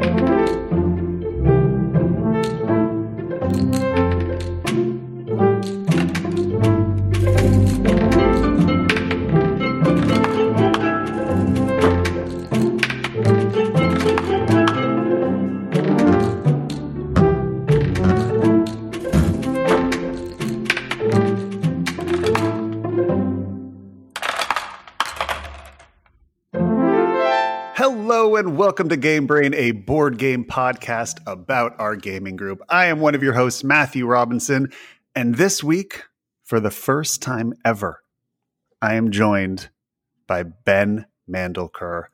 Hello and welcome to Game Brain, a board game podcast about our gaming group. I am one of your hosts, Matthew Robinson, and this week, for the first time ever, I am joined by Ben Mandelker,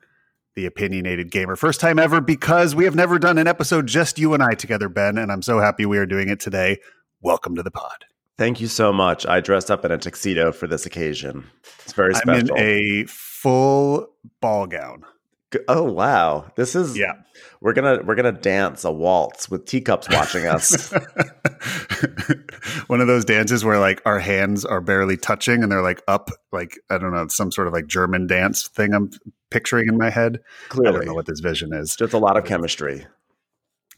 the opinionated gamer. First time ever because we have never done an episode just you and I together, Ben, and I'm so happy we are doing it today. Welcome to the pod. Thank you so much. I dressed up in a tuxedo for this occasion. It's very special. I'm in a full ball gown. Oh wow, this is Yeah. We're gonna we're gonna dance a waltz with teacups watching us. One of those dances where like our hands are barely touching and they're like up, like I don't know, some sort of like German dance thing I'm picturing in my head. I don't Clearly, know what this vision is. just a lot of chemistry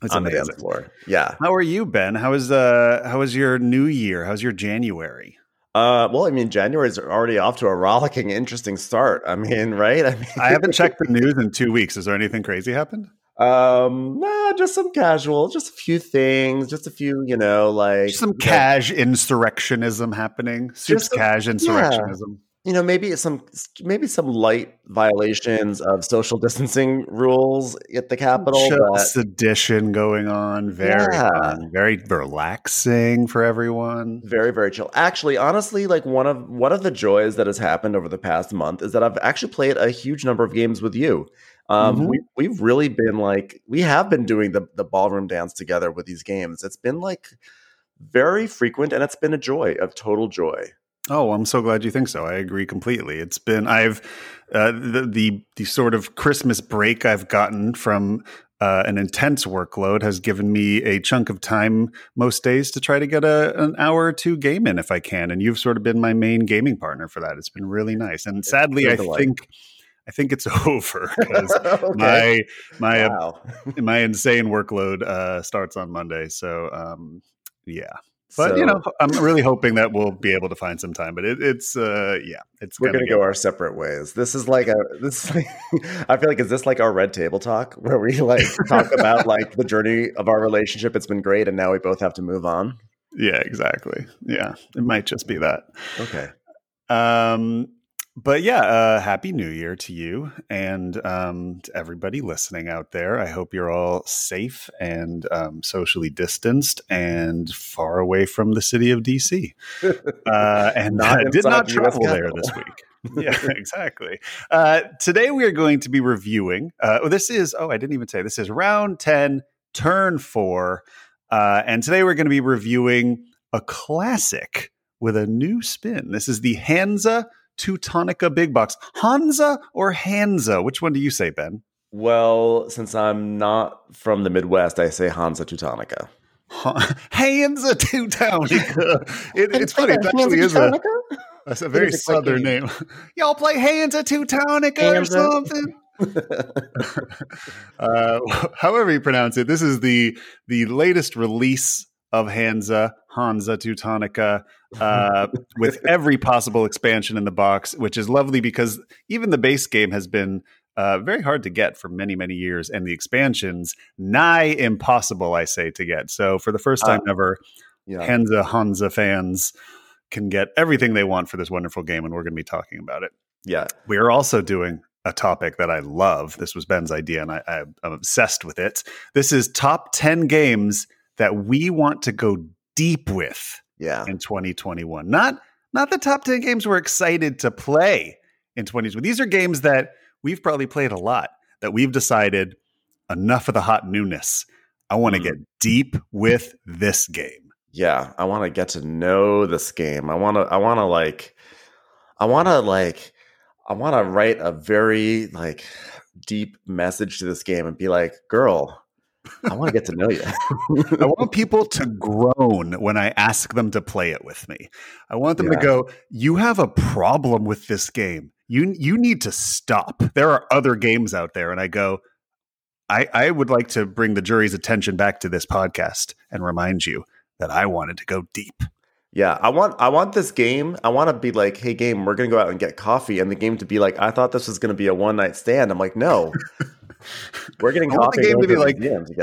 It's on the dance floor. Yeah. How are you, Ben? How is uh how is your new year? How's your January? Uh, well, I mean, January's already off to a rollicking, interesting start. I mean, right? I mean, I haven't checked the news in two weeks. Is there anything crazy happened? Um, nah, just some casual, just a few things, just a few, you know, like just Some cash insurrectionism happening. Soups cash insurrectionism. You know, maybe some maybe some light violations of social distancing rules at the Capitol. Chill but- sedition going on. Very Yeah. fun. Very relaxing for everyone. very very chill actually honestly like one of one of the joys that has happened over the past month is that i've actually played a huge number of games with you um Mhm. we, we've really been like we have been doing the the ballroom dance together with these games it's been like very frequent and it's been a joy of total joy Oh, I'm so glad you think so. I agree completely. It's been I've uh, the, the the sort of Christmas break I've gotten from uh, an intense workload has given me a chunk of time most days to try to get a an hour or two game in if I can. And you've sort of been my main gaming partner for that. It's been really nice. And sadly, I think I think it's over because okay my my uh, wow. my insane workload uh, starts on Monday. So um, yeah. But you know, I'm really hoping that we'll be able to find some time. But it, it's uh, yeah, it's we're gonna gonna go our separate ways. This is like a this. Is like, I feel like is this like our red table talk where we like talk about like the journey of our relationship? It's been great, and now we both have to move on. Yeah, exactly. Yeah, it might just be that. Okay. Um, but yeah, uh, happy New Year to you and um, to everybody listening out there. I hope you're all safe and um, socially distanced and far away from the city of DC. Uh, and Not uh, did not travel there this week. yeah, exactly. Uh, today we are going to be reviewing. Uh, oh, this is oh, I didn't even say this is round ten, turn four, uh, and today we're going to be reviewing a classic with a new spin. This is the Hansa Teutonica Big Box. Hansa or Hansa? Which one do you say, Ben? Well, since I'm not from the Midwest, I say Hansa Teutonica. Ha- Hansa Teutonica. It, it's funny. It actually is a, that's a very is a quick southern name. Y'all play Hansa Teutonica or something? uh, however you pronounce it, this is the the latest release of Hansa Hansa Teutonica uh, with every possible expansion in the box, which is lovely because even the base game has been uh, very hard to get for many many years, and the expansions nigh impossible, I say, to get. So for the first time ever, yeah. Hansa Hansa fans can get everything they want for this wonderful game, and we're going to be talking about it. yeah. We are also doing a topic that I love. This was Ben's idea, and I, I, I'm obsessed with it. This is top 10 games that we want to go deep with Yeah. in 2021. Not not the top 10 games we're excited to play in 2021. These are games that we've probably played a lot, that we've decided enough of the hot newness. I want to Mm. get deep with this game. Yeah. I want to get to know this game. I want to, I want to like, I want to like, I want to write a very like deep message to this game and be like, girl, I want to get to know you. I want people to groan when I ask them to play it with me. I want them to go, "You have a problem with this game. You you need to stop. There are other games out there." And I go, I, I would like to bring the jury's attention back to this podcast and remind you that I wanted to go deep. Yeah, I want I want this game. I want to be like, hey, game, we're gonna go out and get coffee, and the game to be like, I thought this was gonna be a one night stand. I'm like, no, we're getting I want the game to be like.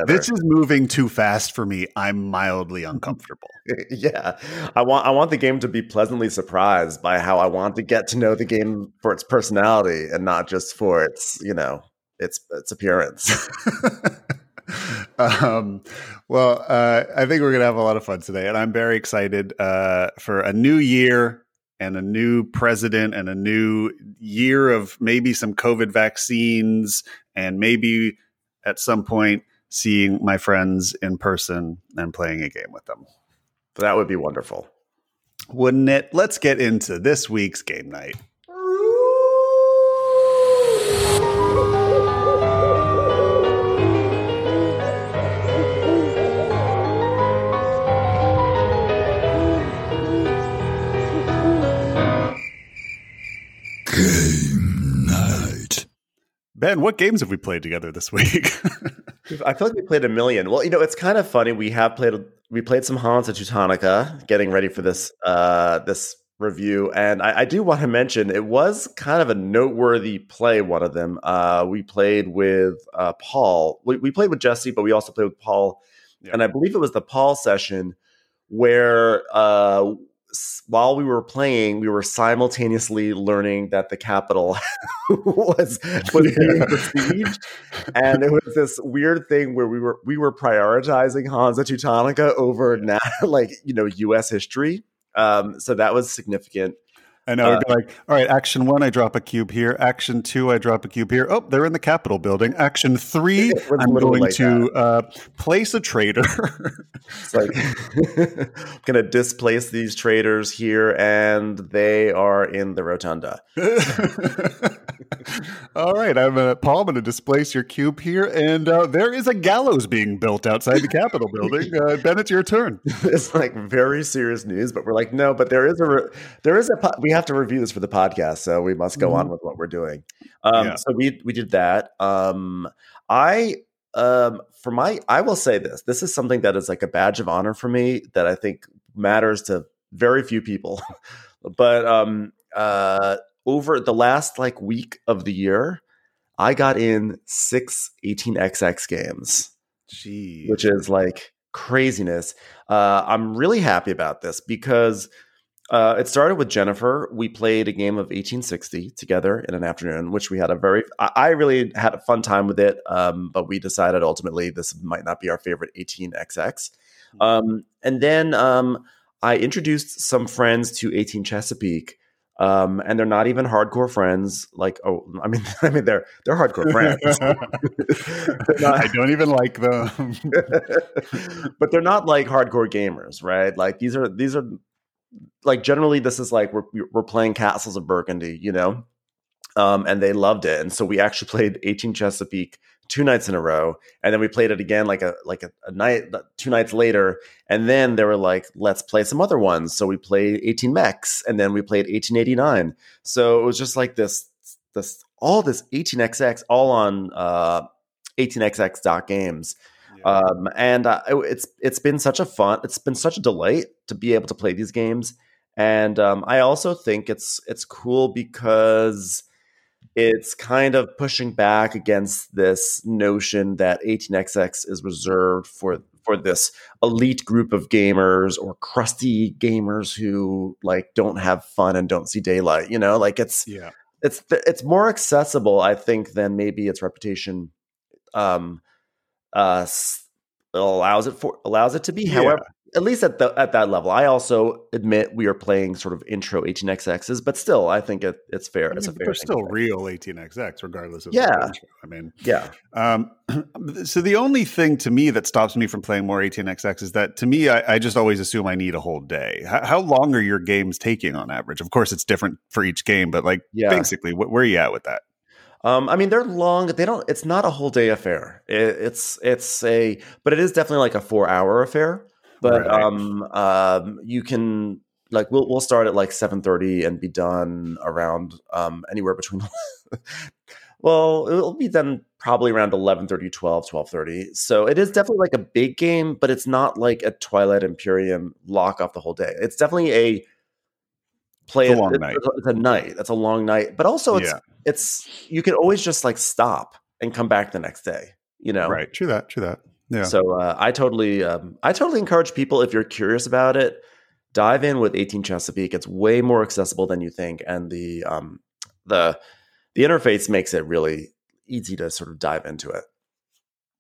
This is moving too fast for me. I'm mildly uncomfortable. yeah, I want I want the game to be pleasantly surprised by how I want to get to know the game for its personality and not just for its you know its its appearance. um, well, uh, I think we're to have a lot of fun today, and I'm very excited uh, for a new year and a new president and a new year of maybe some COVID vaccines and maybe at some point seeing my friends in person and playing a game with them. that would be wonderful. Wouldn't it? Let's get into this week's game night. Ben, what games have we played together this week? I feel like we played a million. Well, you know, it's kind of funny. We have played we played some Hansa Teutonica, getting ready for this uh this review, and I, I do want to mention it was kind of a noteworthy play. One of them, uh, we played with uh, Paul. We, we played with Jesse, but we also played with Paul, Yeah. and I believe it was the Paul session where uh, while we were playing, we were simultaneously learning that the capital was was being besieged, and it was this weird thing where we were we were prioritizing Hansa Teutonica over now, like you know U.S. history. Um, so that was significant. I know. Uh, like, all right, action one, I drop a cube here. Action two, I drop a cube here. Oh, they're in the Capitol building. Action three, I'm going like to uh, place a traitor. It's like I'm gonna displace these traders here, and they are in the rotunda. all right, I'm uh, Paul. I'm going to displace your cube here, and uh, there is a gallows being built outside the Capitol building. Uh, ben, it's your turn. it's like very serious news, but we're like, no, but there is a re- there is a we have to review this for the podcast, so we must go on with what we're doing. Um, Yeah. So we we did that. Um, I um, for my I will say this: this is something that is like a badge of honor for me that I think matters to very few people. but um, uh, over the last like week of the year, I got in six 18xx games Gee, which is like craziness. Uh, I'm really happy about this because uh, it started with Jennifer. We played a game of 1860 together in an afternoon, which we had a very, I, I really had a fun time with it. Um, but we decided ultimately this might not be our favorite 18XX. Um, and then um, I introduced some friends to 18 Chesapeake. Um, and they're not even hardcore friends. Like, oh, I mean, I mean, they're they're hardcore friends. They're not- I don't even like them. but they're not like hardcore gamers, right? Like these are these are like generally this is like we're we're playing Castles of Burgundy, you know, um, and they loved it, and so we actually played 18 Chesapeake two nights in a row, and then we played it again like a like a, a night two nights later, and then they were like, let's play some other ones, so we played 18 Mex, and then we played 1889, so it was just like this this all this 18xx all on uh 18xx.games um, and uh, it- it's it's been such a fun it's been such a delight to be able to play these games and um, i also think it's it's cool because it's kind of pushing back against this notion that 18xx is reserved for for this elite group of gamers or crusty gamers who like don't have fun and don't see daylight you know like it's yeah. it's it's more accessible, I think, than maybe its reputation um, uh, allows it for allows it to be. Yeah. However, at least at the at that level, I also admit we are playing sort of intro 18xx's, but still, I think it, it's fair. I it's a fair. they're still real 18xx, regardless of Yeah. intro. I mean, yeah, Um, so the only thing to me that stops me from playing more 18xx is that to me, I, I just always assume I need a whole day. How, how long are your games taking on average? Of course, it's different for each game, but like Yeah. basically, wh- where are you at with that? Um, I mean, they're long. They don't. It's not a whole day affair. It, it's it's a, but it is definitely like a four hour affair. But Right. um, um, you can like we'll we'll start at like seven thirty and be done around um anywhere between. well, it'll be done probably around 11:30, 12, 12:30. So it is definitely like a big game, but it's not like a Twilight Imperium lock off the whole day. It's definitely a play It's a it- night. It's a night. That's a long night, but also it's Yeah. it's you can always just like stop and come back the next day. You know, Right. True that. True that. Yeah. so uh, I totally, um, I totally encourage people if you're curious about it, dive in with 18 Chesapeake. It's way more accessible than you think, and the um, the the interface makes it really easy to sort of dive into it.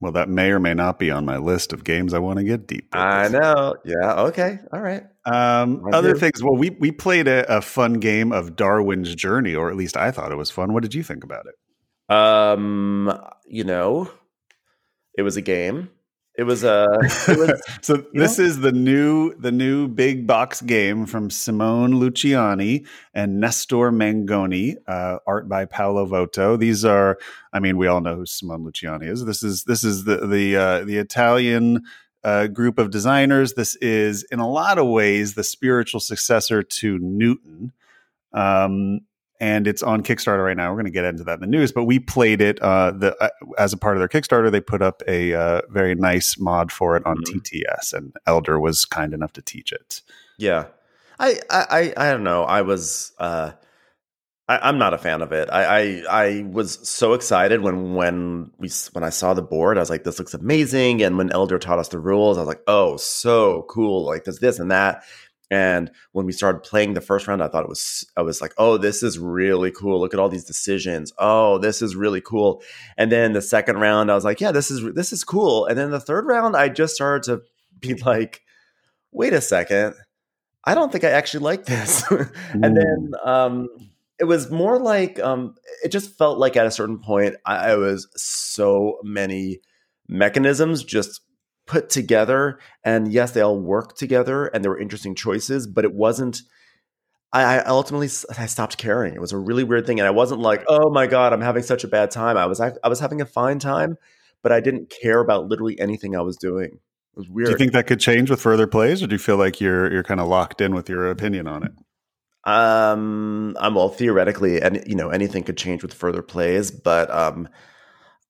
Well, that may or may not be on my list of games I want to get deep. with. I know. Yeah. Okay. All right. Um, other things. Well, we we played a, a fun game of Darwin's Journey, or at least I thought it was fun. What did you think about it? Um, you know, it was a game. It was a. It so this is the new the new big box game from Simone Luciani and Nestore Mangone, uh, art by Paolo Voto. These are, I mean, we all know who Simone Luciani is. This is this is the the uh, the Italian uh, group of designers. This is in a lot of ways the spiritual successor to Newton. Um, and it's on Kickstarter right now. We're going to get into that in the news, but we played it uh, the uh, as a part of their Kickstarter. They put up a uh, very nice mod for it on Mhm. TTS, and Elder was kind enough to teach it. Yeah, I, I, I, I don't know. I was, uh, I, I'm not a fan of it. I, I, I was so excited when, when we, when I saw the board, I was like, this looks amazing. And when Elder taught us the rules, I was like, oh, so cool. Like there's this and that. And when we started playing the first round, I thought it was, I was like, oh, this is really cool. Look at all these decisions. Oh, this is really cool. And then the second round, I was like, yeah, this is, this is cool. And then the third round, I just started to be like, wait a second. I don't think I actually like this. and then um, it was more like um, it just felt like at a certain point I, I was so many mechanisms just put together, and yes, they all worked together, and there were interesting choices, but it wasn't. I, I ultimately I stopped caring. It was a really weird thing, and I wasn't like, "Oh my god, I'm having such a bad time." I was I, I was having a fine time, but I didn't care about literally anything I was doing. It was weird. do you think that could change with further plays, or do you feel like you're you're kind of locked in with your opinion on it? Um, I'm well theoretically, and you know anything could change with further plays, but um,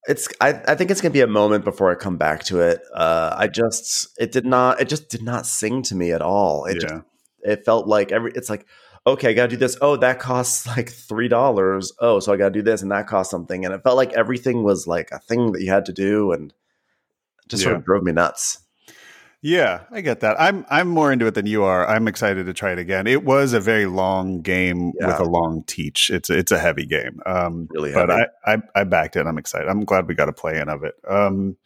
it's I, I think it's gonna be a moment before I come back to it. Uh, I just it did not it just did not sing to me at all. It yeah, just it felt like every it's like okay, I gotta do this. Oh, that costs like three dollars. Oh, so I gotta do this, and that costs something, and it felt like everything was like a thing that you had to do, and it just sort of drove me nuts. Yeah, I get that. I'm I'm more into it than you are. I'm excited to try it again. It was a very long game with a long teach. It's it's a heavy game. Um, Really but. I, I I backed it. I'm excited. I'm glad we got a play in of it. Um,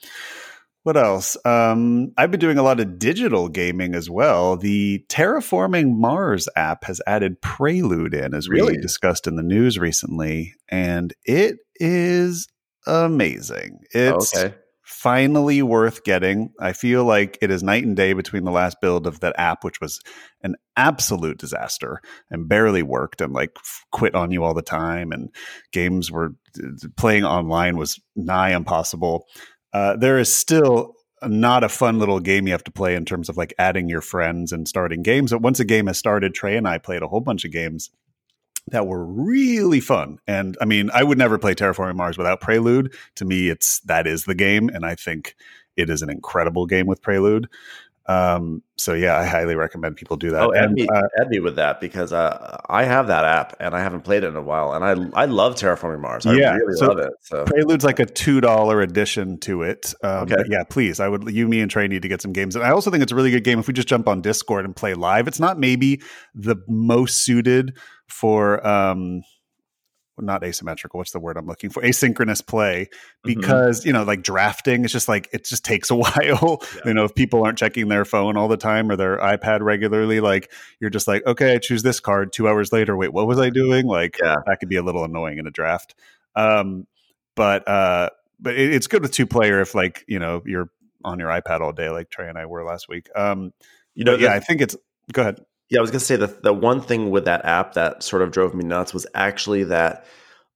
what else? Um, I've been doing a lot of digital gaming as well. The Terraforming Mars app has added Prelude in, as we Really? discussed in the news recently, and it is amazing. It's okay. Finally worth getting. I feel like it is night and day between the last build of that app, which was an absolute disaster and barely worked and like quit on you all the time. And games were playing online was nigh impossible. Uh, there is still not a fun little game you have to play in terms of like adding your friends and starting games. But once a game has started, Trey and I played a whole bunch of games that were really fun. And I mean, I would never play Terraforming Mars without Prelude. To me, it's that is the game, and I think it is an incredible game with Prelude. Um, so yeah, I highly recommend people do that. Oh, add and, me, uh, add me with that because uh, I have that app and I haven't played it in a while, and I I love Terraforming Mars. I Yeah, really so- love it. So Prelude's like a two dollar addition to it. Um, Okay. but yeah, please. I would. You, me, and Trey need to get some games. And I also think it's a really good game if we just jump on Discord and play live. It's not maybe the most suited for um, not asymmetrical. What's the word I'm looking for? Asynchronous play Mm-hmm. because you know, like drafting. It's just like it just takes a while. Yeah. You know, if people aren't checking their phone all the time or their iPad regularly, like you're just like, okay, I choose this card. Two hours later, wait, what was I doing? Like Yeah. that could be a little annoying in a draft. Um, but uh, but it, it's good with two player if like you know you're on your iPad all day, like Trey and I were last week. Um, you know, yeah, I think it's. Go ahead. Yeah, I was gonna say the the one thing with that app that sort of drove me nuts was actually that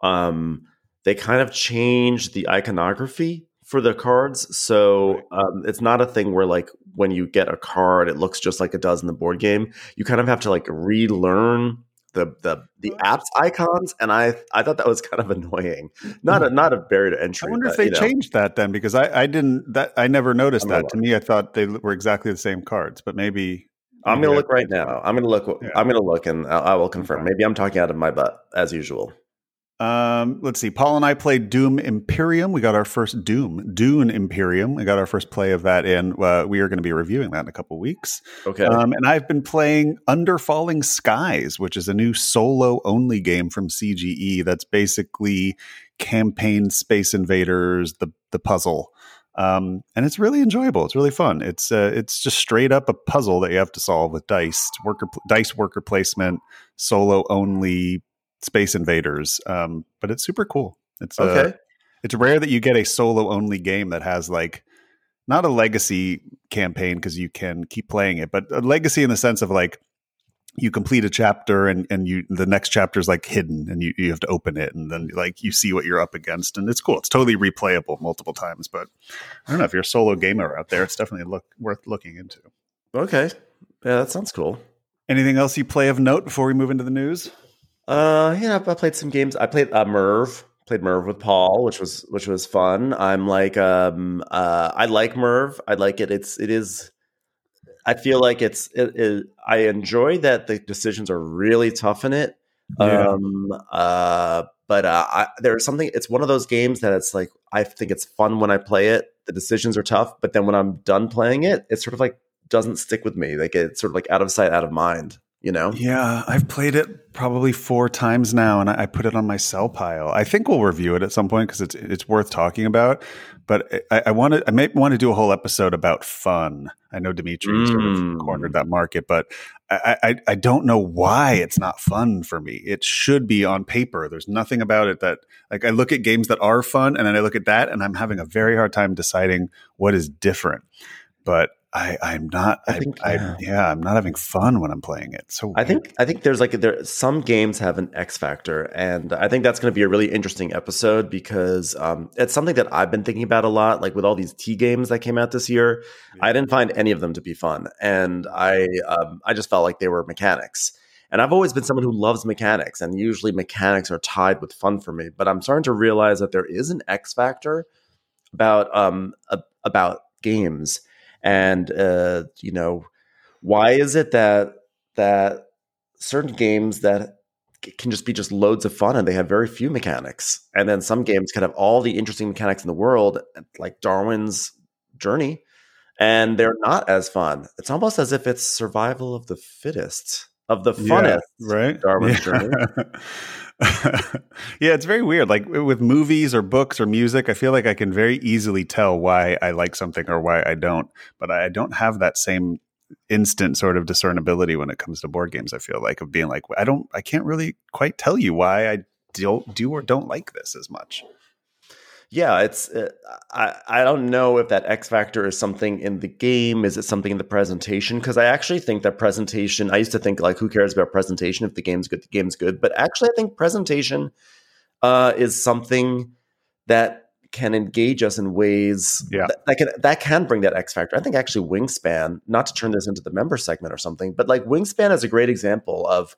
um, they kind of changed the iconography for the cards. So um, it's not a thing where like when you get a card, it looks just like it does in the board game. You kind of have to like relearn the the the apps icons, and I I thought that was kind of annoying. Not a not a barrier to entry. I wonder but, if they you know. changed that then because I, I didn't that I never noticed I'm that. To me, I thought they were exactly the same cards, but maybe I'm gonna I- look right now. I'm gonna look. Yeah. I'm gonna look, and I, I will confirm. Maybe I'm talking out of my butt as usual. Um, let's see. Paul and I played Doom Imperium. We got our first Doom Dune Imperium. We got our first play of that in. Uh, we are going to be reviewing that in a couple weeks. Okay. Um, and I've been playing Under Falling Skies, which is a new solo only game from CGE. That's basically campaign Space Invaders, the the puzzle. Um, and it's really enjoyable. It's really fun. It's uh, it's just straight up a puzzle that you have to solve with dice, worker dice worker placement, solo only Space Invaders. Um, but it's super cool. It's uh, okay. it's rare that you get a solo only game that has like not a legacy campaign because you can keep playing it, but a legacy in the sense of like you complete a chapter and and you the next chapter is like hidden and you, you have to open it and then like you see what you're up against and it's cool. It's totally replayable multiple times. But I don't know if you're a solo gamer out there, it's definitely look worth looking into. Okay. Yeah, that sounds cool. Anything else you play of note before we move into the news? Uh, yeah, I played some games. I played uh, Merv. Played Merv with Paul, which was which was fun. I'm like, um, uh, I like Merv. I like it. It's it is. I feel like it's. It, it, I enjoy that the decisions are really tough in it. Yeah. Um. Uh. But uh, I, there's something. It's one of those games that it's like I think it's fun when I play it. The decisions are tough, but then when I'm done playing it, it sort of like doesn't stick with me. Like it's sort of like out of sight, out of mind. You know. Yeah, I've played it probably four times now, and I, I put it on my sell pile. I think we'll review it at some point because it's it's worth talking about. But I, I want to, I may want to do a whole episode about fun. I know Dimitri sort of Mm. cornered that market, but I, I I don't know why it's not fun for me. It should be on paper. There's nothing about it that like I look at games that are fun, and then I look at that, and I'm having a very hard time deciding what is different. But I, I'm not. I I, think, I, yeah. yeah, I'm not having fun when I'm playing it. So I think I think there's like there some games have an X factor, and I think that's going to be a really interesting episode because um, it's something that I've been thinking about a lot. Like with all these T games that came out this year, I didn't find any of them to be fun, and I um, I just felt like they were mechanics. And I've always been someone who loves mechanics, and usually mechanics are tied with fun for me. But I'm starting to realize that there is an X factor about um a- about games, and uh, you know why is it that that certain games that can just be just loads of fun and they have very few mechanics and then some games can have all the interesting mechanics in the world like darwin's journey and they're not as fun it's almost as if it's survival of the fittest of the funnest right? Darwin's yeah. yeah, it's very weird. Like with movies or books or music, I feel like I can very easily tell why I like something or why I don't. But I don't have that same instant sort of discernibility when it comes to board games. I feel like of being like, I don't, I can't really quite tell you why I don't do or don't like this as much. Yeah it's uh, i i don't know if that x factor is something in the game is it something in the presentation because i actually think that presentation i used to think like who cares about presentation if the game's good the game's good but actually i think presentation uh is something that can engage us in ways Yeah. that, that can that can bring that X factor. I think actually Wingspan, not to turn this into the member segment or something, but like Wingspan is a great example of.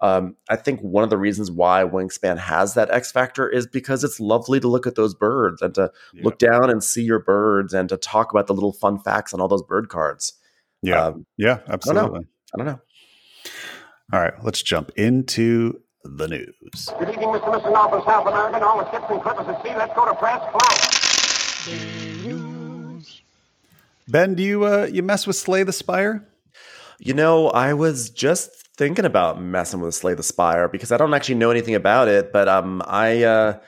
Um, I think one of the reasons why Wingspan has that X factor is because it's lovely to look at those birds and to Yeah. look down and see your birds and to talk about the little fun facts on all those bird cards. Yeah, Um, yeah, absolutely. I don't know. All right, let's jump into the news. Good evening, Mr. and Mrs. North and South America, and all the ships and clippers at sea. Let's go to press. Fly. Ben, do you uh, you mess with Slay the Spire? You know, I was just thinking about messing with Slay the Spire because I don't actually know anything about it, but um, I uh,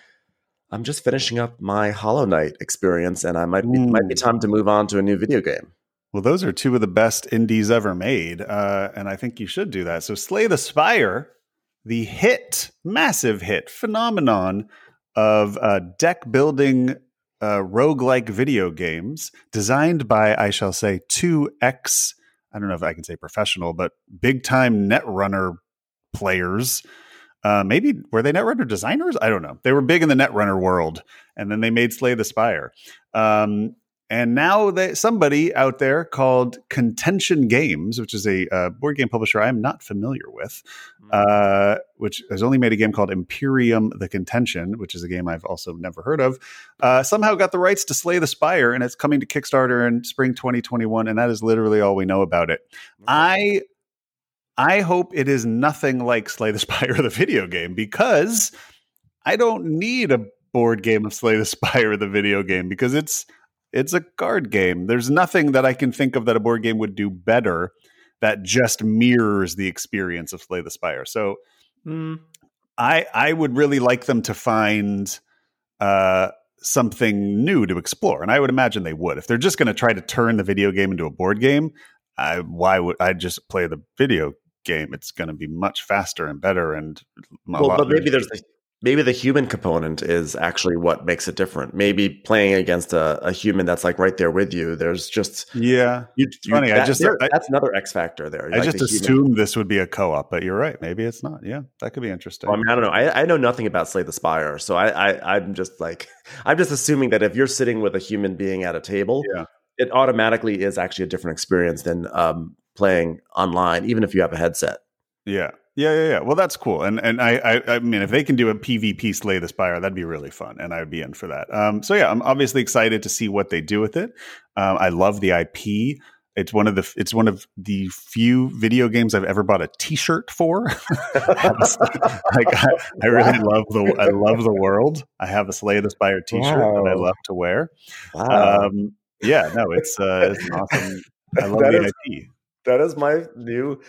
I'm just finishing up my Hollow Knight experience, and I might be, might be time to move on to a new video game. Well, those are two of the best indies ever made, uh, and I think you should do that. So, Slay the Spire, the hit, massive hit phenomenon of uh, deck building uh, roguelike video games designed by, I shall say, two ex, I don't know if I can say professional, but big time Netrunner players. Uh, maybe were they Netrunner designers? I don't know. They were big in the Netrunner world, and then they made Slay the Spire. Um, and now they, somebody out there called Contention Games, which is a uh, board game publisher I am not familiar with, uh, which has only made a game called Imperium: The Contention, which is a game I've also never heard of. Uh, somehow got the rights to Slay the Spire, and it's coming to Kickstarter in spring 2021, and that is literally all we know about it. I I hope it is nothing like Slay the Spire, the video game, because I don't need a board game of Slay the Spire, the video game, because it's it's a card game. There's nothing that I can think of that a board game would do better that just mirrors the experience of Slay the Spire. So mm, I I would really like them to find uh, something new to explore, and I would imagine they would. If they're just going to try to turn the video game into a board game, I, why would I just play the video game? It's going to be much faster and better, and well, but maybe there's a maybe the human component is actually what makes it different. Maybe playing against a, a human that's like right there with you. There's just yeah. You, you, Funny, that, I just there, I, that's another X factor there. I like just assumed this would be a co-op, but you're right. Maybe it's not. Yeah, that could be interesting. Well, I mean, I don't know. I, I know nothing about Slay the Spire, so I, I I'm just like I'm just assuming that if you're sitting with a human being at a table, yeah. it automatically is actually a different experience than um, playing online, even if you have a headset. Yeah. Yeah, yeah, yeah. Well, that's cool, and and I, I, I mean, if they can do a PvP Slay the Spire, that'd be really fun, and I would be in for that. Um, so yeah, I'm obviously excited to see what they do with it. Um, I love the IP. It's one of the it's one of the few video games I've ever bought a T-shirt for. like I, I, really love the I love the world. I have a Slay the Spire T-shirt wow. that I love to wear. Wow. Um, yeah, no, it's uh, it's awesome. I love that the is, IP. That is my new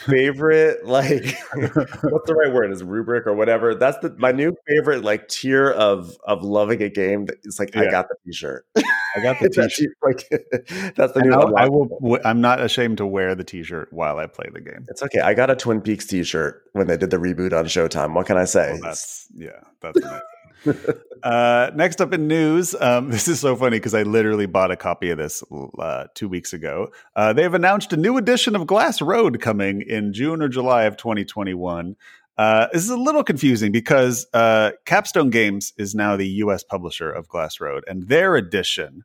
favorite like what's the right word? Is rubric or whatever? That's the my new favorite like tier of of loving a game it's like yeah. i got the t-shirt. I got the t-shirt. like that's the new I, I will i'm not ashamed to wear the t-shirt while i play the game. It's okay. I got a twin peaks t-shirt when they did the reboot on showtime. What can i say? Well, that's yeah that's nice uh, next up in news, um, this is so funny because I literally bought a copy of this uh, two weeks ago. Uh, they have announced a new edition of Glass Road coming in June or July of 2021. Uh, this is a little confusing because uh, Capstone Games is now the U.S. publisher of Glass Road, and their edition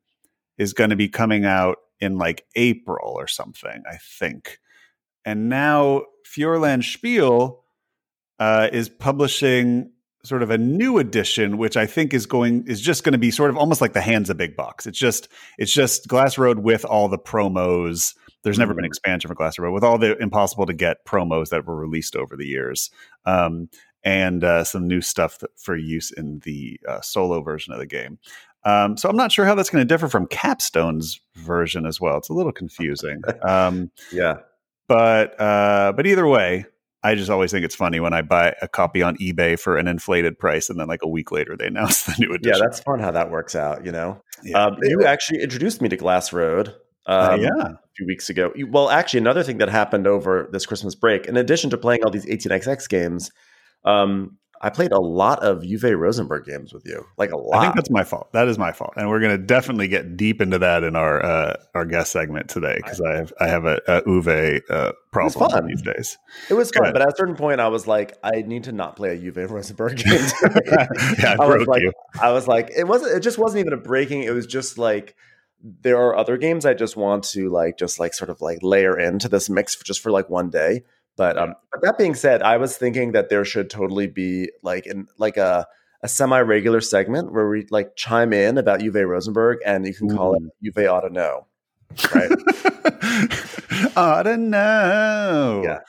is going to be coming out in like April or something, I think. And now Feuerland Spiel uh, is publishing sort of a new edition, which I think is going is just going to be sort of almost like the Hansa big box. It's just it's just Glass Road with all the promos. There's never been mm-hmm. expansion for Glass Road with all the impossible to get promos that were released over the years, um, and uh, some new stuff for use in the uh, solo version of the game. Um, so I'm not sure how that's going to differ from Capstone's version as well. It's a little confusing. Um, yeah, but uh, but either way, I just always think it's funny when I buy a copy on eBay for an inflated price, and then like a week later they announce the new edition. Yeah, that's fun how that works out. You know, yeah. um, you actually introduced me to Glass Road. Uh, um, uh, yeah, a few weeks ago. Well, actually, another thing that happened over this Christmas break, in addition to playing all these 18xx games, um, I played a lot of Uwe Rosenberg games with you, like a lot. I think that's my fault. That is my fault, and we're going to definitely get deep into that in our uh, our guest segment today because I have I have a, a Uwe uh, problem these days. It was fun, but at a certain point, I was like, I need to not play a Uwe Rosenberg game. yeah, I, I was like, you. I was like, it wasn't. It just wasn't even a breaking. It was just like there are other games I just want to like just like sort of like layer into this mix for, just for like one day. But um, but that being said, I was thinking that there should totally be like in like a a semi regular segment where we like chime in about Uwe Rosenberg, and you can call Ooh. it Uwe ought to know, right? ought to know. Yeah.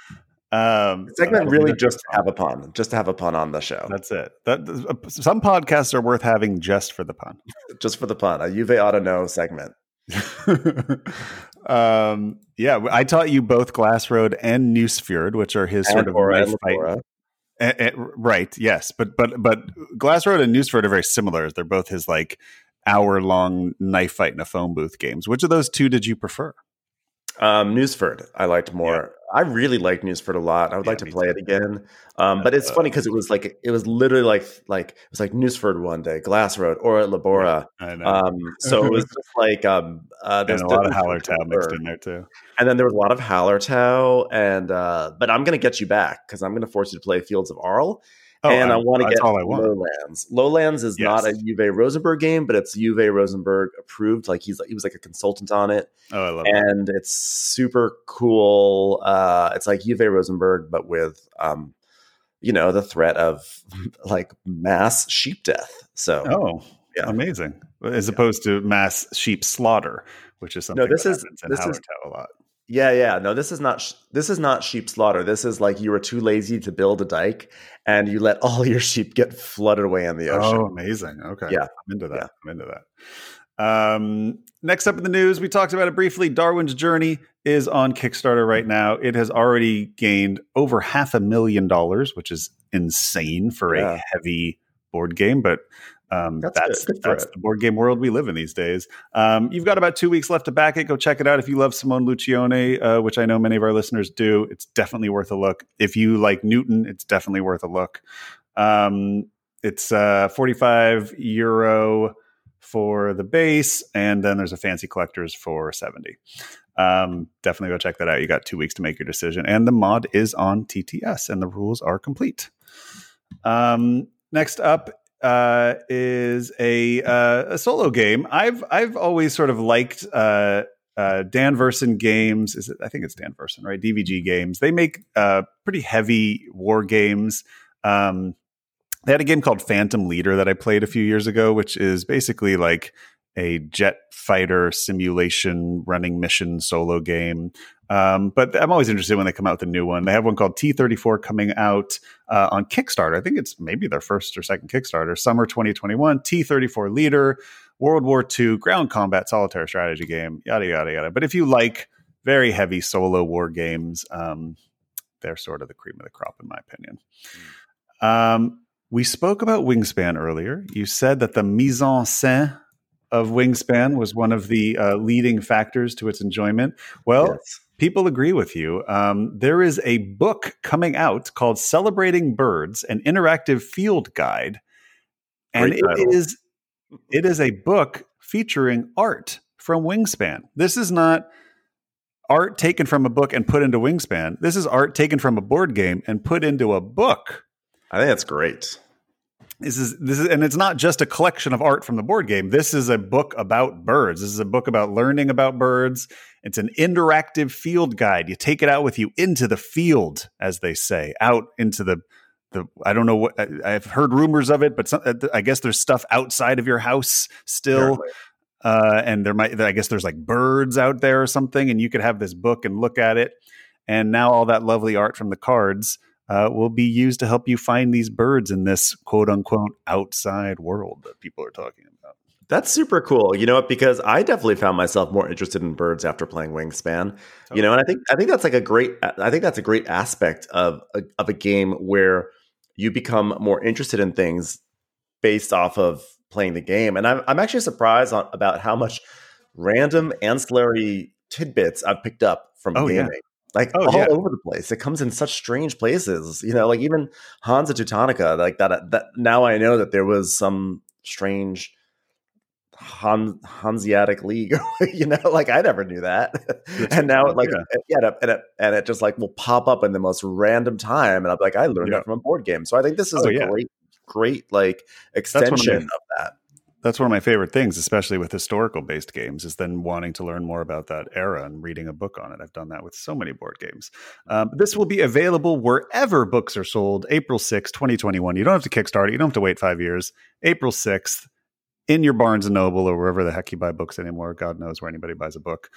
Um, segment really just to have a pun, just to have a pun on the show. That's it. That uh, some podcasts are worth having just for the pun, just for the pun. A Uwe ought to know segment. um, yeah, I taught you both Glass Road and Nusfjord, which are his and sort of knife fight. And, and, right, yes, but but but Glass Road and Nusfjord are very similar. They're both his like hour long knife fight in a phone booth games. Which of those two did you prefer? Um, Nusfjord, I liked more. I really liked Nusfjord a lot. I would yeah, like to play too. it again. Um, but it's uh, funny because it was like it was literally like like it was like Nusfjord one day, Glass Road, Ora et Labora. Um, so it was just like um, uh, there's a lot of Hallertau mixed in there too. And then there was a lot of Hallertau, and uh, but I'm gonna get you back because I'm gonna force you to play Fields of Arle. Oh, and I, I- want to get all I want. Lowlands. Lowlands is not a Yes. Uwe Rosenberg game, but it's Uwe Rosenberg approved. Like he's he was like a consultant on it, Oh, I love it. and it's super cool. Uh, it's like Uwe Rosenberg, but with um, you know, the threat of like mass sheep death. So Oh, Yeah. amazing. As opposed to mass sheep slaughter, which is something no, this that is- this is- a lot. Yeah, yeah. No, this is not sh- this is not sheep slaughter. This is like you were too lazy to build a dike and you let all your sheep get flooded away in the ocean. Oh, amazing. Okay. Yeah. I'm into that. Yeah. I'm into that. Um, next up in the news, we talked about it briefly. Darwin's Journey is on Kickstarter right now. It has already gained over half a million dollars, which is insane for a heavy board game, but um, That's that's good. Good that's the board game world we live in these days. Um, you've got about two weeks left to back it. Go check it out if you love Simone Luciani, uh, which I know many of our listeners do. It's definitely worth a look. If you like Newton, it's definitely worth a look. Um, it's uh, 45 euro for the base, and then there's a fancy collectors for 70. Um, definitely go check that out. You got two weeks to make your decision, and the mod is on TTS, and the rules are complete. Um, next up uh, is a uh, a solo game. I've I've always sort of liked uh, uh, Dan Verssen games. Is it? I think it's Dan Verssen, right? DVG games. They make uh, pretty heavy war games. Um, they had a game called Phantom Leader that I played a few years ago, which is basically like a jet fighter simulation running mission solo game. Um, but I'm always interested when they come out with a new one. They have one called T34 coming out uh, on Kickstarter. I think it's maybe their first or second Kickstarter, summer 2021. T34 Leader, World War II, ground combat, solitaire strategy game, yada, yada, yada. But if you like very heavy solo war games, um, they're sort of the cream of the crop, in my opinion. Um, we spoke about Wingspan earlier. You said that the mise en scène of Wingspan was one of the uh, leading factors to its enjoyment. Well, Yes. people agree with you. Um, there is a book coming out called Celebrating Birds, an interactive field guide. And Great it title. is it is a book featuring art from Wingspan. This is not art taken from a book and put into Wingspan. This is art taken from a board game and put into a book. I think that's great. This is this is and it's not just a collection of art from the board game. This is a book about birds. This is a book about learning about birds. It's an interactive field guide. You take it out with you into the field, as they say, out into the the. I don't know what I- I've heard rumors of it, but some, I guess there's stuff outside of your house still uh, and there might I guess there's like birds out there or something, and you could have this book and look at it. And now all that lovely art from the cards uh, will be used to help you find these birds in this quote unquote outside world that people are talking about. That's super cool. You know what? Because I definitely found myself more interested in birds after playing Wingspan. You know, and I think I think that's like a great. I think that's a great aspect of a, of a game where you become more interested in things based off of playing the game. And I'm I'm actually surprised on, about how much random ancillary tidbits I've picked up from Oh, yeah. Like Oh, all yeah. over the place. It comes in such strange places. You know, like even Hansa Teutonica, like that that now I know that there was some strange Han, Hanseatic League. you know, like I never knew that. and now, like, Yeah. yeah, and, it, and, it, and it just like will pop up in the most random time, and I'm like, I learned Yeah. that from a board game. So I think this is Oh, a great, great like extension of that. That's one of my favorite things, especially with historical based games, is then wanting to learn more about that era and reading a book on it. I've done that with so many board games. Um, this will be available wherever books are sold April sixth, 2021. You don't have to kickstart it. You don't have to wait five years. April 6th in your Barnes and Noble or wherever the heck you buy books anymore. God knows where anybody buys a book.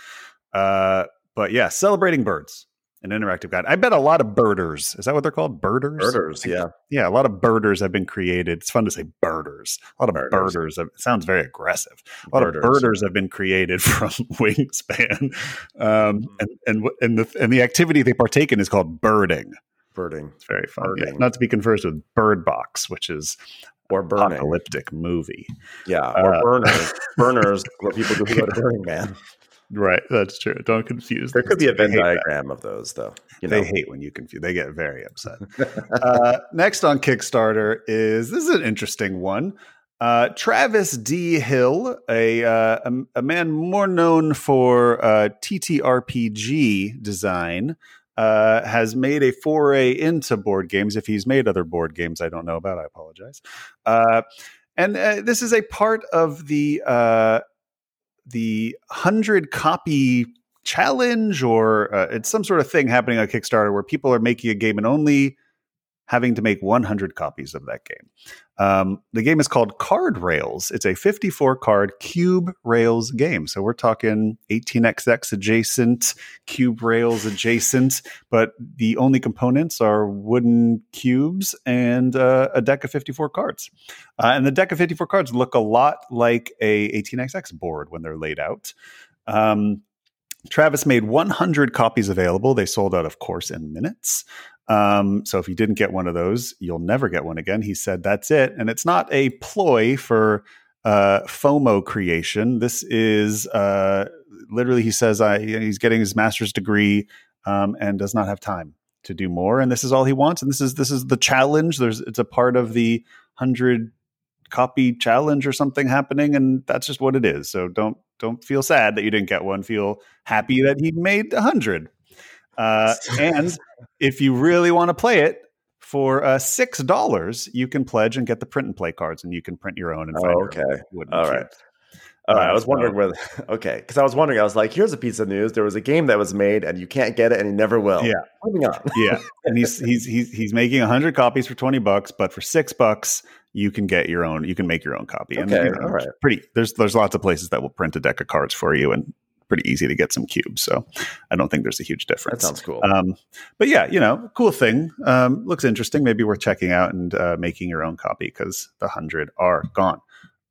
Uh, but yeah, celebrating birds, an interactive guide. I bet a lot of birders. Is that what they're called? Birders? Birders, yeah. Yeah, a lot of birders have been created. It's fun to say birders. A lot of Birders. birders. have- it sounds very aggressive. A lot Birders. of birders have been created from Wingspan, um, and and and the and the activity they partake in is called birding. Birding It's very fun. Yeah, not to be confused with Bird Box, which is or burning. apocalyptic movie. Yeah, or Uh, burners. burners, where people do go to Burning Man. Right, that's true. Don't confuse. There could be a Venn hate that. diagram of those, though. You know, They hate when you confuse. They get very upset. uh, next on Kickstarter is this is an interesting one. Uh, Travis D. Hill, a, uh, a a man more known for uh, TTRPG design, uh, has made a foray into board games. If he's made other board games I don't know about, I apologize. Uh, and uh, this is a part of the uh, the hundred copy challenge, or uh, it's some sort of thing happening on Kickstarter where people are making a game and only having to make 100 copies of that game. Um, the game is called Card Rails. It's a 54 card cube rails game. So we're talking 18xx adjacent, cube rails adjacent, but the only components are wooden cubes and uh, a deck of 54 cards. Uh, and the deck of 54 cards look a lot like a 18xx board when they're laid out. Um, Travis made 100 copies available. They sold out, of course, in minutes. Um, so if you didn't get one of those, you'll never get one again. He said that's it. And it's not a ploy for uh, FOMO creation. This is uh, literally, he says I, he's getting his master's degree um, and does not have time to do more. And this is all he wants. And this is this is the challenge. There's it's a part of the hundred copy challenge or something happening, and that's just what it is. So don't don't feel sad that you didn't get one. Feel happy that he made a hundred. Uh, and if you really want to play it for uh, six dollars, you can pledge and get the print and play cards, and you can print your own. And find oh, okay, all right. All right, I was wondering whether okay, because I was wondering, I was like, "Here's a piece of news: there was a game that was made, and you can't get it, and you never will." Yeah, moving on. yeah, and he's he's he's he's making hundred copies for twenty bucks, but for six bucks, you can get your own. You can make your own copy. Okay, and, you know, all right. Pretty. There's there's lots of places that will print a deck of cards for you, and pretty easy to get some cubes. So I don't think there's a huge difference. That sounds cool. Um, but yeah, you know, cool thing. Um, looks interesting. Maybe worth checking out and uh, making your own copy because the hundred are gone.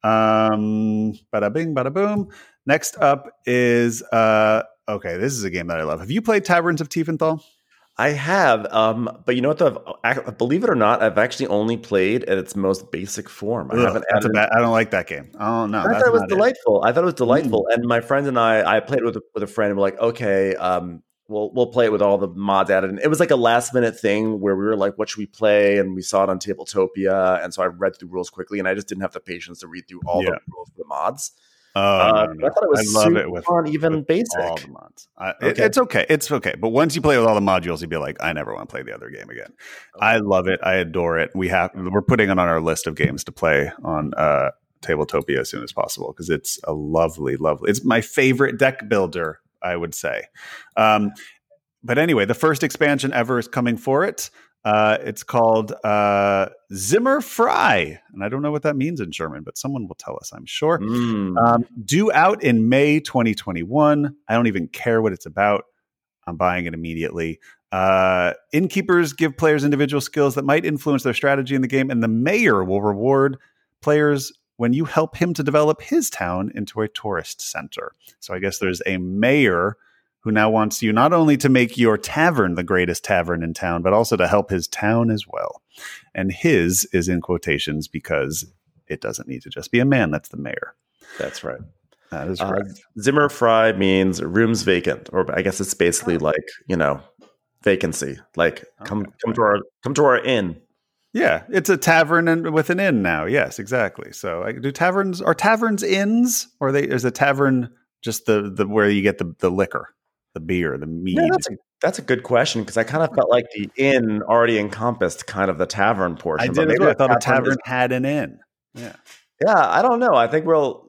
Um, bada bing, bada boom. Next up is uh, okay. This is a game that I love. Have you played Taverns of Tiefenthal? I have, um, but you know what? Though, I, believe it or not, I've actually only played in its most basic form. I Ugh, haven't. that's a added- bad, I don't like that game. Oh no, I thought it was not it. delightful. I thought it was delightful, and my friends and I, I played with a, with a friend. And we're like, okay, um, we'll we'll play it with all the mods added. And it was like a last minute thing where we were like, what should we play? And we saw it on Tabletopia, and so I read through the rules quickly, and I just didn't have the patience to read through all Yeah. the rules for the mods. Oh, Uh, no, no, I thought it was I love it with fun, even with basic. all the mods. I, it- it's okay. It's okay. But once you play with all the modules, you'd be like, I never want to play the other game again. I love it. I adore it. We have we're putting it on our list of games to play on uh, Tabletopia as soon as possible because it's a lovely, lovely. It's my favorite deck builder. I would say. Um, but anyway, the first expansion ever is coming for it. Uh, it's called uh, Zimmer frei, and I don't know what that means in German, but someone will tell us, I'm sure. Mm. Um, due out in May 2021. I don't even care what it's about. I'm buying it immediately. Uh, innkeepers give players individual skills that might influence their strategy in the game, and the mayor will reward players when you help him to develop his town into a tourist center. So I guess there's a mayor who now wants you not only to make your tavern the greatest tavern in town, but also to help his town as well. And his is in quotations because it doesn't need to just be a man that's the mayor. That's right. That is Uh, correct. Zimmer frei means rooms vacant, or I guess it's basically Oh. like you know vacancy. Like come Okay. come to our come to our inn. Yeah, it's a tavern and with an inn now. Yes, exactly. So, I, do taverns are taverns inns, or are they is a tavern just the the where you get the the liquor, the beer, the mead? Yeah, that's a that's a good question because I kind of felt like the inn already encompassed kind of the tavern portion. I did. maybe. I thought a is- tavern had an inn. Yeah, yeah, I don't know. I think we'll.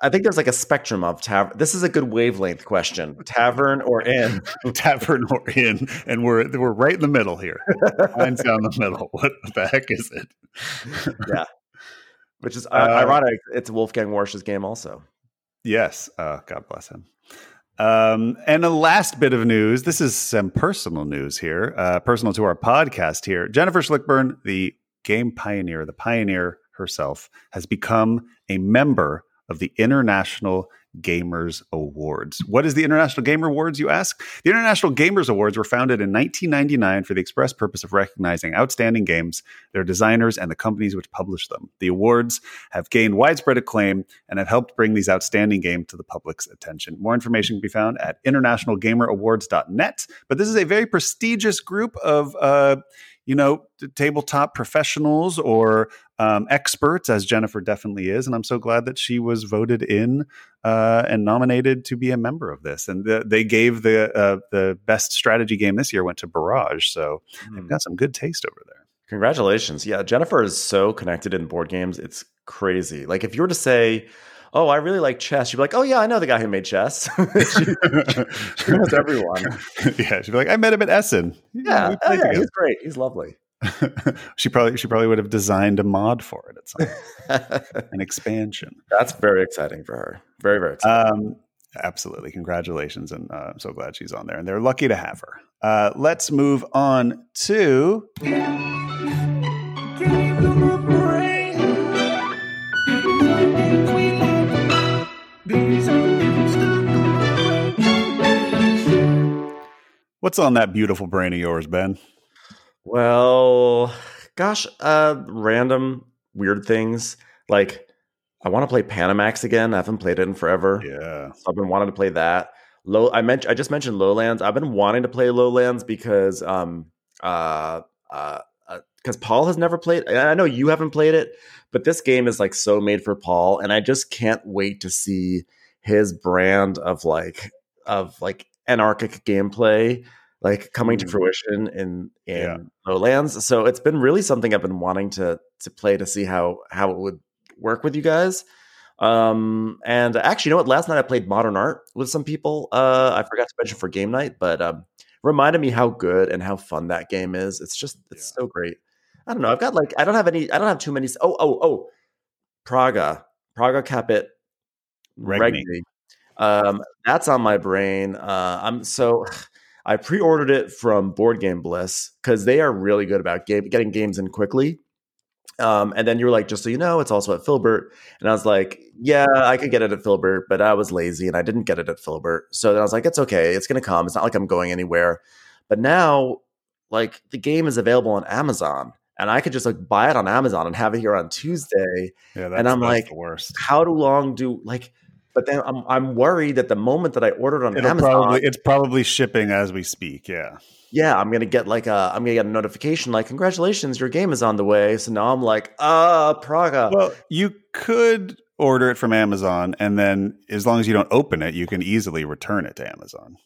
I think there's like a spectrum of tavern. This is a good wavelength question: tavern or inn. tavern or inn, and we're we're right in the middle here. Mine's down the middle. What the heck is it? yeah, which is uh, Uh, ironic. It's Wolfgang Warsch's game also. Yes. Uh, God bless him. Um, and a last bit of news. This is some personal news here, uh, personal to our podcast here. Jennifer Schlickbernd, the game pioneer, the pioneer herself, has become a member of the International Gamers Awards. What is the International Gamer Awards, you ask? The International Gamers Awards were founded in 1999 for the express purpose of recognizing outstanding games, their designers, and the companies which publish them. The awards have gained widespread acclaim and have helped bring these outstanding games to the public's attention. More information can be found at internationalgamerawards.net. But this is a very prestigious group of, uh, you know, tabletop professionals or um, experts, as Jennifer definitely is. And I'm so glad that she was voted in uh, and nominated to be a member of this. And the, they gave the uh, the best strategy game this year went to Barrage. So they've got some good taste over there. Congratulations. Yeah, Jennifer is so connected in board games. It's crazy. Like if you were to say, "Oh, I really like chess," you'd be like, "Oh yeah, I know the guy who made chess." she, she knows everyone. yeah, she'd be like, I met him at Essen. Yeah, we oh, yeah, he's great. He's lovely. she probably she probably would have designed a mod for it at some point, an expansion. That's very exciting for her. Very, very exciting. Um, absolutely, congratulations, and uh, I'm so glad she's on there, and they're lucky to have her. Uh, let's move on to what's on that beautiful brain of yours, Ben. Well, gosh, uh, random weird things. Like, I want to play Panamax again. I haven't played it in forever. Yeah, So I've been wanting to play that. Low. I mentioned. I just mentioned Lowlands. I've been wanting to play Lowlands because um uh uh because Paul has never played. I know you haven't played it, but this game is like so made for Paul, and I just can't wait to see his brand of like of like anarchic gameplay like coming to Mm. fruition in in Yeah. Lowlands. So it's been really something I've been wanting to to play to see how how it would work with you guys. Um, and actually, you know what? Last night I played Modern Art with some people. Uh, I forgot to mention for game night, but um, reminded me how good and how fun that game is. It's just it's so great. I don't know. I've got like I don't have any. I don't have too many. Oh oh oh, Praga, Praga Caput, Regni. Regni. Um, that's on my brain. Uh, I'm so. I pre-ordered it from Board Game Bliss because they are really good about game, getting games in quickly. Um, and then you were like, just so you know, it's also at Philibert. And I was like, yeah, I could get it at Philibert, but I was lazy and I didn't get it at Philibert. So then I was like, it's okay. It's going to come. It's not like I'm going anywhere. But now, like, the game is available on Amazon and I could just like buy it on Amazon and have it here on Tuesday. yeah, that's, And I'm like, the worst. How do long do like, but then I'm, I'm worried that the moment that I ordered on It'll Amazon, probably it's probably shipping as we speak. Yeah, yeah, I'm gonna get like a I'm gonna get a notification like congratulations, your game is on the way. So now I'm like, ah, Praga. well, you could order it from Amazon, and then as long as you don't open it, you can easily return it to Amazon.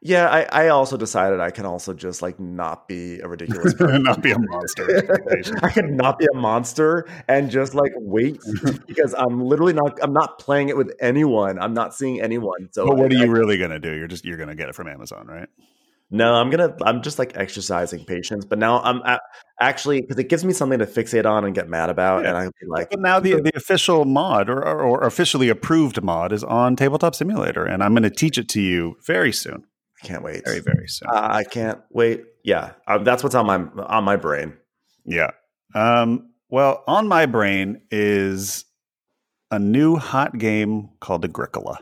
Yeah, I, I also decided I can also just like not be a ridiculous person. Not be a monster. I can not be a monster and just like wait because I'm literally not I'm not playing it with anyone. I'm not seeing anyone. So but what are I- you really gonna do? You're just you're gonna get it from Amazon, right? No, I'm gonna. I'm just like exercising patience, but now I'm actually because it gives me something to fixate on and get mad about, Yeah. and I'll be like, But now the the official mod or, or, or officially approved mod is on Tabletop Simulator, and I'm going to teach it to you very soon. I can't wait. Very very soon. Uh, I can't wait. Yeah, um, that's what's on my on my brain. Yeah. Um, well, on my brain is a new hot game called Agricola.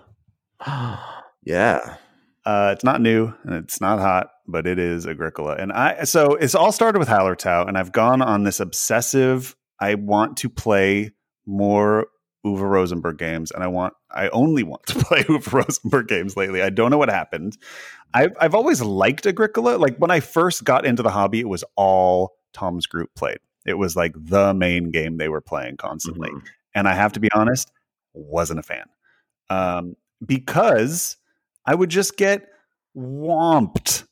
yeah. Uh, it's not new and it's not hot, but it is Agricola. And I so it's all started with Hallertau, and I've gone on this obsessive. I want to play more Uwe Rosenberg games, and I want I only want to play Uwe Rosenberg games lately. I don't know what happened. I've I've always liked Agricola. Like when I first got into the hobby, it was all Tom's group played. It was like the main game they were playing constantly Mhm. and I have to be honest, wasn't a fan um, because I would just get whomped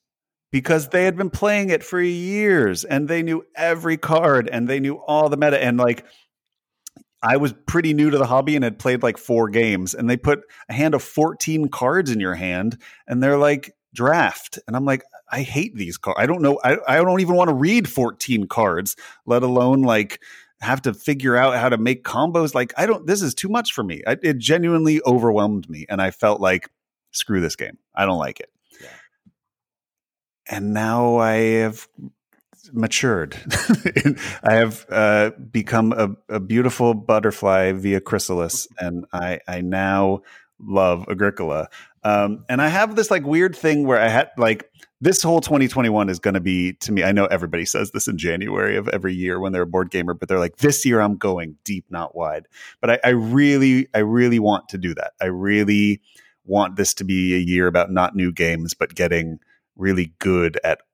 because they had been playing it for years and they knew every card and they knew all the meta and like I was pretty new to the hobby and had played like four games and they put a hand of 14 cards in your hand and they're like draft and I'm like I hate these cards. I don't know I, I don't even want to read 14 cards let alone like have to figure out how to make combos like I don't this is too much for me. I, it genuinely overwhelmed me and I felt like screw this game. I don't like it. Yeah. And now I have matured. I have uh, become a, a beautiful butterfly via chrysalis, and I I now love Agricola. Um, and I have this like weird thing where I had like this whole 2021 is going to be to me. I know everybody says this in January of every year when they're a board gamer, but they're like, this year I'm going deep, not wide. But I, I really, I really want to do that. I really want this to be a year about not new games, but getting really good at at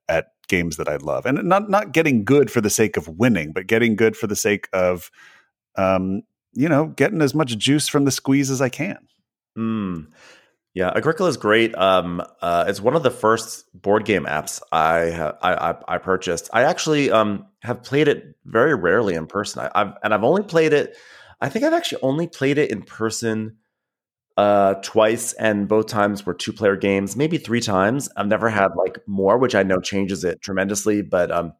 games that I love, and not not getting good for the sake of winning, but getting good for the sake of, um, you know, getting as much juice from the squeeze as I can. Mm. Yeah, Agricola is great. Um, uh, it's one of the first board game apps I, ha- I, I I purchased. I actually um have played it very rarely in person. I, I've and I've only played it. I think I've actually only played it in person uh twice and both times were two player games maybe three times. I've never had like more which i know changes it tremendously but um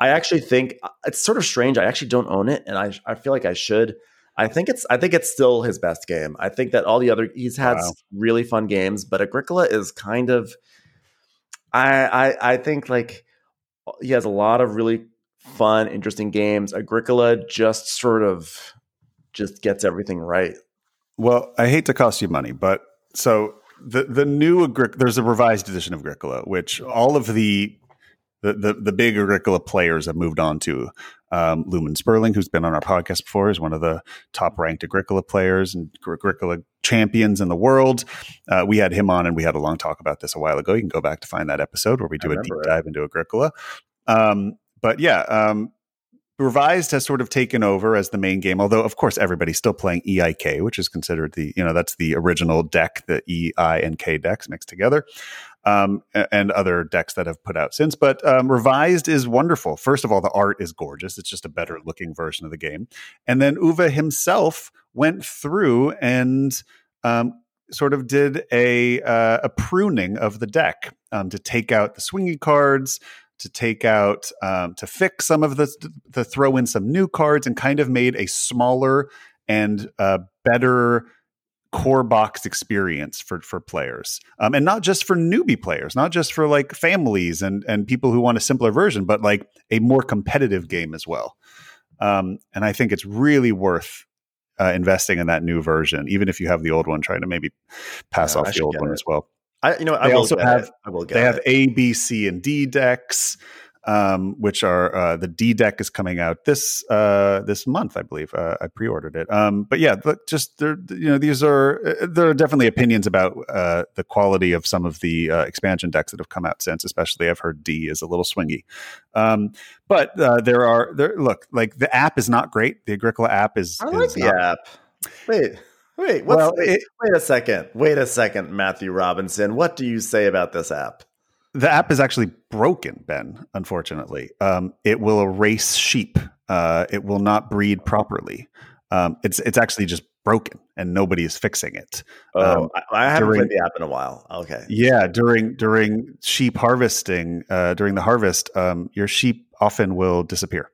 i actually think uh, it's sort of strange i actually don't own it and i i feel like i should. I think it's i think it's still his best game. I think that all the other he's had Wow. really fun games but agricola is kind of i i i think like he has a lot of really fun interesting games. Agricola just sort of just gets everything right Well, I hate to cost you money, but so the the new Agric- there's a revised edition of Agricola, which all of the the the, the big Agricola players have moved on to. Um, Lumen Sperling, who's been on our podcast before, is one of the top ranked Agricola players and Agricola champions in the world. Uh, we had him on, and we had a long talk about this a while ago. You can go back to find that episode where we do a deep it. dive into Agricola. Um, but yeah, um, Revised has sort of taken over as the main game, although of course everybody's still playing EIK, which is considered the you know that's the original deck, the E, I, and K decks mixed together, um, and other decks that have put out since. But um, Revised is wonderful. First of all, the art is gorgeous; it's just a better looking version of the game. And then Uwe himself went through and um, sort of did a uh, a pruning of the deck um, to take out the swingy cards to take out um, to fix some of the to throw in some new cards and kind of made a smaller and uh, better core box experience for for players. Um, and not just for newbie players not just for like families and and people who want a simpler version but like a more competitive game as well. Um, and i think it's really worth uh, investing in that new version even if you have the old one trying to maybe pass Yeah, I off the old one it. as well I, you know, I They also have- it. I will get they have it. A, B, C, and D decks, um, which are uh, the D deck is coming out this uh, this month, I believe. Uh, I pre-ordered it, um, but yeah, look, just there, you know, these are uh, there are definitely opinions about uh, the quality of some of the uh, expansion decks that have come out since. Especially, I've heard D is a little swingy, um, but uh, there are there. Look, like the app is not great. The Agricola app is. I like is the not- app. Wait, wait. Well, wait, wait a second. Wait a second, Matthew Robinson. What do you say about this app? the app is actually broken ben unfortunately um, it will erase sheep uh, it will not breed properly um, it's it's actually just broken and nobody is fixing it Oh, Um, I, I haven't during- played the app in a while. Okay. yeah during during sheep harvesting uh, during the harvest um, your sheep often will disappear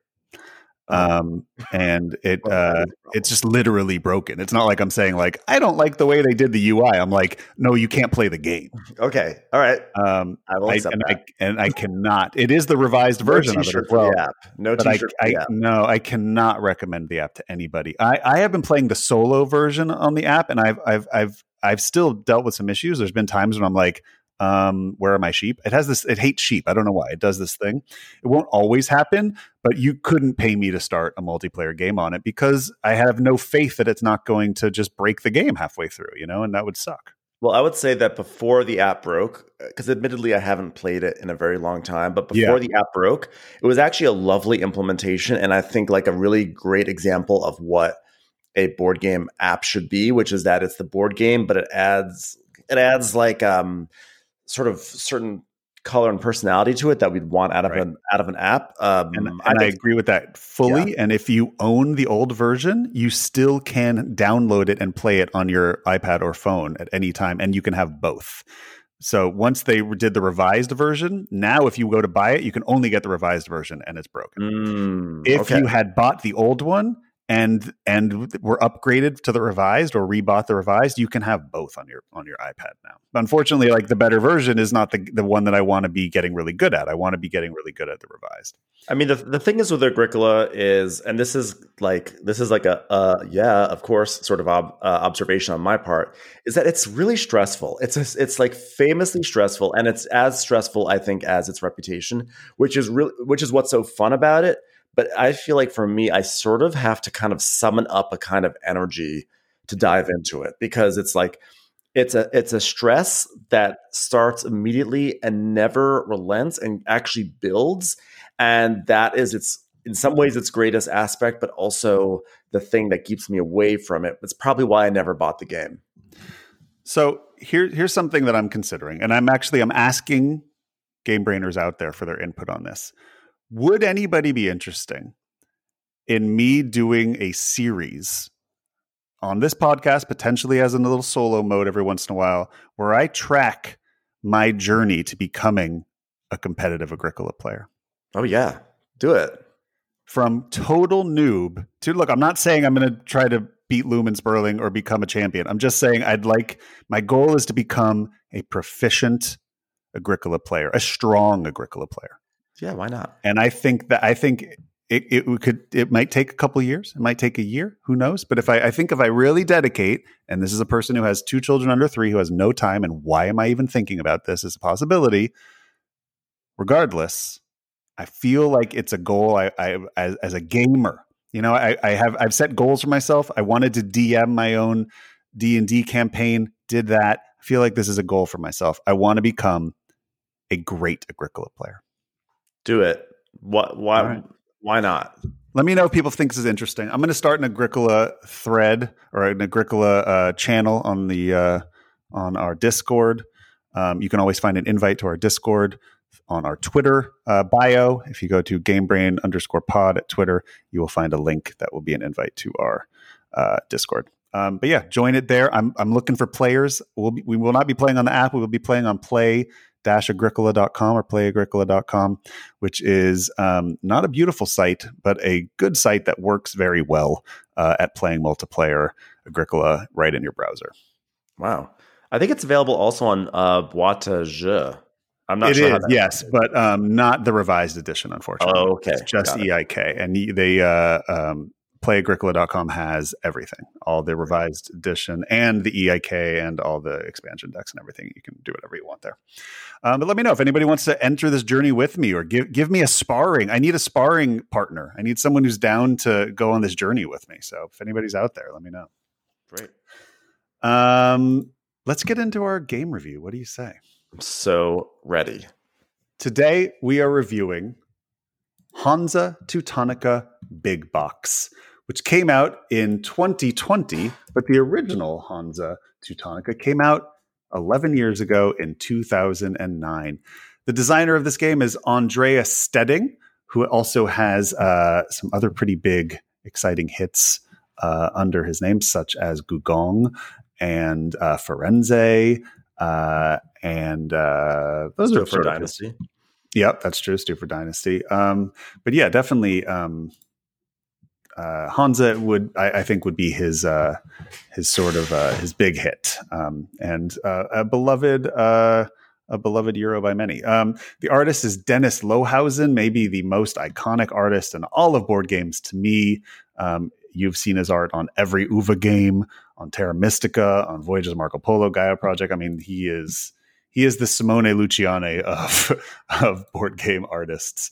um, and it uh, is a problem. it's just literally broken it's not like i'm saying like i don't like the way they did the ui i'm like no you can't play the game okay. All right. um, I will I, and. I, and I cannot. It is the revised version no of it as well. app. No I, t-shirt I app. no, I cannot recommend the app to anybody. I, I have been playing the solo version on the app, and I've I've I've I've still dealt with some issues. There's been times when I'm like, um, where are my sheep? It has this. It hates sheep. I don't know why it does this thing. It won't always happen, but you couldn't pay me to start a multiplayer game on it because I have no faith that it's not going to just break the game halfway through. You know, and that would suck. Well, I would say that before the app broke, because admittedly I haven't played it in a very long time, but before Yeah. the app broke, it was actually a lovely implementation, and I think like a really great example of what a board game app should be, which is that it's the board game, but it adds it adds like um sort of certain color and personality to it that we'd want out of Right. an out of an app. Um, and, and I, think- agree with that fully. And if you own the old version, you still can download it and play it on your iPad or phone at any time, and you can have both. So once they did the revised version, now if you go to buy it, you can only get the revised version, and it's broken. Mm, If okay. you had bought the old one and and were upgraded to the revised or rebought the revised, you can have both on your on your iPad now. Unfortunately, like the better version is not the the one that I want to be getting really good at. I want to be getting really good at the revised. I mean, the the thing is with Agricola is, and this is like this is like a uh, yeah, of course, sort of ob, uh, observation on my part, is that it's really stressful. It's a, it's like famously stressful, and it's as stressful, I think, as its reputation, which is really which is what's so fun about it. But I feel like for me, I sort of have to kind of summon up a kind of energy to dive into it because it's like it's a it's a stress that starts immediately and never relents and actually builds. And that is its in some ways its greatest aspect but also the thing that keeps me away from it. It's probably why i never bought the game. So here, here's something that I'm considering, and I'm actually I'm asking game brainers out there for their input on this. Would anybody be interesting in me doing a series on this podcast, potentially as in a little solo mode every once in a while, where I track my journey to becoming a competitive Agricola player? oh yeah do it From total noob to look, I'm not saying I'm going to try to beat Lumen Sperling or become a champion. I'm just saying I'd like my goal is to become a proficient Agricola player, a strong Agricola player. Yeah why not And I think that I think it, it could it might take a couple years. It might take a year. Who knows? But if I, I think if I really dedicate, and this is a person who has two children under three who has no time, and why am I even thinking about this as a possibility? Regardless, I feel like it's a goal. I, I as, as a gamer, you know, I, I have I've set goals for myself. I wanted to DM my own D and D campaign. Did that. I feel like this is a goal for myself. I want to become a great Agricola player. Do it what why right. why not Let me know if people think this is interesting. I'm going to start an Agricola thread or an Agricola uh, channel on the uh, on our Discord. Um, you can always find an invite to our Discord on our Twitter uh, bio. If you go to GameBrain underscore Pod at Twitter, you will find a link that will be an invite to our uh, Discord. Um, but yeah, join it there. I'm I'm looking for players. We'll be, we will not be playing on the app. We will be playing on Play agricola.com or playagricola.com which is um, not a beautiful site, but a good site that works very well uh, at playing multiplayer Agricola right in your browser. wow i think it's available also on uh boîte à jeux i'm not It sure is, how that- yes, but um, not the revised edition, unfortunately. Oh, okay. It's just Got it. EIK. And they, uh, um, playagricola.com has everything, all the revised edition and the EIK and all the expansion decks and everything. You can do whatever you want there. Um, but let me know if anybody wants to enter this journey with me or give, give me a sparring. I need a sparring partner. I need someone who's down to go on this journey with me. So if anybody's out there, let me know. great Um, let's get into our game review. What do you say? i'm so ready Today we are reviewing Hansa Teutonica Big Box, which came out in 2020, but the original Hansa Teutonica came out 11 years ago in 2009. The designer of this game is Andreas Steding, who also has uh, some other pretty big, exciting hits uh, under his name, such as Gugong and uh, Firenze. Uh, and uh, those are for sort of his- dynasty Yep, that's true. Stu for Dynasty. Um, but yeah, definitely. Um, uh, Hansa would, I, I think, would be his uh, his sort of uh, his big hit, um, and uh, a beloved uh, a beloved Euro by many. Um, the artist is Dennis Lohausen, maybe the most iconic artist in all of board games to me. Um, you've seen his art on every Uwe game, on Terra Mystica, on Voyages Marco Polo, Gaia Project. I mean, he is he is the Simone Luciani of of board game artists.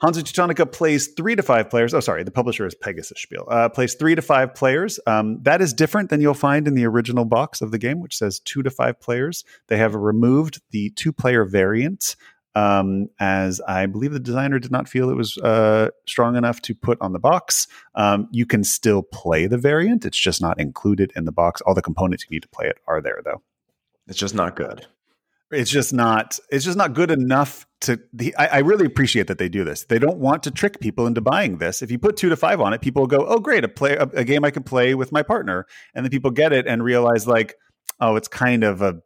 Hansa Teutonica plays three to five players. Oh, sorry, the publisher is Pegasus Spiel. Uh, plays three to five players. Um, that is different than you'll find in the original box of the game, which says two to five players. They have removed the two player variant, um, as I believe the designer did not feel it was uh, strong enough to put on the box. Um, you can still play the variant, it's just not included in the box. All the components you need to play it are there, though it's just not good it's just not it's just not good enough to the I, I really appreciate that they do this they don't want to trick people into buying this if you put two to five on it people go oh great a play a, a game i can play with my partner and then people get it and realize like oh it's kind of a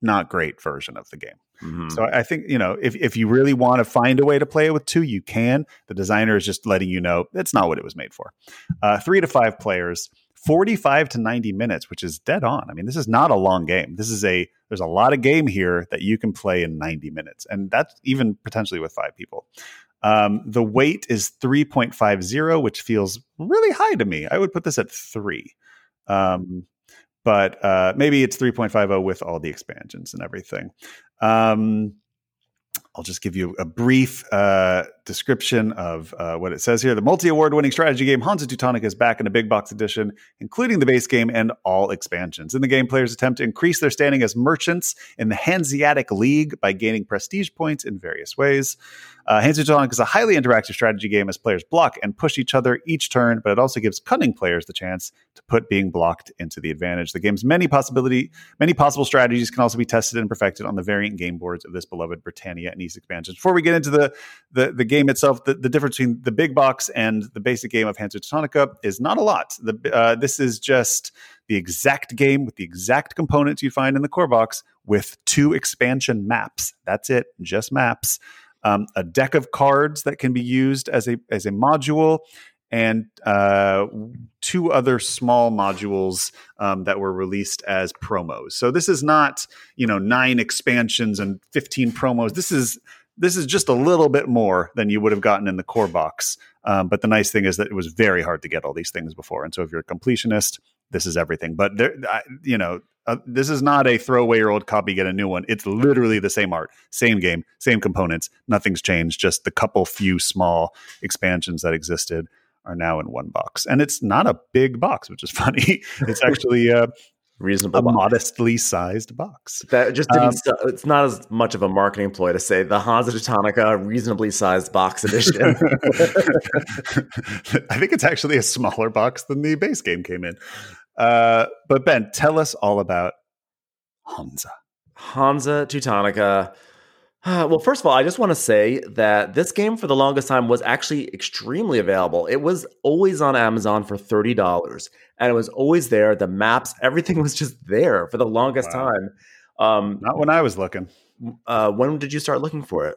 not great version of the game Mhm. so I think you know if if you really want to find a way to play it with two, you can. The designer is just letting you know that's not what it was made for. Uh, three to five players, forty-five to ninety minutes, which is dead on. I mean, this is not a long game. This is a there's a lot of game here that you can play in ninety minutes, and that's even potentially with five people. Um, the weight is three point five zero, which feels really high to me. I would put this at three. Um, but uh, maybe it's 3.50 with all the expansions and everything. Um, I'll just give you a brief uh, description of uh, what it says here. The multi award winning strategy game Hansa Teutonica is back in a big box edition, including the base game and all expansions. In the game, players attempt to increase their standing as merchants in the Hanseatic League by gaining prestige points in various ways. Uh, Hansa Teutonica is a highly interactive strategy game as players block and push each other each turn, but it also gives cunning players the chance to put being blocked into the advantage. The game's many possibility, many possible strategies can also be tested and perfected on the variant game boards of this beloved Britannia and East expansions. Before we get into the the, the game itself, the, the difference between the big box and the basic game of Hansa Teutonica is not a lot. The uh, this is just the exact game with the exact components you find in the core box with two expansion maps. That's it, just maps um, a deck of cards that can be used as a as a module, and uh, two other small modules um, that were released as promos. So this is not you know nine expansions and fifteen promos. This is this is just a little bit more than you would have gotten in the core box. Um, but the nice thing is that it was very hard to get all these things before, and so if you're a completionist, this is everything. But there, I, you know, uh, this is not a throw away your old copy, get a new one. It's literally the same art, same game, same components. Nothing's changed. Just the couple few small expansions that existed are now in one box, and it's not a big box, which is funny. it's actually uh, reasonable, a box. modestly sized box. That just didn't. Um, it's not as much of a marketing ploy to say the Hansa Teutonica reasonably sized box edition. I think it's actually a smaller box than the base game came in. Uh, but Ben, tell us all about Hansa. Hansa Teutonica. Uh, well, first of all, I just want to say that this game for the longest time was actually extremely available. It was always on Amazon for $30 and it was always there. The maps, everything was just there for the longest wow. time. Um, Not when I was looking. Uh, when did you start looking for it?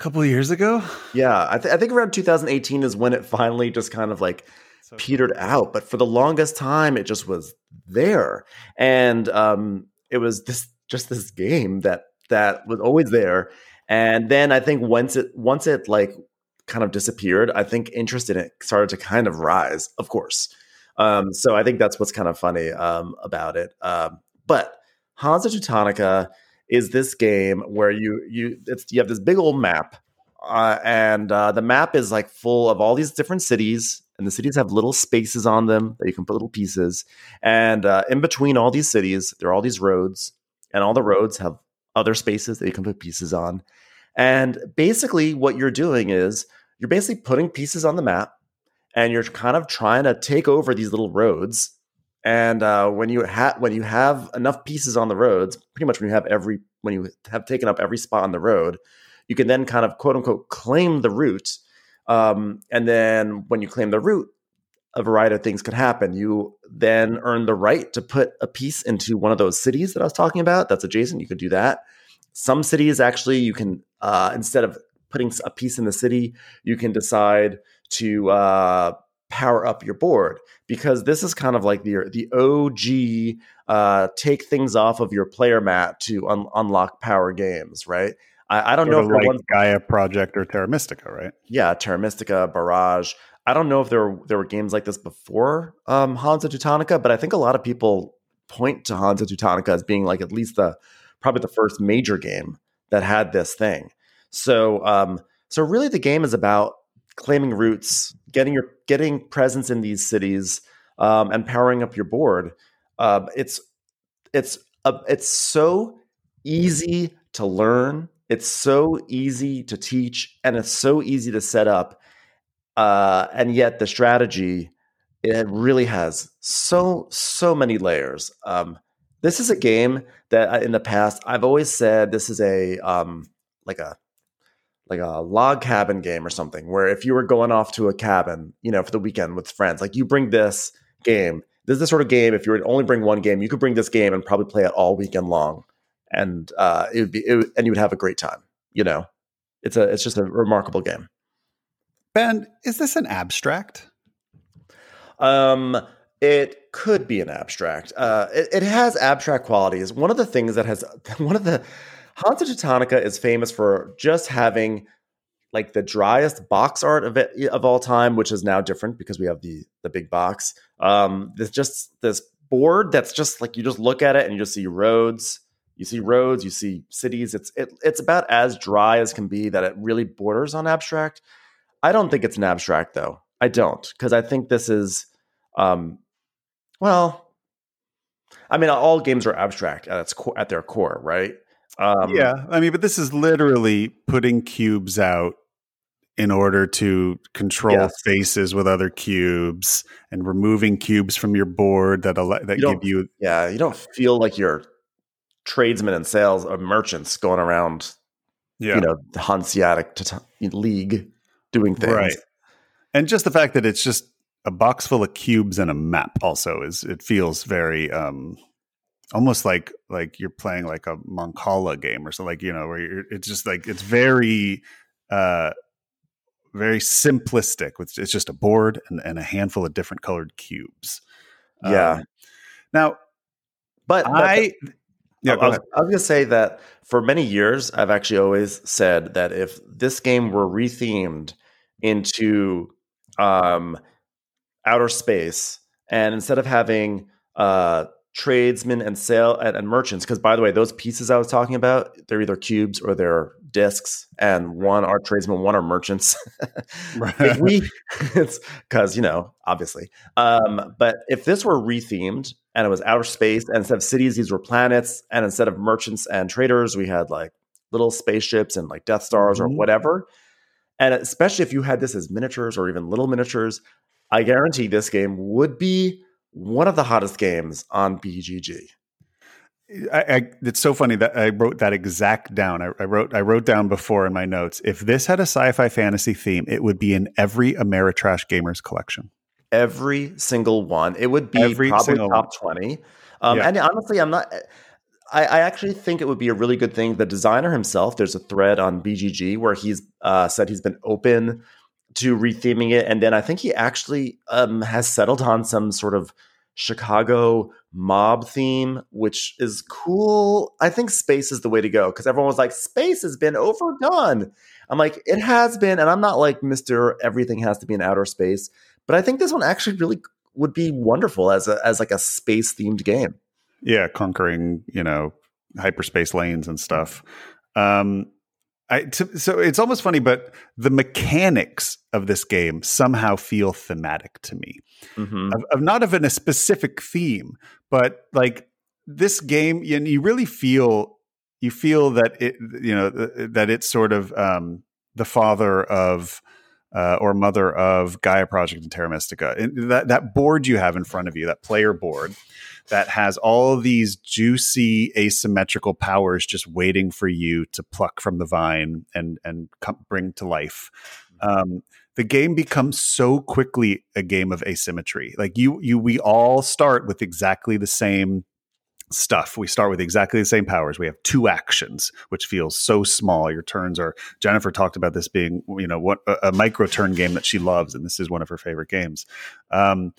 A couple years ago. Yeah, I, th- I think around 2018 is when it finally just kind of like so petered out. But for the longest time, it just was there, and um, it was this just this game that that was always there. And then I think once it once it like kind of disappeared, I think interest in it started to kind of rise. Of course, um, so I think that's what's kind of funny um, about it. Um, but Hansa Teutonica is this game where you you you have this big old map, uh, and uh, the map is like full of all these different cities and the cities have little spaces on them that you can put little pieces. And uh, in between all these cities, there are all these roads, and all the roads have other spaces that you can put pieces on. And basically, what you're doing is you're basically putting pieces on the map, and you're kind of trying to take over these little roads. And uh, when you have when you have enough pieces on the roads, pretty much when you have every when you have taken up every spot on the road, you can then kind of quote unquote claim the route um, and then when you claim the route, a variety of things could happen. You then earn the right to put a piece into one of those cities that I was talking about that's adjacent. You could do that. Some cities actually, you can, uh, instead of putting a piece in the city, you can decide to uh, power up your board because this is kind of like the the OG uh, take things off of your player mat to un- unlock power games, right? I, I don't sort know if like ones, Gaia Project or Terra Mystica, right? Yeah, Terra Mystica, Barrage. I don't know if there were, there were games like this before um, Hansa Teutonica, but I think a lot of people point to Hansa Teutonica as being like at least the probably the first major game that had this thing. So um, so really the game is about claiming routes, getting your getting presence in these cities, um, and powering up your board. Uh, it's it's uh, it's so easy to learn it's so easy to teach and it's so easy to set up. Uh, and yet the strategy, it really has so, so many layers. Um, this is a game that in the past I've always said this is a um, like a like a log cabin game or something where if you were going off to a cabin, you know, for the weekend with friends, like you bring this game. This is the sort of game if you were only bring one game, you could bring this game and probably play it all weekend long and uh, it would be it and you would have a great time. You know, it's a it's just a remarkable game. Ben, is this an abstract? Um, it could be an abstract. Uh, it, it has abstract qualities. One of the things that has one of the Hansa Teutonica is famous for just having like the driest box art of it of all time, which is now different because we have the the big box. Um, there's just this board that's just like you just look at it and you just see roads You see roads, you see cities. It's it, it's about as dry as can be. That it really borders on abstract. I don't think it's an abstract though. I don't because I think this is, um, well, I mean, all games are abstract at its core, at their core, right? Um, yeah, I mean, but this is literally putting cubes out in order to control Yes. spaces with other cubes and removing cubes from your board that al- that You give you yeah. You don't feel like you're tradesmen and sales or merchants going around, yeah you know, the Hanseatic t- league doing things. Right. and just the fact that it's just a box full of cubes and a map also is it feels very um almost like like you're playing like a Mancala game or something like you know where you're, it's just like it's very uh very simplistic with it's just a board and, and a handful of different colored cubes Yeah. Um, now But, but i yeah I, was. I was gonna say that for many years, I've actually always said that if this game were rethemed into um, outer space, and instead of having uh, tradesmen and sale and, and merchants, because by the way, those pieces I was talking about, they're either cubes or they're discs, and one are tradesmen, one are merchants. if we it's because you know obviously um but if this were rethemed and it was outer space and instead of cities these were planets and instead of merchants and traders we had like little spaceships and like death stars or Mhm. whatever and especially if you had this as miniatures or even little miniatures i guarantee this game would be one of the hottest games on bgg I, I, it's so funny that I wrote that exact down. I, I wrote I wrote down before in my notes. If this had a sci-fi fantasy theme, it would be in every Ameritrash Gamers collection. every single one. It would be Every probably top twenty. Um, Yeah. And honestly, I'm not. I, I actually think it would be a really good thing. The designer himself, there's a thread on BGG where he's uh, said he's been open to retheming it, and then I think he actually um, has settled on some sort of Chicago mob theme, which is cool. I think space is the way to go because everyone was like, space has been overdone. I'm like, it has been, and I'm not like Mister Everything has to be in outer space, but I think this one actually really would be wonderful as a as like a space themed game. Yeah, conquering you know hyperspace lanes and stuff. Um, I t- so it's almost funny, but the mechanics of this game somehow feel thematic to me. Mhm. of, of not of a specific theme, but like this game, and you really feel you feel that it you know that it's sort of um, the father of. Uh, or mother of Gaia Project and Terra Mystica. And that that board you have in front of you, that player board, that has all these juicy asymmetrical powers just waiting for you to pluck from the vine and and come, bring to life. Um, the game becomes so quickly a game of asymmetry. Like you, you, we all start with exactly the same stuff. We start with exactly the same powers. We have two actions, which feels so small. Your turns are. Jennifer talked about this being, you know, what a, a micro turn game that she loves, and this is one of her favorite games. Um,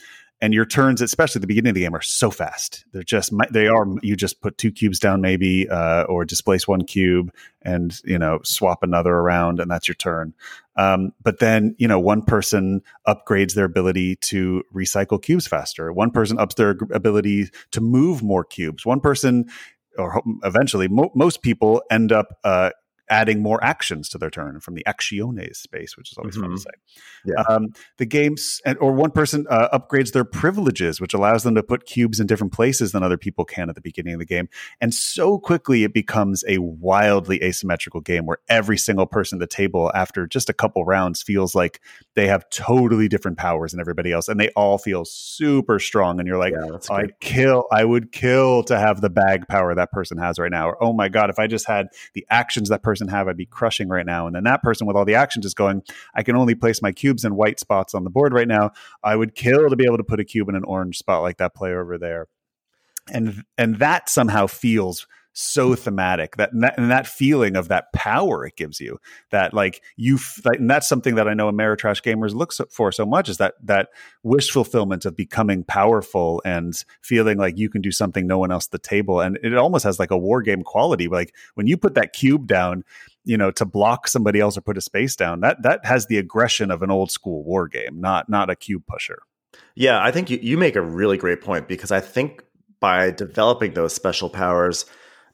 and your turns, especially at the beginning of the game, are so fast. They're just they are. You just put two cubes down, maybe, uh, or displace one cube, and you know swap another around, and that's your turn. Um, but then you know one person upgrades their ability to recycle cubes faster. One person ups their ability to move more cubes. One person, or eventually, mo- most people end up uh, adding more actions to their turn from the Actiones space, which is always fun to Mhm. say. Yeah. Um, the games, or one person uh, upgrades their privileges, which allows them to put cubes in different places than other people can at the beginning of the game. And so quickly, it becomes a wildly asymmetrical game where every single person at the table, after just a couple rounds, feels like they have totally different powers than everybody else, and they all feel super strong. And you're like, yeah, that's I kill. I would kill to have the bag power that person has right now. Or oh my god, if I just had the actions that person have, I'd be crushing right now. And then that person with all the actions is going. I can only place my cubes in white spots on the board right now. I would kill to be able to put a cube in an orange spot like that player over there. And and that somehow feels so thematic that and that, and that feeling of that power it gives you that like you and that's something that I know Ameritrash gamers look for so much is that that wish fulfillment of becoming powerful and feeling like you can do something no one else at the table. And it almost has like a war game quality like when you put that cube down you know to block somebody else or put a space down that that has the aggression of an old school war game not not a cube pusher. Yeah, I think you, you make a really great point because I think by developing those special powers,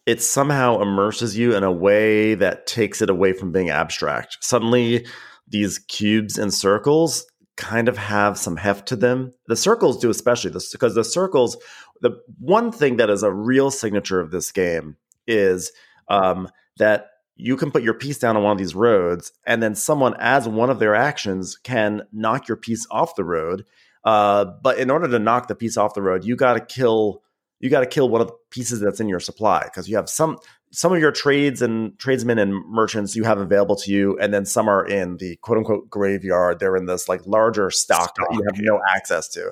it somehow immerses you in a way that takes it away from being abstract. Suddenly, these cubes and circles kind of have some heft to them. The circles do, especially this, because the circles. The one thing that is a real signature of this game is um, that you can put your piece down on one of these roads, and then someone, as one of their actions, can knock your piece off the road. Uh, but in order to knock the piece off the road, you got to kill you got to kill one of the pieces that's in your supply because you have some some of your trades and tradesmen and merchants you have available to you, and then some are in the quote unquote graveyard. They're in this like larger stock, stock that you have no access to.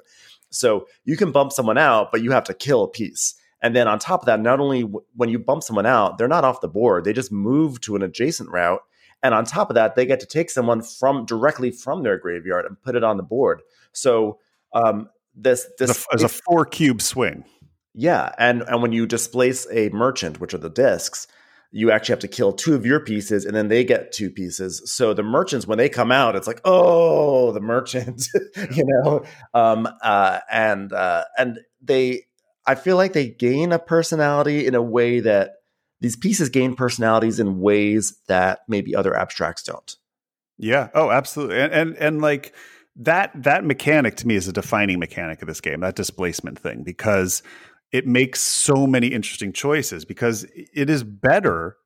So you can bump someone out, but you have to kill a piece. And then on top of that, not only w- when you bump someone out, they're not off the board; they just move to an adjacent route. And on top of that, they get to take someone from directly from their graveyard and put it on the board. So um, this this as a, a four cube swing. Yeah, and and when you displace a merchant, which are the discs, you actually have to kill two of your pieces, and then they get two pieces. So the merchants, when they come out, it's like, oh, the merchant, you know, um, uh, and uh, and they, I feel like they gain a personality in a way that these pieces gain personalities in ways that maybe other abstracts don't. Yeah. Oh, absolutely. And and and like that that mechanic to me is a defining mechanic of this game. That displacement thing because it makes so many interesting choices because it is better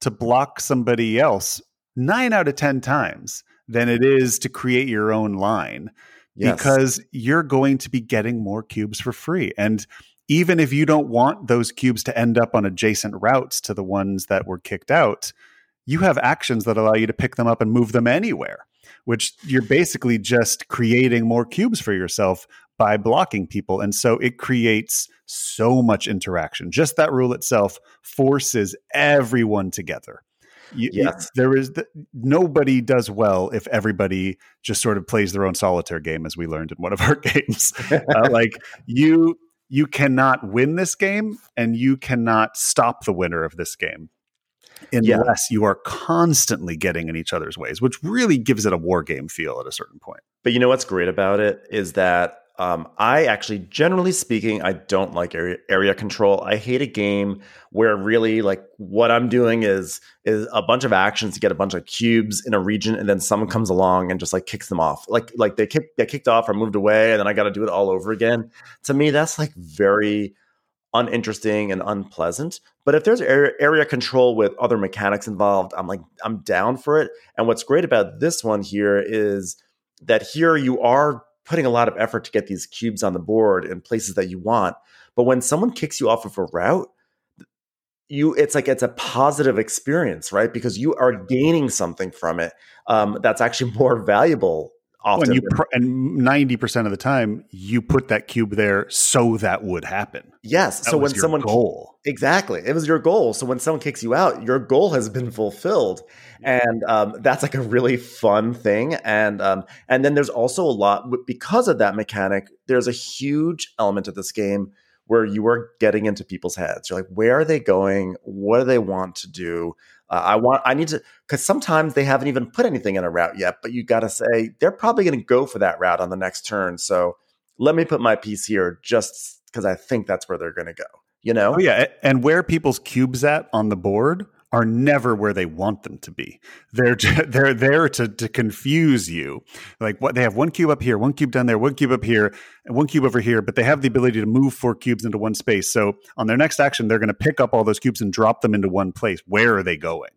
to block somebody else nine out of 10 times than it is to create your own line yes. because you're going to be getting more cubes for free. And even if you don't want those cubes to end up on adjacent routes to the ones that were kicked out, you have actions that allow you to pick them up and move them anywhere, which you're basically just creating more cubes for yourself by blocking people. And so it creates so much interaction. Just that rule itself forces everyone together. You, yes. there is the, nobody does well if everybody just sort of plays their own solitaire game, as we learned in one of our games. uh, like you, you cannot win this game, and you cannot stop the winner of this game unless yeah. you are constantly getting in each other's ways, which really gives it a war game feel at a certain point. But you know what's great about it is that um, I actually, generally speaking, I don't like area, area control. I hate a game where really like what I'm doing is is a bunch of actions to get a bunch of cubes in a region, and then someone comes along and just like kicks them off. Like like they kick, get kicked off or moved away, and then I got to do it all over again. To me, that's like very uninteresting and unpleasant. But if there's area, area control with other mechanics involved, I'm like I'm down for it. And what's great about this one here is that here you are putting a lot of effort to get these cubes on the board in places that you want. But when someone kicks you off of a route, you it's like it's a positive experience, right? Because you are gaining something from it um, that's actually more valuable. Often pr- and ninety percent of the time, you put that cube there so that would happen. Yes. That so when someone goal exactly, it was your goal. So when someone kicks you out, your goal has been fulfilled, and um, that's like a really fun thing. And um, and then there's also a lot because of that mechanic there's a huge element of this game where you are getting into people's heads. You're like where are they going? What do they want to do? Uh, i want i need to because sometimes they haven't even put anything in a route yet but you got to say they're probably going to go for that route on the next turn. So let me put my piece here just because i think that's where they're going to go you know oh yeah and where people's cubes at on the board are never where they want them to be. They're they're there to to confuse you. Like what they have one cube up here, one cube down there, one cube up here, and one cube over here, but they have the ability to move four cubes into one space. So on their next action, they're going to pick up all those cubes and drop them into one place. Where are they going?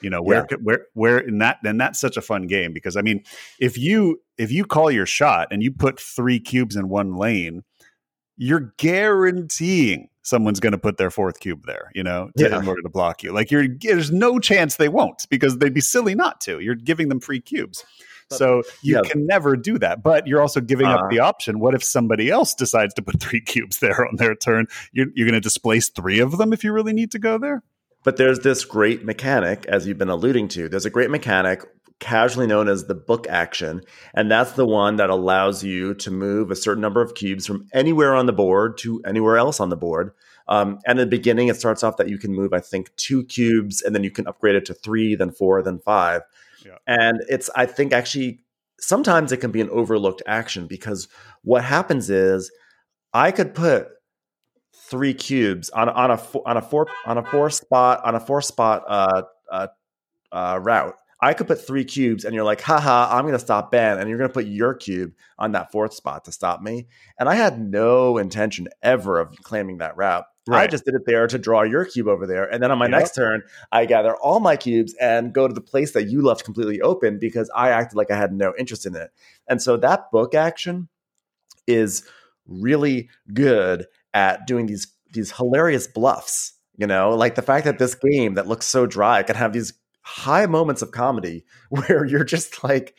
You know, where yeah. where where in that then that's such a fun game because I mean, if you if you call your shot and you put 3 cubes in one lane, you're guaranteeing someone's going to put their fourth cube there, you know, to, yeah. in order to block you. Like you're there's no chance they won't because they'd be silly not to. You're giving them free cubes. So you yeah. can never do that. But you're also giving uh, up the uh-huh. option. What if somebody else decides to put three cubes there on their turn? You're, you're going to displace three of them if you really need to go there? But there's this great mechanic, as you've been alluding to. There's a great mechanic casually known as the book action. And that's the one that allows you to move a certain number of cubes from anywhere on the board to anywhere else on the board. Um, and in the beginning, it starts off that you can move, I think, two cubes, and then you can upgrade it to three, then four, then five. Yeah. And it's, I think, actually, sometimes it can be an overlooked action because what happens is I could put three cubes on on a on a four on a four spot on a four spot uh, uh, uh, route. I could put three cubes, and you're like, haha, I'm going to stop Ben, and you're going to put your cube on that fourth spot to stop me. And I had no intention ever of claiming that route. I just did it there to draw your cube over there. And then on my Yep. next turn, I gather all my cubes and go to the place that you left completely open because I acted like I had no interest in it. And so that book action is really good at doing these these hilarious bluffs. You know, like the fact that this game that looks so dry can have these high moments of comedy where you're just like,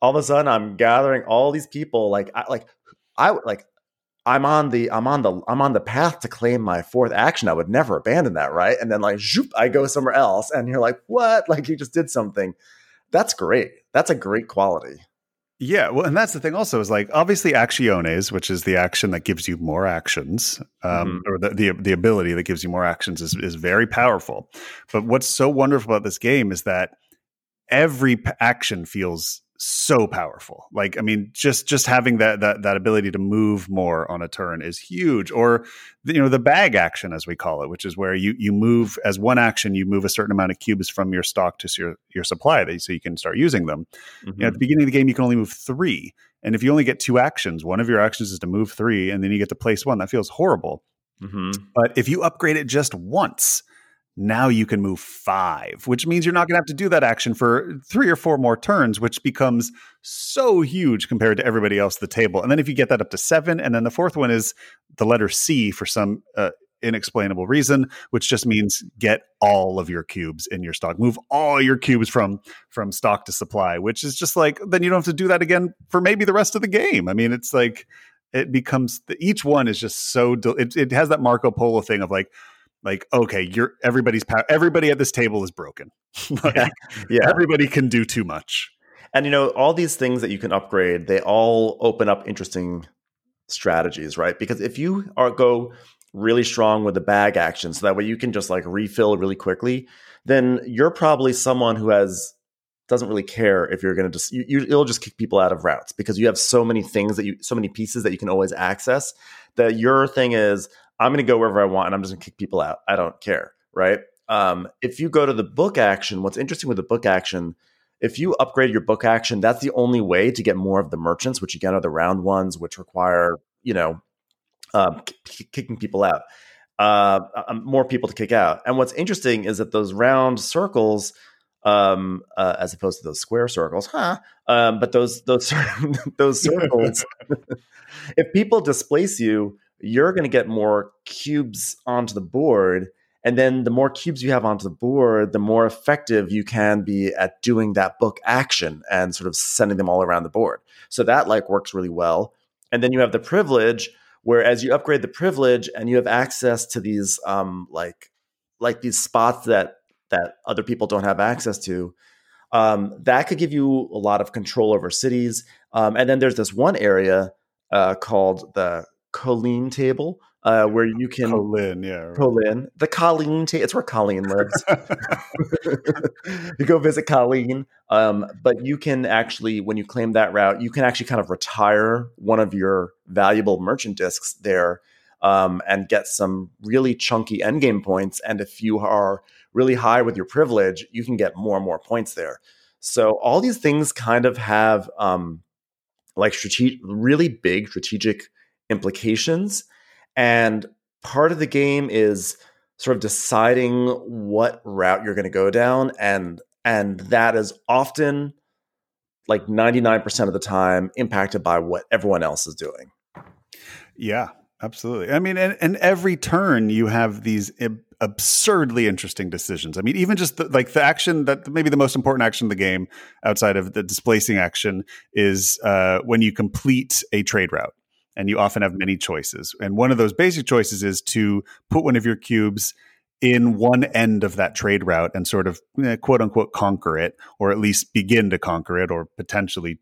all of a sudden, I'm gathering all these people. Like, I like, I like, I'm on the, I'm on the, I'm on the path to claim my fourth action. I would never abandon that, right? And then like, zoop, I go somewhere else, and you're like, what? Like, you just did something. That's great. That's a great quality. Yeah, well, and that's the thing. Also, is like obviously actiones, which is the action that gives you more actions, um, or the, the the ability that gives you more actions, is is very powerful. But what's so wonderful about this game is that every p- action feels so powerful. Like, I mean, just just having that that that ability to move more on a turn is huge. Or you know, the bag action, as we call it, which is where you you move as one action, you move a certain amount of cubes from your stock to your your supply, that so you can start using them. You know, at the beginning of the game, you can only move three. And if you only get two actions, one of your actions is to move three, and then you get to place one. That feels horrible. Mhm. But if you upgrade it just once, now you can move five, which means you're not going to have to do that action for three or four more turns, which becomes so huge compared to everybody else at the table. And then if you get that up to seven, and then the fourth one is the letter C for some uh, inexplainable reason, which just means get all of your cubes in your stock, move all your cubes from from stock to supply, which is just like then you don't have to do that again for maybe the rest of the game. I mean, it's like it becomes each one is just so it, it has that Marco Polo thing of like like okay you're everybody's power everybody at this table is broken like, Yeah. Yeah. everybody can do too much And you know, all these things that you can upgrade, they all open up interesting strategies, right? Because if you are go really strong with the bag action, so that way you can just like refill really quickly, then you're probably someone who has doesn't really care if you're going to just you, you, it'll just kick people out of routes because you have so many things that you so many pieces that you can always access that your thing is I'm going to go wherever I want and I'm just going to kick people out. I don't care, right? Um, if you go to the book action, what's interesting with the book action if you upgrade your book action, that's the only way to get more of the merchants, which again are the round ones, which require you know um, k- kicking people out, uh, um, more people to kick out. And what's interesting is that those round circles, um, uh, as opposed to those square circles, huh? Um, but those those those circles, if people displace you, you're going to get more cubes onto the board. And then the more cubes you have onto the board, the more effective you can be at doing that book action and sort of sending them all around the board. So that like works really well. And then you have the privilege, where as you upgrade the privilege and you have access to these um like like these spots that that other people don't have access to, um, that could give you a lot of control over cities. Um, and then there's this one area uh, called the Colleen table, uh, where you can Colleen, yeah Colleen, the Colleen table. It's where Colleen lives. you go visit Colleen, um, but you can actually, when you claim that route, you can actually kind of retire one of your valuable merchant discs there um, and get some really chunky endgame points. And if you are really high with your privilege, you can get more and more points there. So all these things kind of have um, like strategic, really big strategic implications. And part of the game is sort of deciding what route you're going to go down and and that is often like 99% of the time impacted by what everyone else is doing. yeah absolutely i mean and, and every turn you have these ab- absurdly interesting decisions i mean even just the, like the action that maybe the most important action of the game outside of the displacing action is uh, when you complete a trade route and you often have many choices and one of those basic choices is to put one of your cubes in one end of that trade route and sort of eh, quote unquote conquer it or at least begin to conquer it or potentially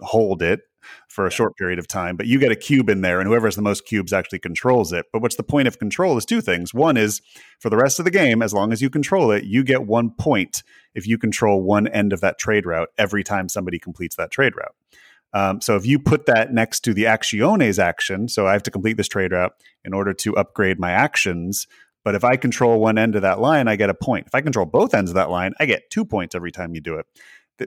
hold it for a short period of time, but you get a cube in there, and whoever has the most cubes actually controls it. But what's the point of control is two things. One is for the rest of the game, as long as you control it, you get one point if you control one end of that trade route every time somebody completes that trade route. Um, so if you put that next to the actiones action, so I have to complete this trade route in order to upgrade my actions. But if I control one end of that line, I get a point. If I control both ends of that line, I get two points every time you do it.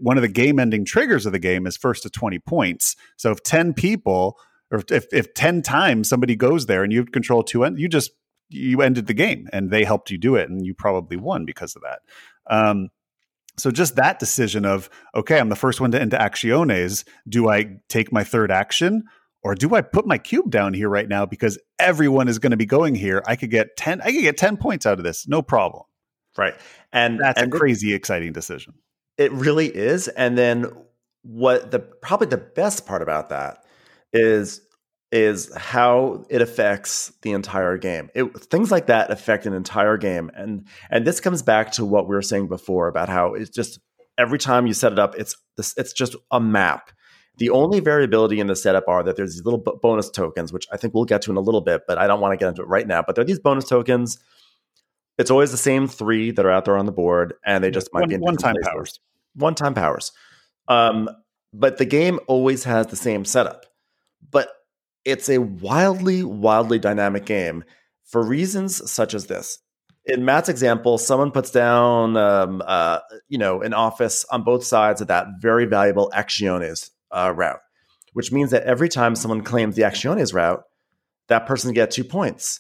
One of the game ending triggers of the game is first to 20 points. So if 10 people, or if, if 10 times somebody goes there and you control two ends, you just, you ended the game and they helped you do it and you probably won because of that. Um, so just that decision of okay i'm the first one to into actiones do i take my third action or do i put my cube down here right now because everyone is going to be going here? I could get 10 i could get 10 points out of this. No problem. Right. And that's and a crazy exciting decision. It really is. And then what the probably the best part about that is is how it affects the entire game. It, things like that affect an entire game, and and this comes back to what we were saying before about how it's just every time you set it up, it's this, it's just a map. The only variability in the setup are that there's these little bonus tokens, which I think we'll get to in a little bit, but I don't want to get into it right now. But there are these bonus tokens. It's always the same three that are out there on the board, and they just might one, be in one time places. powers. One time powers. Um, but the game always has the same setup. But it's a wildly, wildly dynamic game for reasons such as this. In Matt's example, someone puts down, um, uh, you know, an office on both sides of that very valuable Actiones uh, route, which means that every time someone claims the Actiones route, that person gets two points.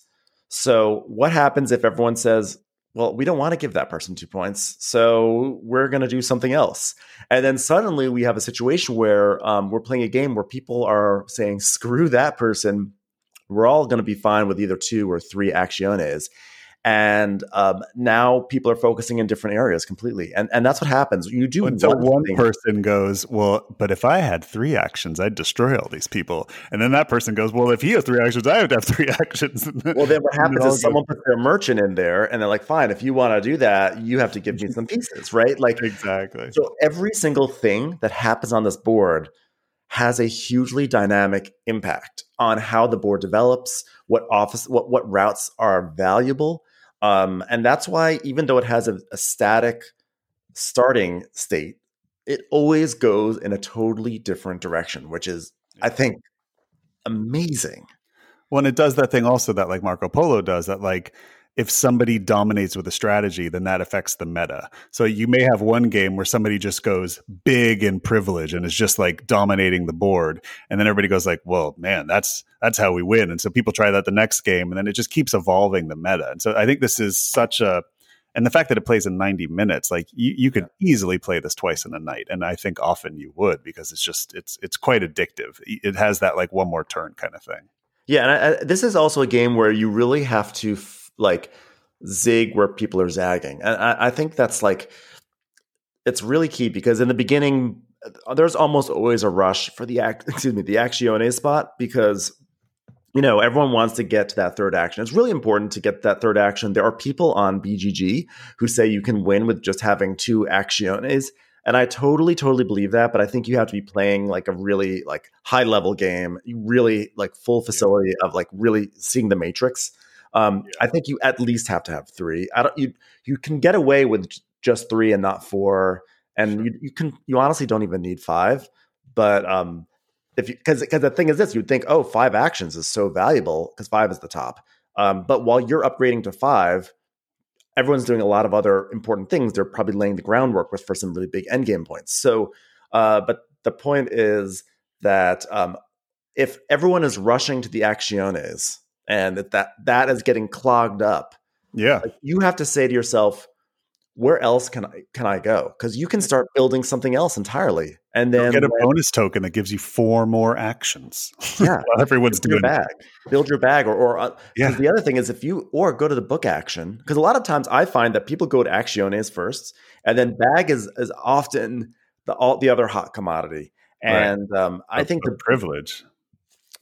So, what happens if everyone says, well, we don't want to give that person two points, so we're going to do something else. And then suddenly we have a situation where um, we're playing a game where people are saying, screw that person. We're all going to be fine with either two or three actiones and um, now people are focusing in different areas completely. And and that's what happens. You do until one, one person goes well but if i had three actions i'd destroy all these people. And then that person goes well if he has three actions i have to have three actions. Well then what happens is someone puts their merchant in there and they're like fine if you want to do that you have to give me some pieces right? Like exactly. so every single thing that happens on this board has a hugely dynamic impact on how the board develops what office what what routes are valuable um, and that's why, even though it has a, a static starting state, it always goes in a totally different direction, which is, I think, amazing. Well, and it does that thing also that like Marco Polo does that like if somebody dominates with a strategy, then that affects the meta. So you may have one game where somebody just goes big in privilege and is just like dominating the board, and then everybody goes like, "Well, man, that's that's how we win." And so people try that the next game, and then it just keeps evolving the meta. And so I think this is such a and the fact that it plays in 90 minutes like you, you could easily play this twice in a night and i think often you would because it's just it's it's quite addictive it has that like one more turn kind of thing yeah and I, I, this is also a game where you really have to f- like zig where people are zagging and I, I think that's like it's really key because in the beginning uh, there's almost always a rush for the act excuse me the accione spot because you know, everyone wants to get to that third action. It's really important to get that third action. There are people on BGG who say you can win with just having two actiones. And I totally, totally believe that. But I think you have to be playing like a really like high level game, really like full facility of like really seeing the matrix. Um, yeah. I think you at least have to have three. I don't. You you can get away with just three and not four, and you, you can you honestly don't even need five. But um, if you because because the thing is this you'd think oh five actions is so valuable because five is the top um, but while you're upgrading to five everyone's doing a lot of other important things they're probably laying the groundwork with for some really big end game points so uh, but the point is that um, if everyone is rushing to the actiones and that that, that is getting clogged up yeah like you have to say to yourself where else can I can I go? Because you can start building something else entirely, and then You'll get a when, bonus token that gives you four more actions. Yeah, everyone's build doing your bag, build your bag, or or uh, yeah. The other thing is if you or go to the book action because a lot of times I find that people go to actiones first, and then bag is is often the all the other hot commodity. And right. um, I think the privilege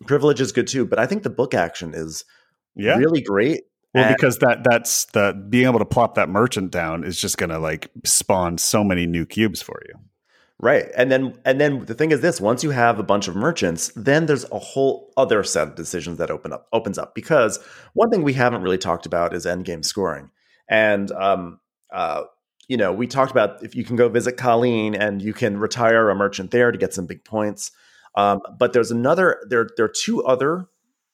privilege is good too, but I think the book action is yeah. really great well, and, because that that's the being able to plop that merchant down is just going to like spawn so many new cubes for you. Right. And then and then the thing is this, once you have a bunch of merchants, then there's a whole other set of decisions that open up opens up because one thing we haven't really talked about is endgame scoring. And um uh you know, we talked about if you can go visit Colleen and you can retire a merchant there to get some big points. Um, but there's another. There there are two other.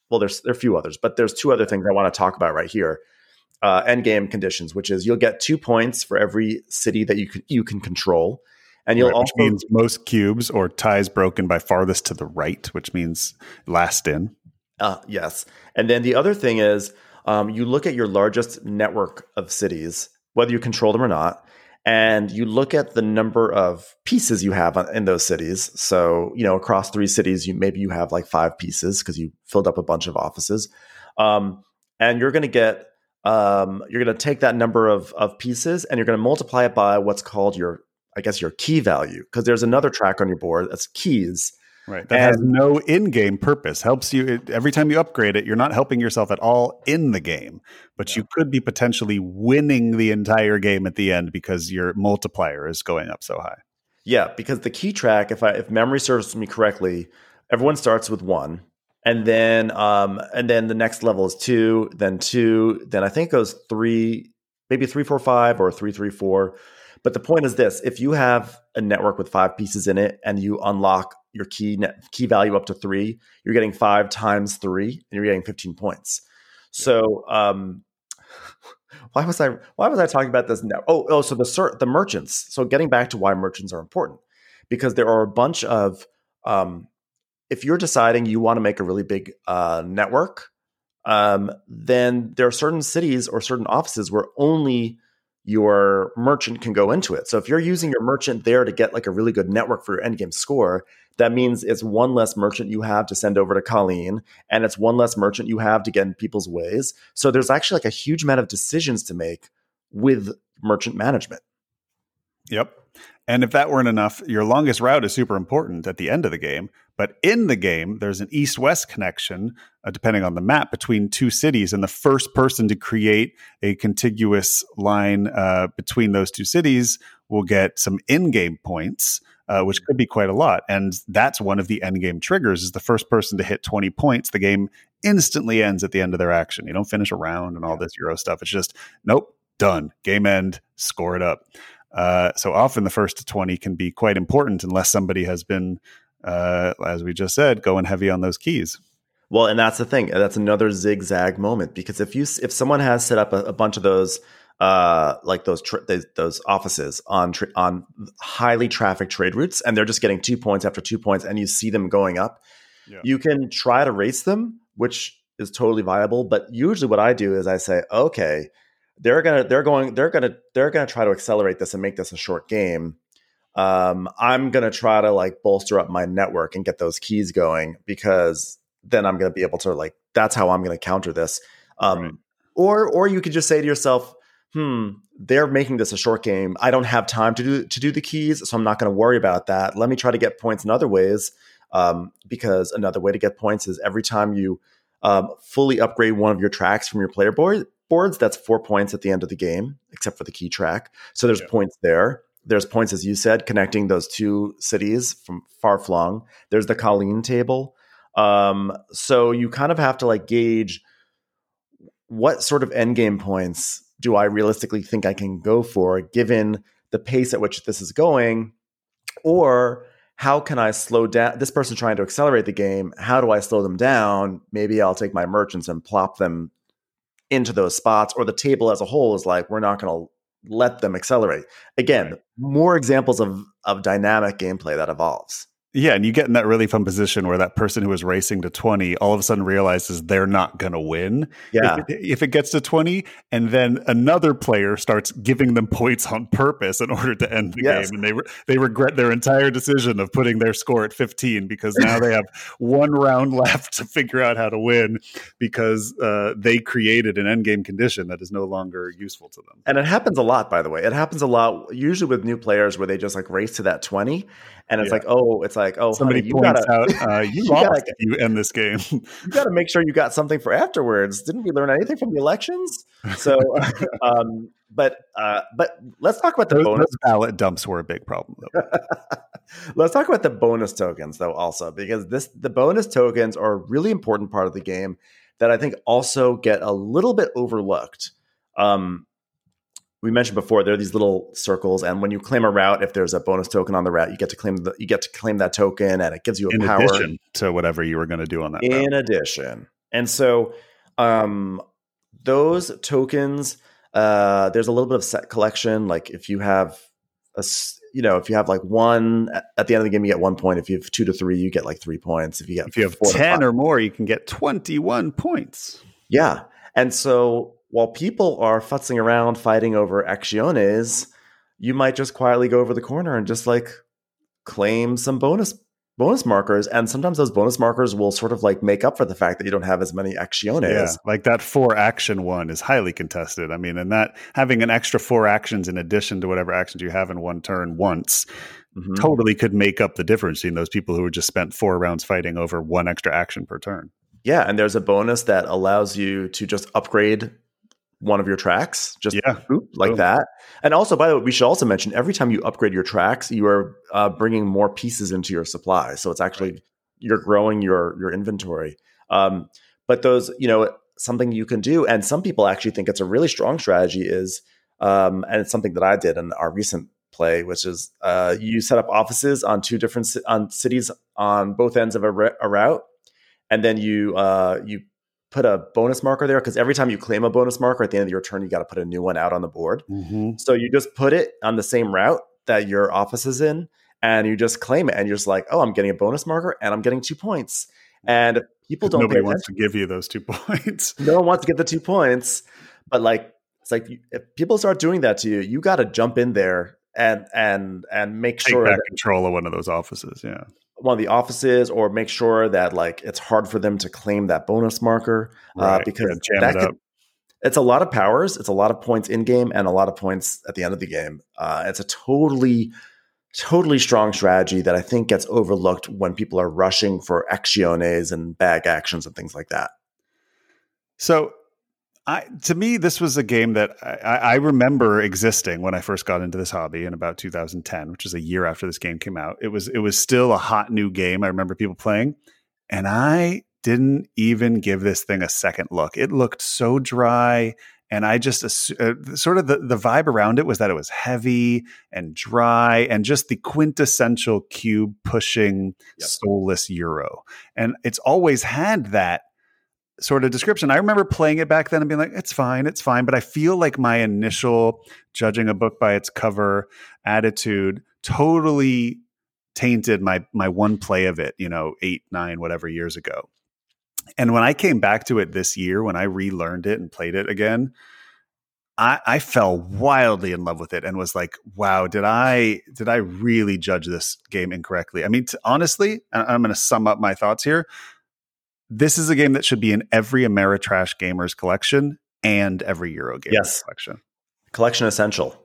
Well, there's there are a few others, but there's two other things I want to talk about right here. Uh, end game conditions, which is you'll get two points for every city that you can you can control, and you'll Right, also means most cubes or ties broken by farthest to the right, which means last in. Uh, yes. And then the other thing is um, you look at your largest network of cities, whether you control them or not, and you look at the number of pieces you have in those cities. So, you know, across three cities, you maybe you have like five pieces because you filled up a bunch of offices. Um, and you're going to get, um, you're going to take that number of, of pieces and you're going to multiply it by what's called your, I guess, your key value. Because there's another track on your board that's keys. Right. That has no in-game purpose. Helps you it, every time you upgrade it. You're not helping yourself at all in the game, but you could be potentially winning the entire game at the end because your multiplier is going up so high. Yeah, because the key track, if I if memory serves me correctly, everyone starts with one, and then um and then the next level is two, then two, then I think it goes three, maybe three, four, five, or three, three, four. But the point is this: if you have a network with five pieces in it, and you unlock your key net, key value up to three, you're getting five times three, and you're getting fifteen points. So um, why was I why was I talking about this now? Oh, oh, so the the merchants. So getting back to why merchants are important, because there are a bunch of um, if you're deciding you want to make a really big uh, network, um, then there are certain cities or certain offices where only your merchant can go into it. So if you're using your merchant there to get like a really good network for your endgame score, that means it's one less merchant you have to send over to Colleen, and it's one less merchant you have to get in people's ways. So there's actually like a huge amount of decisions to make with merchant management. Yep. And if that weren't enough, your longest route is super important at the end of the game. But in the game, there's an east west connection, uh, depending on the map, between two cities. And the first person to create a contiguous line uh, between those two cities will get some in game points. Uh, which could be quite a lot, and that's one of the end game triggers. Is the first person to hit twenty points, the game instantly ends at the end of their action. You don't finish a round and all this Euro stuff. It's just nope, done, game end, score it up. Uh, so often the first to 20 can be quite important unless somebody has been, uh, as we just said, going heavy on those keys. Well, and that's the thing. That's another zigzag moment because if you if someone has set up a, a bunch of those uh like those tra- those, those offices on tra- on highly trafficked trade routes and they're just getting two points after two points and you see them going up Yeah. you can try to race them which is totally viable but usually what i do is i say okay they're gonna they're going they're gonna they're gonna try to accelerate this and make this a short game um i'm gonna try to like bolster up my network and get those keys going because then i'm gonna be able to like that's how i'm gonna counter this. Um Right. or or you could just say to yourself hmm they're making this a short game. I don't have time to do to do the keys so i'm not going to worry about that. Let me try to get points in other ways. Um, because another way to get points is every time you um, fully upgrade one of your tracks from your player board boards that's four points at the end of the game except for the key track. So there's Yeah. points there there's points as you said connecting those two cities from far flung there's the colleen table um, so you kind of have to like gauge what sort of end game points do I realistically think I can go for given the pace at which this is going? Or how can I slow down this person trying to accelerate the game? How do I slow them down? Maybe I'll take my merchants and plop them into those spots, or the table as a whole is like, we're not going to let them accelerate. Again, more examples of, of dynamic gameplay that evolves. Yeah, and you get in that really fun position where that person who was racing to 20 all of a sudden realizes they're not going to win. Yeah. If it, if it gets to 20 and then another player starts giving them points on purpose in order to end the Yes. game and they re- they regret their entire decision of putting their score at 15 because now they have one round left to figure out how to win because uh, they created an end game condition that is no longer useful to them. And it happens a lot, by the way. It happens a lot, usually with new players, where they just like race to that twenty, and it's Yeah. like, oh, it's like, oh, Somebody honey, you points gotta, out uh, you, you lost gotta- if you end this game. you gotta make sure you got something for afterwards. Didn't we learn anything from the elections? So, um, but uh, but let's talk about the those, bonus. those ballot dumps were a big problem. Though. let's talk about the bonus tokens, though, also because this the bonus tokens are a really important part of the game that I think also get a little bit overlooked. Um, we mentioned before, there are these little circles, and when you claim a route, if there's a bonus token on the route, you get to claim the you get to claim that token, and it gives you a In power. addition to whatever you were going to do on that. route. in addition, and so um, those tokens, uh, there's a little bit of set collection. Like if you have a, you know, if you have like one at- the end of the game, you get one point. If you have two to three, you get like three points. If you get If you have 10 five- or more, you can get 21 points. yeah. And so while people are futzing around fighting over actiones, you might just quietly go over the corner and just like claim some bonus bonus markers. And sometimes those bonus markers will sort of like make up for the fact that you don't have as many actiones. Yeah, like that four action one is highly contested. I mean, and that having an extra four actions in addition to whatever actions you have in one turn once Mhm. totally could make up the difference between those people who have just spent four rounds fighting over one extra action per turn. Yeah, and there's a bonus that allows you to just upgrade one of your tracks, just Yeah. like that. And also, by the way, we should also mention every time you upgrade your tracks, you are uh, bringing more pieces into your supply. So it's actually you're growing your your inventory. Um, but those, you know, something you can do, and some people actually think it's a really strong strategy is, um, and it's something that I did in our recent play, which is uh, you set up offices on two different ci- on cities on both ends of a route, and then you uh, you put a bonus marker there because every time you claim a bonus marker at the end of your turn, you got to put a new one out on the board. Mm-hmm. So you just put it on the same route that your office is in, and you just claim it, and you're just like, oh, I'm getting a bonus marker, and I'm getting two points. And people don't Nobody wants to give you those two points. No one wants to get the two points, but like it's like if people start doing that to you, you got to jump in there and and and make Take sure that control of one of those offices. Yeah. One of the offices or make sure that like it's hard for them to claim that bonus marker uh, Right. because that it could, it's a lot of powers it's a lot of points in game and a lot of points at the end of the game uh, it's a totally totally strong strategy that i think gets overlooked when people are rushing for actiones and bag actions and things like that So, I to me, this was a game that I, I remember existing when I first got into this hobby in about 2010, which is a year after this game came out. It was it was still a hot new game. I remember people playing, and I didn't even give this thing a second look. It looked so dry. And I just uh, sort of the, the vibe around it was that it was heavy and dry and just the quintessential cube pushing Yep. soulless Euro. And it's always had that sort of description. I remember playing it back then and being like, it's fine, it's fine. But I feel like my initial judging a book by its cover attitude totally tainted my my one play of it, you know, eight, nine, whatever years ago. And when I came back to it this year, when I relearned it and played it again, I, I fell wildly in love with it and was like, "Wow, did I did I really judge this game incorrectly?" I mean, t- honestly, I'm going to sum up my thoughts here this is a game that should be in every Ameritrash Gamers collection and every Euro Gamers Yes. collection. collection essential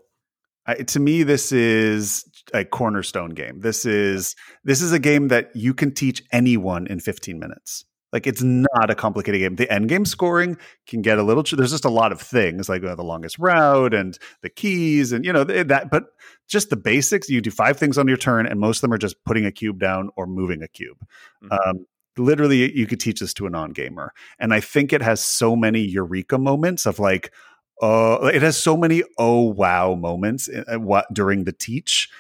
I, to me, this is a cornerstone game. This is this is a game that you can teach anyone in 15 minutes. Like it's not a complicated game. The end game scoring can get a little. tr- There's just a lot of things like uh, the longest route and the keys and you know th- that. But just the basics. You do five things on your turn, and most of them are just putting a cube down or moving a cube. Mhm. Um, literally, you could teach this to a non-gamer, and I think it has so many eureka moments of like, uh, it has so many oh wow moments uh, what during the teach.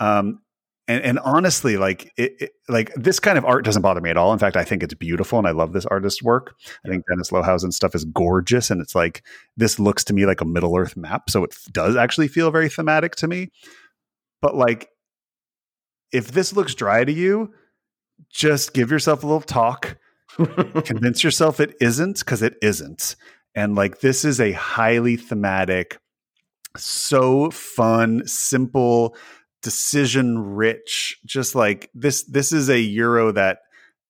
Um, and, and honestly, like it, it, like this kind of art doesn't bother me at all. In fact, I think it's beautiful, and I love this artist's work. I think Dennis Lohausen stuff is gorgeous, and it's like this looks to me like a Middle Earth map, so it does actually feel very thematic to me. But like, if this looks dry to you, just give yourself a little talk convince yourself it isn't because it isn't and like this is a highly thematic so fun simple decision rich just like this this is a euro that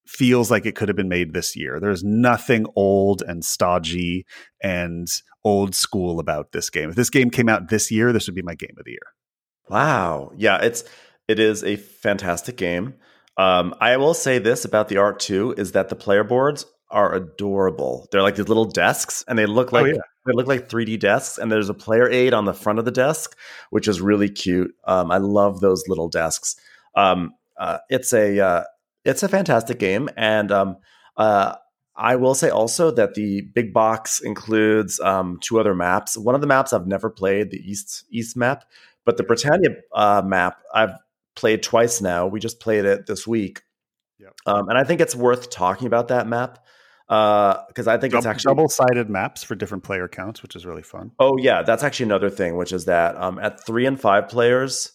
feels like it could have been made this year there's nothing old and stodgy and old school about this game if this game came out this year this would be my game of the year Wow. Yeah, it's it is a fantastic game. Um, I will say this about the art too is that the player boards are adorable. They're like these little desks, and they look Oh, like yeah. they look like 3D desks. And there's a player aid on the front of the desk, which is really cute. Um, I love those little desks. Um, uh, it's a uh, it's a fantastic game, and um, uh, I will say also that the big box includes um, two other maps. One of the maps I've never played, the East East map, but the Britannia uh, map I've played twice now. We just played it this week, Yep. um, and I think it's worth talking about that map because I think it's actually double sided maps for different player counts, which is really fun. Oh yeah, that's actually another thing, which is that um, at three and five players,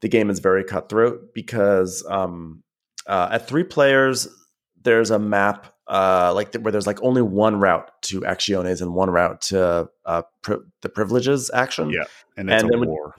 the game is very cutthroat because um, uh, at three players, there's a map uh, like th- where there's like only one route to actiones and one route to uh, pri- the privileges action. Yeah, and it's And a war.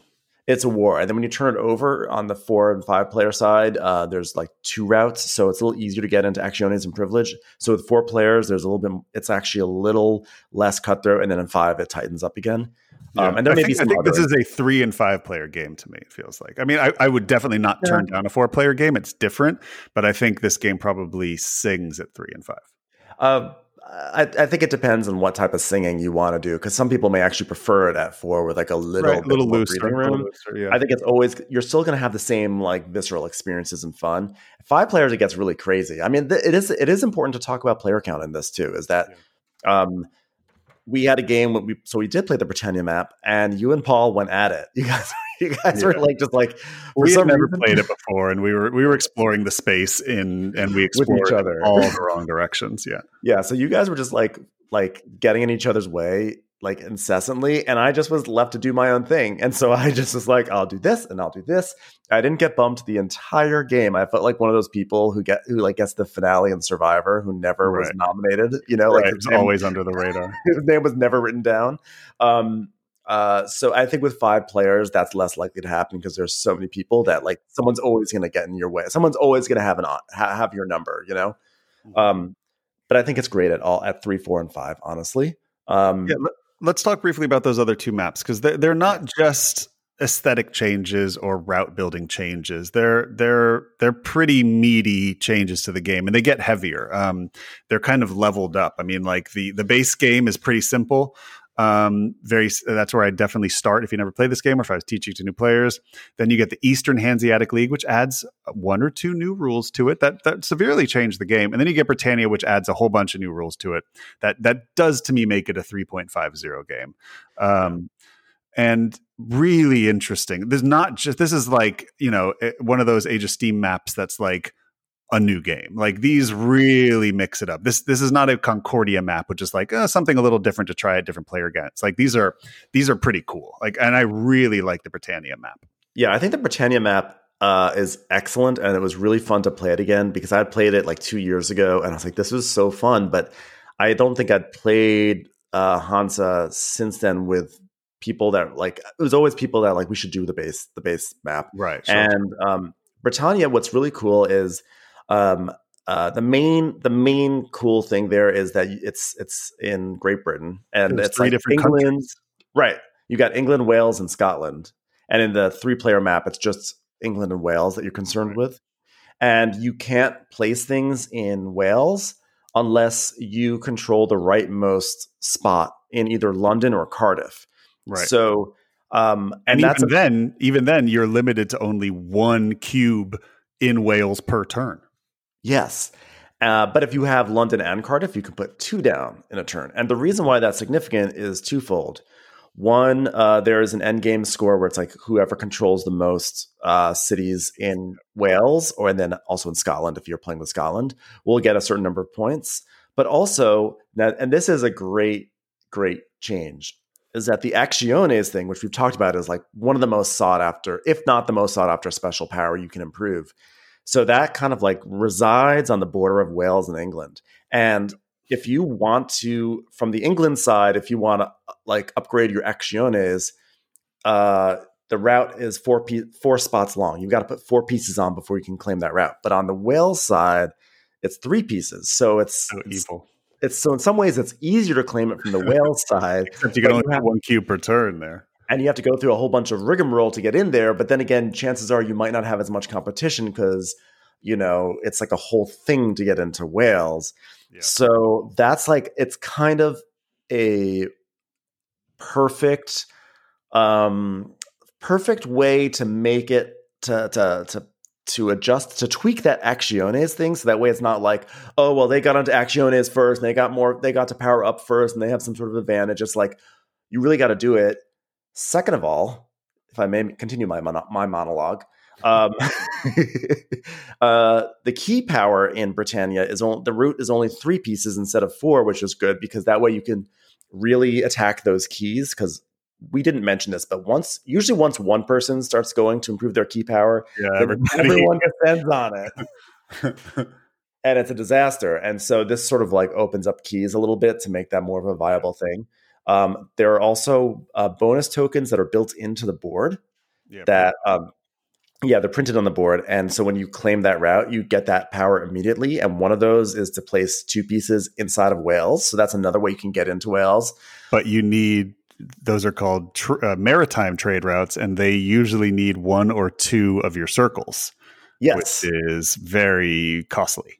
It's a war, and then when you turn it over on the four and five player side, uh, there's like two routes, so it's a little easier to get into actiones and privilege. So with four players, there's a little bit. It's actually a little less cutthroat, and then in five, it tightens up again. Um, and there I may think, be some I think this is a three and five player game to me. It feels like. I mean, I, I would definitely not turn down a four player game. It's different, but I think this game probably sings at three and five. Uh, I, I think it depends on what type of singing you want to do because some people may actually prefer it at four with like a little, Right, bit little more looser, room. looser, yeah. I think it's always you're still going to have the same like visceral experiences and fun. Five players, it gets really crazy. I mean, th- it is it is important to talk about player count in this too. Is that um, we had a game when we so we did play the Britannia map, and you and Paul went at it. You guys, you guys were like just like we had never reason- played it before, and we were we were exploring the space in, and we explored each other. all the wrong directions. Yeah, Yeah, so you guys were just like like getting in each other's way like incessantly and I just was left to do my own thing. And so I just was like I'll do this and I'll do this. I didn't get bumped the entire game. I felt like one of those people who get who like gets the finale in Survivor who never was nominated, you know, right. like it's always under the radar. his name was never written down. Um uh, so I think with five players, that's less likely to happen because there's so many people that like someone's always going to get in your way. Someone's always going to have an ha- have your number, you know. Mm-hmm. Um, but I think it's great at all at three, four, and five. Honestly, um, Yeah, let, let's talk briefly about those other two maps because they're, they're not just aesthetic changes or route building changes. They're they're they're pretty meaty changes to the game, and they get heavier. Um, they're kind of leveled up. I mean, like the the base game is pretty simple. Um, very that's where I definitely start if you never played this game or if I was teaching to new players. Then you get the Eastern Hanseatic League, which adds one or two new rules to it that that severely change the game, and then you get Britannia, which adds a whole bunch of new rules to it that that does to me make it a 3.50 game. Um and really interesting. There's not just this is like you know eh, one of those age of steam maps that's like a new game. Like these really mix it up. This this is not a concordia map which is like uh, something a little different to try a different player against like these are these are pretty cool. Like and i really like the britannia map. Yeah, I think the Britannia map uh, is excellent, and it was really fun to play it again because I had played it like two years ago, and I was like, this was so fun. But I don't think I'd played uh, Hansa since then with people that like it was always people that like we should do the base the base map. Right And um, Britannia, what's really cool is um, uh, the main the main cool thing there is that it's it's in Great Britain and There's it's three like different England, countries. right? You got England, Wales, and Scotland, and in the three player map, it's just England and Wales that you're concerned Right. with, and you can't place things in Wales unless you control the rightmost spot in either London or Cardiff. right So. Um, and, and, that's even a then even then you're limited to only one cube in wales per turn Yes. Uh, but if you have London and Cardiff, you can put two down in a turn. And the reason why that's significant is twofold. One, uh, there is an end game score where it's like whoever controls the most uh, cities in Wales, or and then also in Scotland, if you're playing with Scotland, will get a certain number of points. But also, that, and this is a great, great change, is that the Actiones thing, which we've talked about, is like one of the most sought after, if not the most sought after special power you can improve. So that kind of like resides on the border of Wales and England. And if you want to, from the England side, if you want to like upgrade your actiones, uh, the route is four pe- four spots long. You've got to put four pieces on before you can claim that route. But on the Wales side, it's three pieces. So it's, so it's, evil it's so in some ways it's easier to claim it from the Wales side except you can only you have- one cube per turn there and you have to go through a whole bunch of rigmarole to get in there. But then again, chances are you might not have as much competition because you know it's like a whole thing to get into Wales. Yeah. So that's like it's kind of a perfect, um, perfect way to make it to to to to adjust to tweak that actiones thing so that way it's not like oh well they got onto actiones first and they got more they got to power up first and they have some sort of advantage it's like you really got to do it second of all if i may continue my mono- my monologue um, uh, the key power in britannia is only the root is only three pieces instead of four which is good because that way you can really attack those keys because we didn't mention this, but once usually once one person starts going to improve their key power, Yeah, everyone descends on it. and it's a disaster. And so this sort of like opens up keys a little bit to make that more of a viable thing. Um, there are also uh, bonus tokens that are built into the board yeah, that, um, yeah, they're printed on the board. And so when you claim that route, you get that power immediately. And one of those is to place two pieces inside of Wales. So that's another way you can get into Wales. but you need those are called tr- uh, maritime trade routes, and they usually need one or two of your circles, Yes. which is very costly.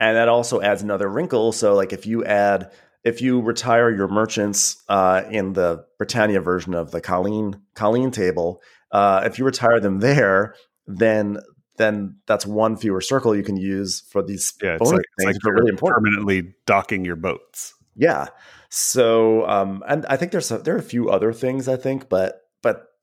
and that also adds another wrinkle so like if you add if you retire your merchants uh, in the britannia version of the colleen colleen table uh, if you retire them there then then that's one fewer circle you can use for these Yeah, it's like, it's like you're really important permanently docking your boats. yeah so um and i think there's a, there are a few other things i think but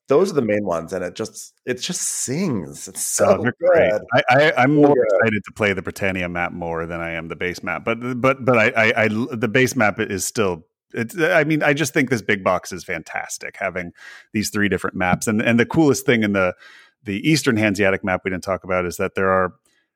those are the main ones and it just it just sings it's oh, so Oh, great. good I, I, I'm more good. excited to play the Britannia map more than I am the base map. But but but I, I, I the base map is still. It's, I mean, I just think this big box is fantastic, having these three different maps. And and the coolest thing in the the Eastern Hanseatic map we didn't talk about is that there are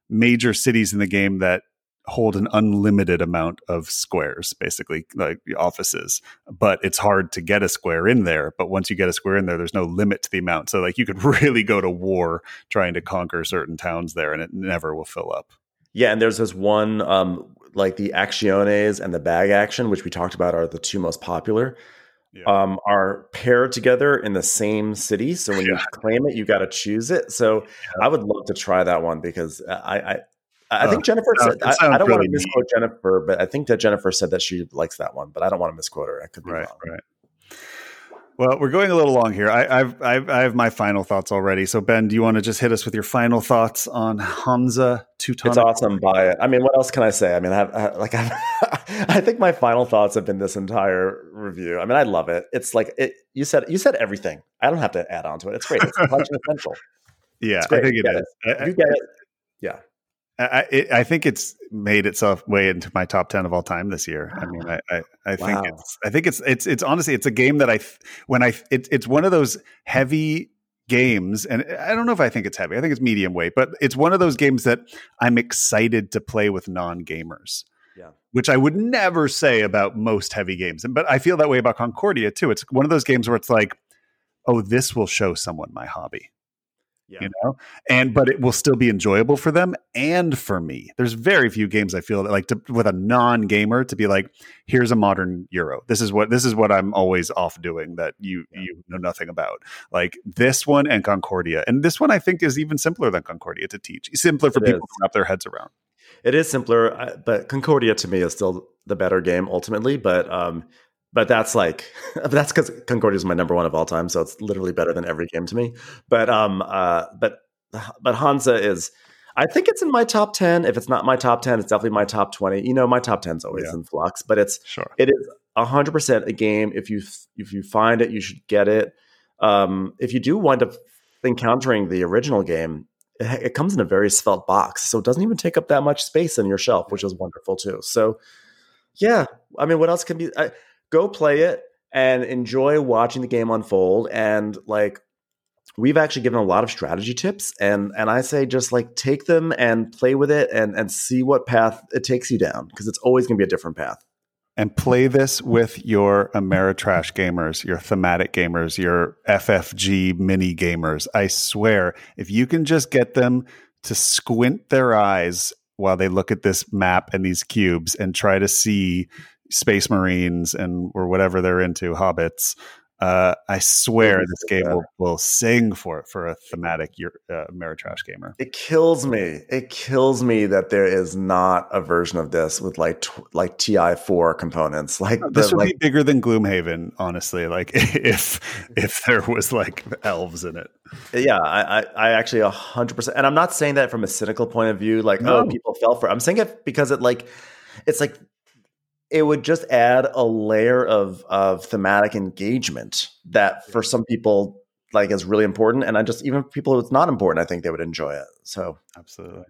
major cities in the game that hold an unlimited amount of squares, basically like offices. But it's hard to get a square in there. But once you get a square in there, there's no limit to the amount. So like you could really go to war trying to conquer certain towns there, and it never will fill up. Yeah, and there's this one um like the actiones and the bag action, which we talked about are the two most popular, Yeah. um, are paired together in the same city. So when you claim it, you got to choose it. So I would love to try that one because I I, I Oh, think Jennifer sounds- said it I, I don't want to misquote Jennifer, but I think that Jennifer said that she likes that one, but I don't want to misquote her. I could be right, wrong. right. Well, we're going a little long here. I, I've, I've I have my final thoughts already. So Ben, do you want to just hit us with your final thoughts on Hansa Teutonica? It's awesome. Buy it. I mean, what else can I say? I mean, I, have, I like I, I think my final thoughts have been this entire review. I mean, I love it. It's like it. You said you said everything. I don't have to add on to it. It's great. It's essential. Yeah, I think it Get. I- you get it, yeah. I, I, it, I think it's made itself way into my top ten of all time this year. I mean, I, I, I think Wow. it's, I think it's, it's, it's honestly, it's a game that I, when I, it, it's one of those heavy games, and I don't know if I think it's heavy. I think it's medium weight, but it's one of those games that I'm excited to play with non gamers. Yeah. Which I would never say about most heavy games, but I feel that way about Concordia too. It's one of those games where it's like, oh, this will show someone my hobby Yeah. you know and but it will still be enjoyable for them and for me there's very few games i feel that like to, with a non-gamer to be like here's a modern euro this is what this is what i'm always off doing that you Yeah. you know nothing about like this one and concordia and this one i think is even simpler than concordia to teach simpler for It people is. to wrap their heads around It is simpler, but Concordia to me is still the better game ultimately. But um, but that's like that's because Concordia is my number one of all time, so it's literally better than every game to me. But um, uh, but but Hansa is. I think it's in my top ten. If it's not my top ten, it's definitely my top twenty. You know, my top ten is always Yeah. in flux, but it's sure it is hundred percent a game. If you if you find it, you should get it. Um, if you do wind up encountering the original game, it, it comes in a very svelte box, so it doesn't even take up that much space in your shelf, which is wonderful too. So, yeah, I mean, what else can be? I, go play it and enjoy watching the game unfold. And like, we've actually given a lot of strategy tips, and and I say just like take them and play with it and and see what path it takes you down because it's always going to be a different path. and play this with your Ameritrash gamers, your thematic gamers, your FFG mini gamers. I swear, if you can just get them to squint their eyes while they look at this map and these cubes and try to see space marines and or whatever they're into, hobbits, Uh, I swear this game will, will sing for it for a thematic uh, Ameritrash gamer. It kills me. It kills me that there is not a version of this with like tw- like TI four components. Like This the, would like be bigger than Gloomhaven, honestly. Like if if there was like elves in it. yeah, I I, I actually a hundred percent. And I'm not saying that from a cynical point of view. Like No. oh, people fell for. it. I'm saying it because it like it's like it would just add a layer of of thematic engagement that for some people like is really important and i just even people who it's not important i think they would enjoy it so Absolutely.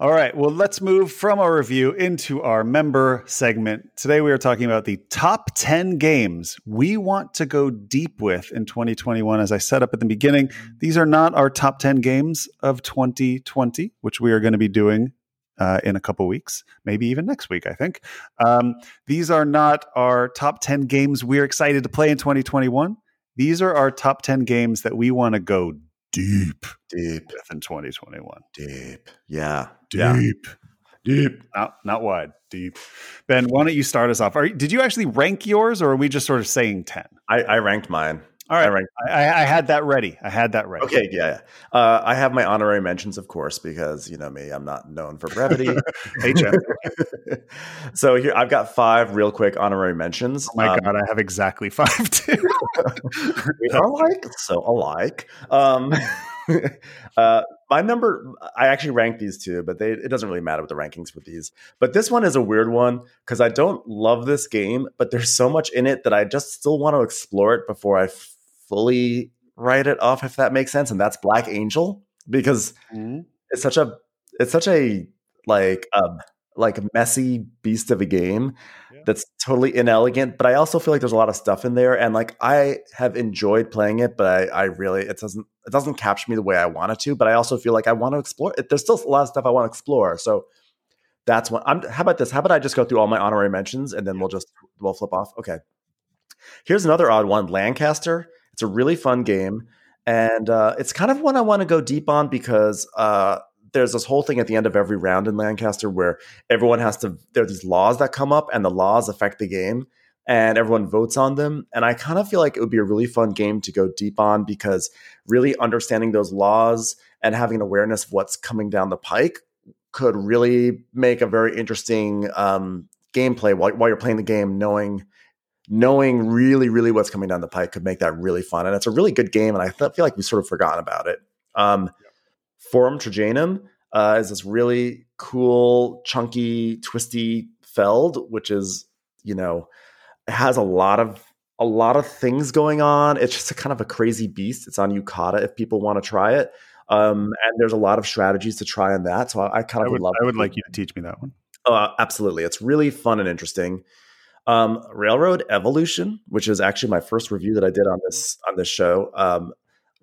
All right. Well, let's move from our review into our member segment. Today, we are talking about the top 10 games we want to go deep with in 2021. As I said up at the beginning, mm-hmm. these are not our top 10 games of 2020, which we are going to be doing uh, in a couple weeks, maybe even next week, I think. Um, these are not our top 10 games we're excited to play in 2021. These are our top 10 games that we want to go deep deep with in 2021. deep yeah Deep. yeah Deep. Not not wide. Deep. Ben, why don't you start us off? Are, did you actually rank yours or are we just sort of saying 10? I, I ranked mine All I I, I had that ready. I had that ready. okay yeah, yeah. Uh, i have my honorary mentions of course because you know me i'm not known for brevity HM. so here i've got five real quick honorary mentions Oh my Um, God, I have exactly five too. we are like so alike. Um, uh, my number, I actually ranked these two, but they, it doesn't really matter with the rankings with these. But this one is a weird one because I don't love this game, but there's so much in it that I just still want to explore it before I fully write it off, if that makes sense. And that's Black Angel because Mhm. it's such a, it's such a like, um, like messy beast of a game Yeah. that's totally inelegant but i also feel like there's a lot of stuff in there and like i have enjoyed playing it but i, I really it doesn't it doesn't capture me the way i want it to but i also feel like i want to explore it there's still a lot of stuff i want to explore so that's one i'm how about this how about i just go through all my honorary mentions and then we'll just we'll flip off okay here's another odd one lancaster it's a really fun game and uh, it's kind of one i want to go deep on because uh, there's this whole thing at the end of every round in Lancaster where everyone has to there are these laws that come up and the laws affect the game and everyone votes on them and I kind of feel like it would be a really fun game to go deep on because really understanding those laws and having an awareness of what's coming down the pike could really make a very interesting um, gameplay while, while you're playing the game knowing knowing really really what's coming down the pike could make that really fun and it's a really good game and I th- feel like we've sort of forgotten about it um, Forum Trajanum uh, is this really cool, chunky, twisty feld, which is you know it has a lot of a lot of things going on. It's just a kind of a crazy beast. It's on Yucata if people want to try it, um, and there's a lot of strategies to try in that. So I, I kind I of would, love. I would like you to teach me that one. Uh, absolutely, it's really fun and interesting. Um, Railroad Evolution, which is actually my first review that I did on this on this show. Um,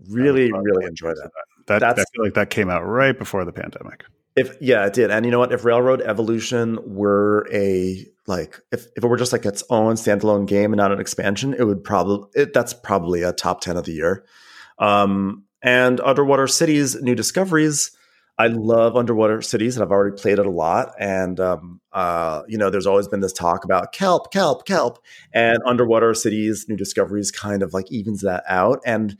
really, really enjoyed that. That, I That's- feel like that came out right before the pandemic. If yeah, it did. And you know what? If Railroad Evolution were a like if, if it were just like its own standalone game and not an expansion, it would probably it, that's probably a top 10 of the year. Um and Underwater Cities New Discoveries, I love Underwater Cities and I've already played it a lot and um uh you know there's always been this talk about kelp kelp kelp and Underwater Cities New Discoveries kind of like evens that out and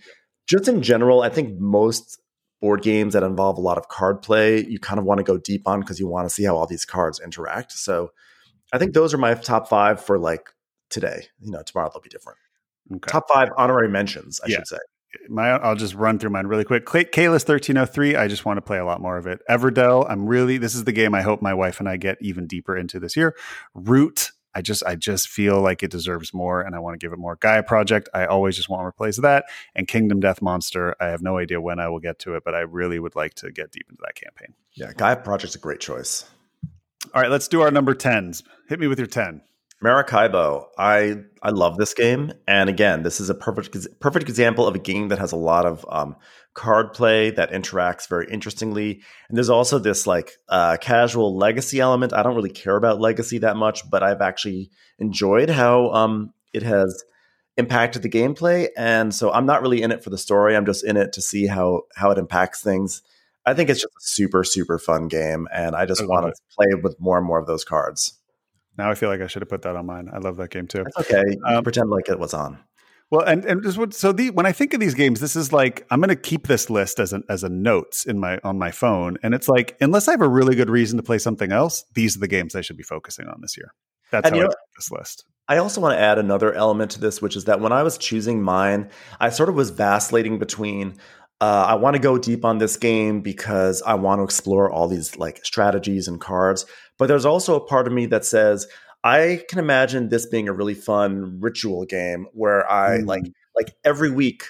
just in general, I think most board games that involve a lot of card play, you kind of want to go deep on because you want to see how all these cards interact. So I think those are my top five for like today. You know, tomorrow they'll be different. Okay. Top five honorary mentions, I Yeah. should say. My I'll just run through mine really quick. Caylus thirteen oh three. I just want to play a lot more of it. Everdell. I'm really. This is the game I hope my wife and I get even deeper into this year. Root. I just I just feel like it deserves more, and I want to give it more. Gaia Project. I always just want to replace that. And Kingdom Death Monster. I have no idea when I will get to it, but I really would like to get deep into that campaign. Yeah, Gaia Project's a great choice. All right, let's do our number tens. Hit me with your ten. Maracaibo, I I love this game, and again, this is a perfect perfect example of a game that has a lot of um, card play that interacts very interestingly. And there's also this like uh, casual legacy element. I don't really care about legacy that much, but I've actually enjoyed how um, it has impacted the gameplay. And so I'm not really in it for the story. I'm just in it to see how how it impacts things. I think it's just a super super fun game, and I just I want it. to play with more and more of those cards. Now I feel like I should have put that on mine. I love that game too. It's okay. Um, pretend like it was on. Well, and and just what, so the when I think of these games, this is like I'm going to keep this list as an as a notes in my on my phone, and it's like unless I have a really good reason to play something else, these are the games I should be focusing on this year. That's And how you I know- this list. I also want to add another element to this, which is that when I was choosing mine, I sort of was vacillating between uh, I want to go deep on this game because I want to explore all these like strategies and cards. But there's also a part of me that says I can imagine this being a really fun ritual game where I Mm. like like every week,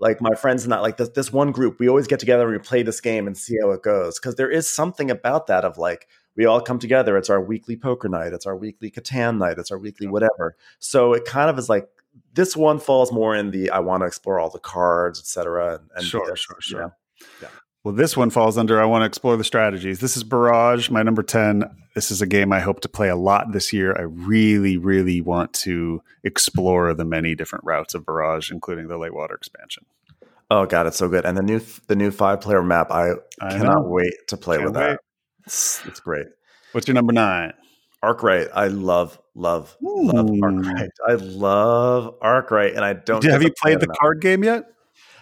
like my friends and I, like this, this one group, we always get together and we play this game and see how it goes. Because there is something about that of like we all come together. It's our weekly poker night. It's our weekly Catan night. It's our weekly whatever. So it kind of is like this one falls more in the I want to explore all the cards, etc. And, and Sure, this, sure, you sure. know. Well, this one falls under I want to explore the strategies. This is Barrage, my number 10. This is a game I hope to play a lot this year. I really, really want to explore the many different routes of Barrage, including the Leeghwater expansion. Oh god, it's so good. And the new the new five player map, I, I cannot know. wait to play Can't with wait. that. It's, it's great. What's your number nine? Arkwright, I love, love, love Arkwright. I love Arkwright, and I don't. Have you played the enough. card game yet?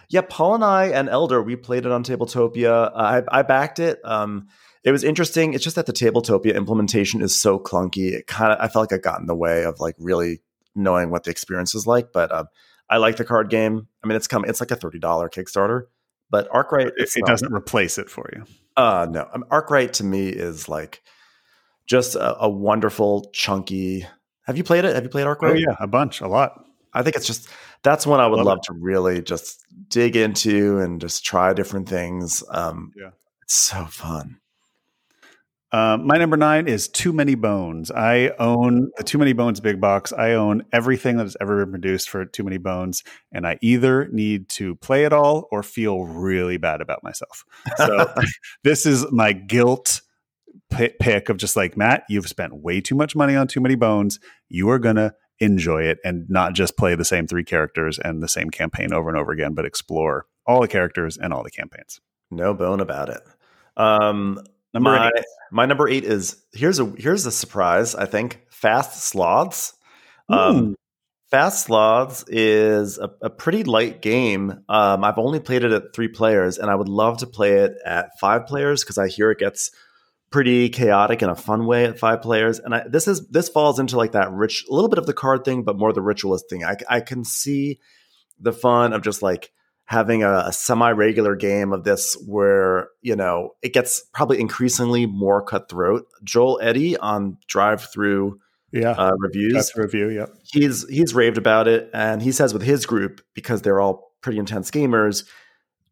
Yeah, Paul and I and Elder, we played it on Tabletopia. Uh, I, I backed it. Um, it was interesting. It's just that the Tabletopia implementation is so clunky. It kind of I felt like I got in the way of like really knowing what the experience is like. But um, I like the card game. I mean, it's come. It's like a thirty dollar Kickstarter. But Arkwright, It, it doesn't replace it for you. Uh, no, um, Arkwright to me is like just a, a wonderful chunky. Have you played it? Have you played Arkwright? Oh, yeah, a bunch, a lot. I think it's just that's one I would Love love, to really just dig into and just try different things. Um, Yeah. it's so fun. Um, my number nine is Too Many Bones. I own the Too Many Bones big box. I own everything that has ever been produced for Too Many Bones, and I either need to play it all or feel really bad about myself. So this is my guilt pick of just like Matt. You've spent way too much money on Too Many Bones. You are gonna enjoy it and not just play the same three characters and the same campaign over and over again, but explore all the characters and all the campaigns. no bone about it. Um, Number my, eight. my number eight is here's a here's a surprise. I think Fast Sloths. Um, Fast Sloths is a, a pretty light game. Um, I've only played it at three players, and I would love to play it at five players because I hear it gets pretty chaotic in a fun way at five players. And I, this is this falls into like that rich, a little bit of the card thing, but more the ritualist thing. I, I can see the fun of just like having a, a semi-regular game of this where you know it gets probably increasingly more cutthroat. Joel Eddy on Drive Through yeah, uh, reviews that's review. Yep. he's he's raved about it and he says with his group because they're all pretty intense gamers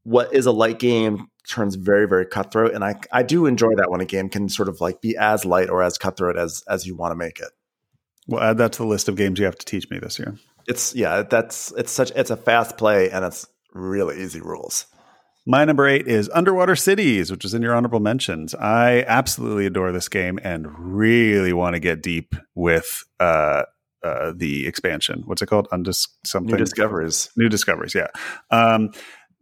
what is a light game turns very very cutthroat and i i do enjoy that when a game can sort of like be as light or as cutthroat as as you want to make it We'll add that to the list of games you have to teach me this year. it's yeah that's it's such it's a fast play and it's really easy rules My number eight is Underwater Cities, which is in your honorable mentions. I absolutely adore this game and really want to get deep with uh, uh, the expansion. What's it called? Undis something. new discoveries New discoveries. Yeah. Um,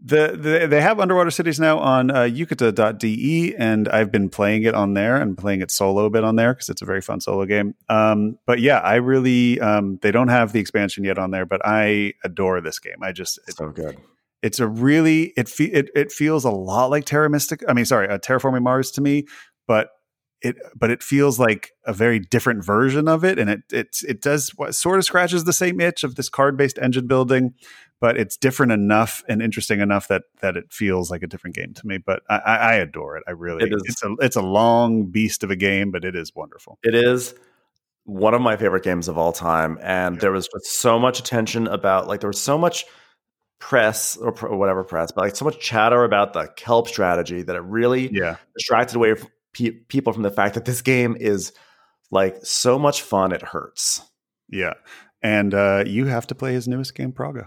the, the they have underwater cities now on uh, yucata.de and I've been playing it on there and playing it solo a bit on there because it's a very fun solo game. Um, but yeah, I really um, they don't have the expansion yet on there, but I adore this game. I just it, so good it's a really it fe- it it feels a lot like Terra Mystic. I mean, sorry, uh, Terraforming Mars to me, but it but it feels like a very different version of it, and it it it does what sort of scratches the same itch of this card based engine building, but it's different enough and interesting enough that that it feels like a different game to me. But I, I adore it. I really It is- it's a it's a long beast of a game, but it is wonderful. It is one of my favorite games of all time, and there was just so much attention about like there was so much press or, pr- or whatever press, but like so much chatter about the kelp strategy that it really Yeah, distracted away from pe- people from the fact that this game is like so much fun it hurts. yeah. And uh, you have to play his newest game, Praga.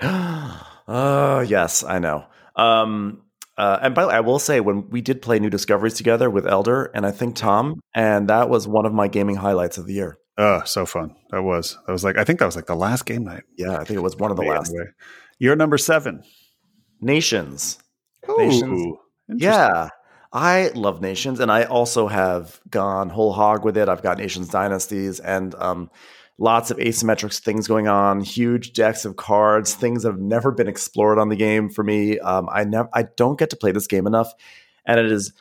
oh yes, I know. Um, uh, and by the way, I will say when we did play New Discoveries together with Elder and I think Tom, and that was one of my gaming highlights of the year. Oh, so fun. That was. That was like I think that was like the last game night. Yeah, I think it was one of the last anyway. You're number seven. nations. Nations. Ooh, interesting. Yeah. I love Nations, and I also have gone whole hog with it. I've got Nations Dynasties, and um, lots of asymmetric things going on, huge decks of cards, things that have never been explored on the game for me. Um, I never, I don't get to play this game enough, and it is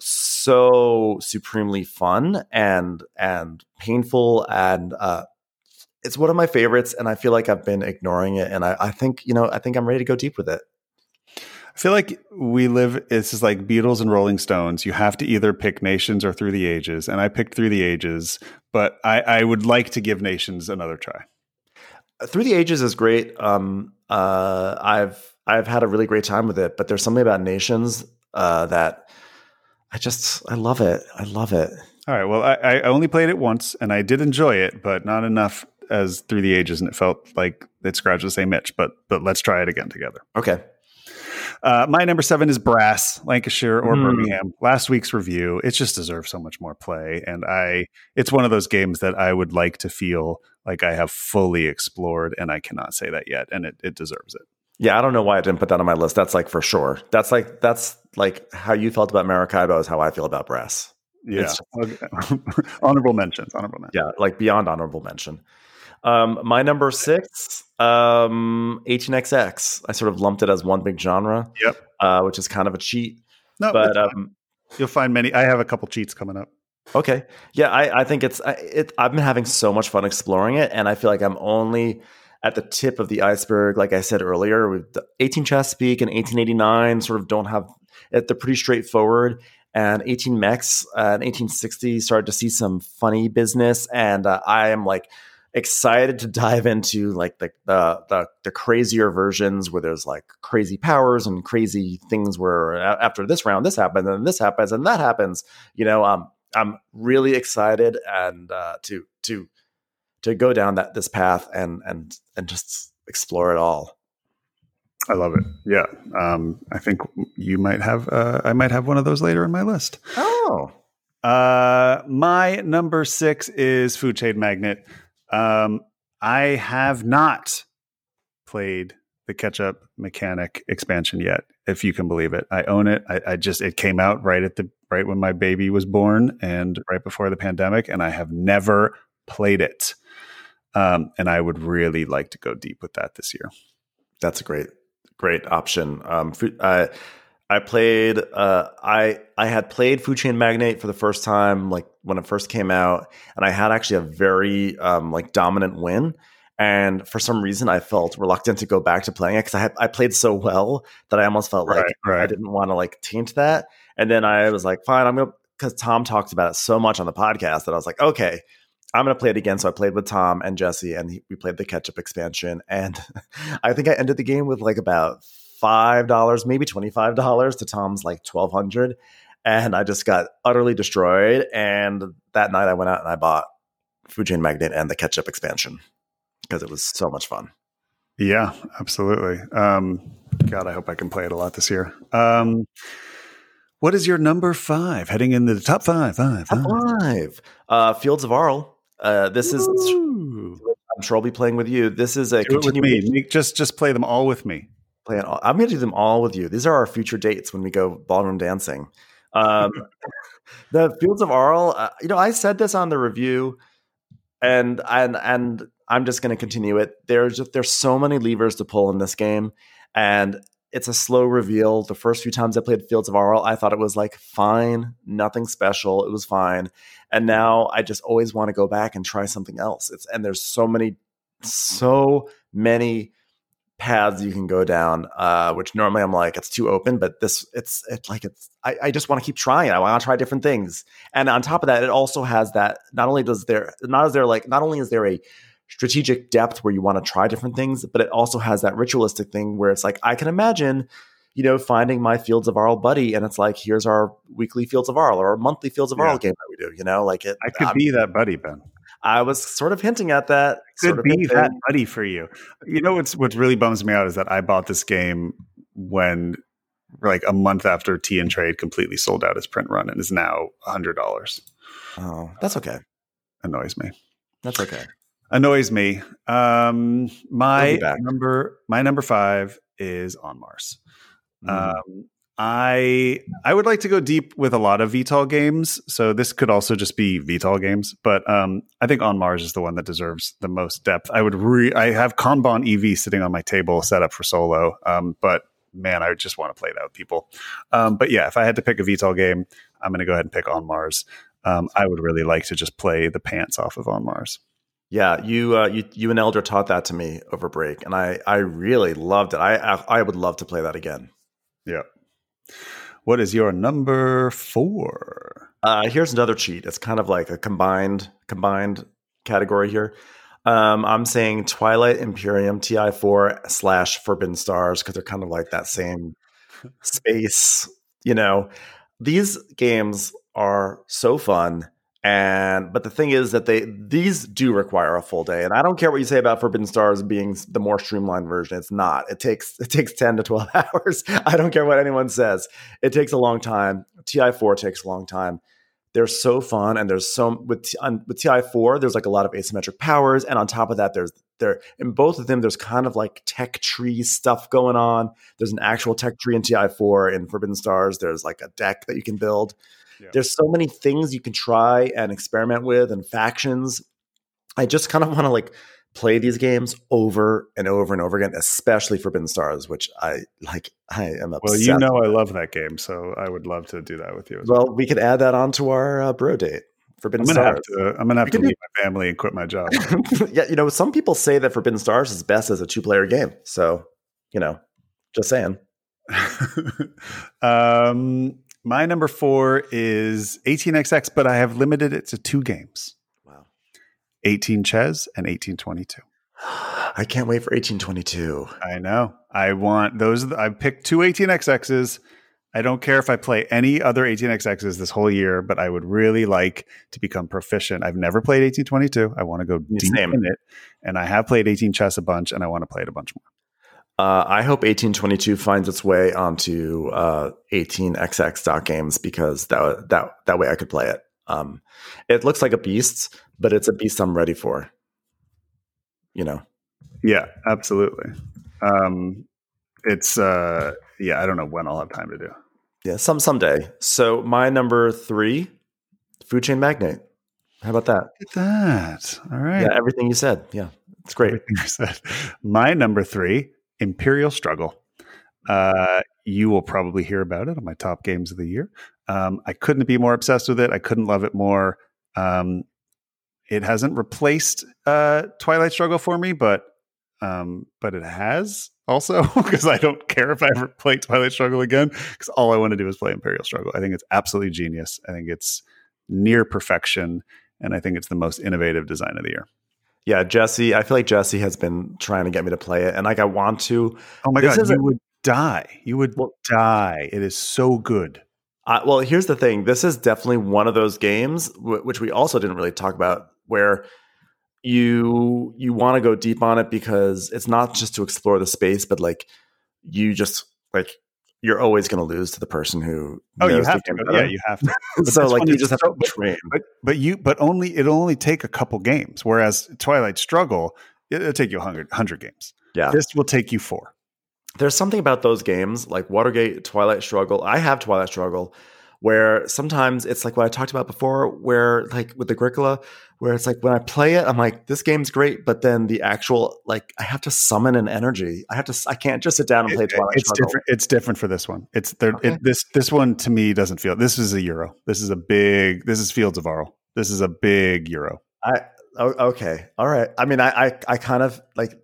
so supremely fun and and painful and uh, it's one of my favorites and i feel like i've been ignoring it and I, I think you know i think i'm ready to go deep with it I feel like we live, this is like Beatles and Rolling Stones. You have to either pick Nations or Through the Ages. And I picked Through the Ages, but I, I would like to give Nations another try. Through the Ages is great. Um, uh, I've I've had a really great time with it, but there's something about Nations uh, that I just I love it. I love it. All right. Well, I, I only played it once and I did enjoy it, but not enough as Through the Ages, and it felt like it scratched the same itch. But but let's try it again together. Okay. Uh, my number seven is Brass, Lancashire or Hmm. Birmingham. Last week's review, it just deserves so much more play, and I, it's one of those games that I would like to feel like I have fully explored, and I cannot say that yet, and it, it deserves it. Yeah, I don't know why I didn't put that on my list. That's like for sure. That's like that's like how you felt about Maracaibo is how I feel about Brass. Yeah, It's honorable mentions, honorable mentions. Yeah, like beyond honorable mention. Um, my number six, um, 18xx. I sort of lumped it as one big genre. Yep. Uh, which is kind of a cheat, No, but um, you'll find many. I have a couple cheats coming up. Okay. Yeah, I, I think it's I, it. I've been having so much fun exploring it, and I feel like I'm only at the tip of the iceberg. Like I said earlier, with the 18 Chesapeake and 1889 sort of don't have. it- They're pretty straightforward. And 18 Mex uh, and 1860 started to see some funny business, and uh, I am like excited to dive into like the, the the the crazier versions where there's like crazy powers and crazy things where after this round this happens and this happens and that happens you know um I'm really excited and uh, to to to go down that this path and and and just explore it all. I love it. Yeah, um, I think you might have. Uh, I might have one of those later in my list. Oh, Uh, my number six is Food Chain Magnate. Um, I have not played the ketchup mechanic expansion yet, if you can believe it. I own it. I, I just it came out right at the right when my baby was born and right before the pandemic, and I have never played it. Um, and I would really like to go deep with that this year. that's a great great option. Um, fu- uh, I played. Uh, I I had played Food Chain Magnate for the first time, like when it first came out, and I had actually a very um, like dominant win. And for some reason, I felt reluctant to go back to playing it because I had I played so well that I almost felt like Right, right. I didn't want to like taint that. And then I was like, fine, I'm gonna because Tom talks about it so much on the podcast that I was like, okay, I'm gonna play it again. So I played with Tom and Jesse, and he, we played the ketchup expansion. And I think I ended the game with like about five dollars, maybe twenty five dollars to Tom's like twelve hundred, and I just got utterly destroyed. And that night, I went out and I bought Food Chain Magnate and the ketchup expansion because it was so much fun. Yeah, absolutely. Um, God, I hope I can play it a lot this year. Um, what is your number five? Heading into the top five, five, Top five. five, uh, Fields of Arle. Uh, this is I'm sure I'll be playing with you. This is a Do it with me. Just, just play them all with me. Plan. I'm going to do them all with you. These are our future dates when we go ballroom dancing. Um, the Fields of Arle. Uh, you know, I said this on the review, and and and I'm just going to continue it. There's just, there's so many levers to pull in this game, and it's a slow reveal. The first few times I played Fields of Arle, I thought it was like fine, nothing special. It was fine, and now I just always want to go back and try something else. It's and there's so many, so many paths you can go down uh which normally i'm like it's too open but this it's it's like it's i, I just want to keep trying i want to try different things and on top of that it also has that not only does there not is there like not only is there a strategic depth where you want to try different things but it also has that ritualistic thing where it's like i can imagine you know finding my fields of arle buddy and it's like here's our weekly fields of arle or our monthly fields of Yeah. arle game that we do you know like it I could I'm- be that buddy, Ben. I was sort of hinting at that Could be that buddy for you. You know what's what really bums me out is that I bought this game when like a month after T and Trade completely sold out its print run and is now hundred dollars. oh that's okay Annoys me. that's okay Annoys me. Um, my number my number five is on Mars. Mm. Um, I I would like to go deep with a lot of Vital games, so this could also just be Vital games. But um, I think On Mars is the one that deserves the most depth. I would re- I have Kanban EV sitting on my table set up for solo, um, but man, I just want to play that with people. Um, but yeah, if I had to pick a Vital game, I'm going to go ahead and pick On Mars. Um, I would really like to just play the pants off of On Mars. Yeah, you uh, you you and Elder taught that to me over break, and I I really loved it. I I, I would love to play that again. Yeah. What is your number four? Uh, here's another cheat. It's kind of like a combined combined category here. Um, I'm saying Twilight Imperium TI4 slash Forbidden Stars because they're kind of like that same space. You know, these games are so fun and but the thing is that they these do require a full day. And i don't care what you say about forbidden stars being the more streamlined version. It's not. It takes it takes 10 to 12 hours. I don't care what anyone says. It takes a long time. Ti4 takes a long time. They're so fun and there's so with on, with ti4 there's like a lot of asymmetric powers. And on top of that there's there in both of them there's kind of like tech tree stuff going on. There's an actual tech tree in ti4 in forbidden stars. There's like a deck that you can build yeah. There's so many things you can try and experiment with and factions. I just kind of want to like play these games over and over and over again, especially Forbidden Stars, which I like. I am obsessed. Well, you know, I love that game, so I would love to do that with you. well, well, we could add that onto our uh, bro date. Forbidden I'm gonna Stars. Have to, I'm gonna have to leave my family and quit my job. yeah, you know, some people say that Forbidden Stars is best as a two player game. So, you know, just saying. um, my number four is 18XX, but I have limited it to two games. Wow. 18 Chess and 1822. I can't wait for 1822. I know. I want those. I picked two 18XXs. I don't care if I play any other 18XXs this whole year, but I would really like to become proficient. I've never played 1822. I want to go deep Same. in it. And I have played 18 chess a bunch, and I want to play it a bunch more. Uh, I hope 1822 finds its way onto uh, 18xx.games because that that that way I could play it. Um, it looks like a beast, but it's a beast I'm ready for. You know. Yeah, absolutely. Um, it's uh, yeah. I don't know when I'll have time to do. Yeah, some someday. So my number three, Food Chain Magnate. How about that? Look at that. All right. Yeah, everything you said. Yeah, it's great. Everything you said. My number three, Imperial Struggle. Uh, you will probably hear about it on my top games of the year. Um, I couldn't be more obsessed with it. I couldn't love it more. Um, it hasn't replaced uh, Twilight Struggle for me, but um, but it has also because I don't care if I ever play Twilight Struggle again because all I want to do is play Imperial Struggle. I think it's absolutely genius. I think it's near perfection, and I think it's the most innovative design of the year yeah, Jesse. I feel like Jesse has been trying to get me to play it, and like I want to. Oh my this god, you would die. You would well, die. It is so good. Uh, well, here's the thing. This is definitely one of those games w- which we also didn't really talk about, where you you want to go deep on it because it's not just to explore the space, but like you just like you're always going to lose to the person who. Oh, you have to. Yeah, you have to. so like you just have to train. But, but you, but only it'll only take a couple games. Whereas Twilight Struggle, it'll take you 100, 100 games. Yeah, this will take you four. There's something about those games like Watergate, Twilight Struggle. I have Twilight Struggle, where sometimes it's like what I talked about before, where like with Agricola, where it's like when I play it, I'm like, this game's great, but then the actual like I have to summon an energy. I have to. I can't just sit down and play. It, Twilight it's Struggle. different. It's different for this one. It's there. Okay. It, this this one to me doesn't feel. This is a euro. This is a big. This is Fields of Arle. This is a big euro. I okay. All right. I mean, I I, I kind of like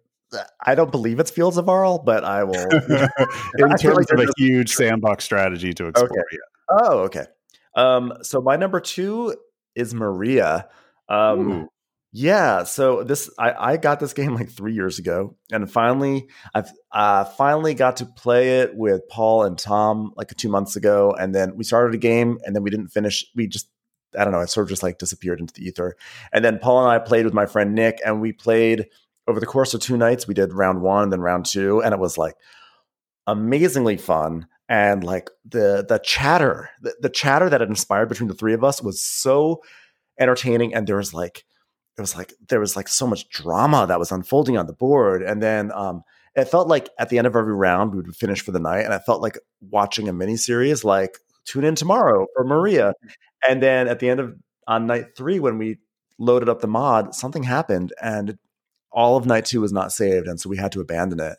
I don't believe it's Fields of Arle, but I will. In terms like of a huge sandbox strategy to explore. Okay. Oh, okay. Um, so my number two is Maria. Um, yeah, so this I, I got this game like three years ago, and finally I've uh, finally got to play it with Paul and Tom like two months ago, and then we started a game, and then we didn't finish. We just I don't know, it sort of just like disappeared into the ether. And then Paul and I played with my friend Nick, and we played over the course of two nights. We did round one, and then round two, and it was like amazingly fun and like the the chatter the, the chatter that it inspired between the three of us was so entertaining and there was like it was like there was like so much drama that was unfolding on the board and then um it felt like at the end of every round we would finish for the night, and I felt like watching a mini series. Like tune in tomorrow for Maria, and then at the end of on night three when we loaded up the mod, something happened, and all of night two was not saved, and so we had to abandon it.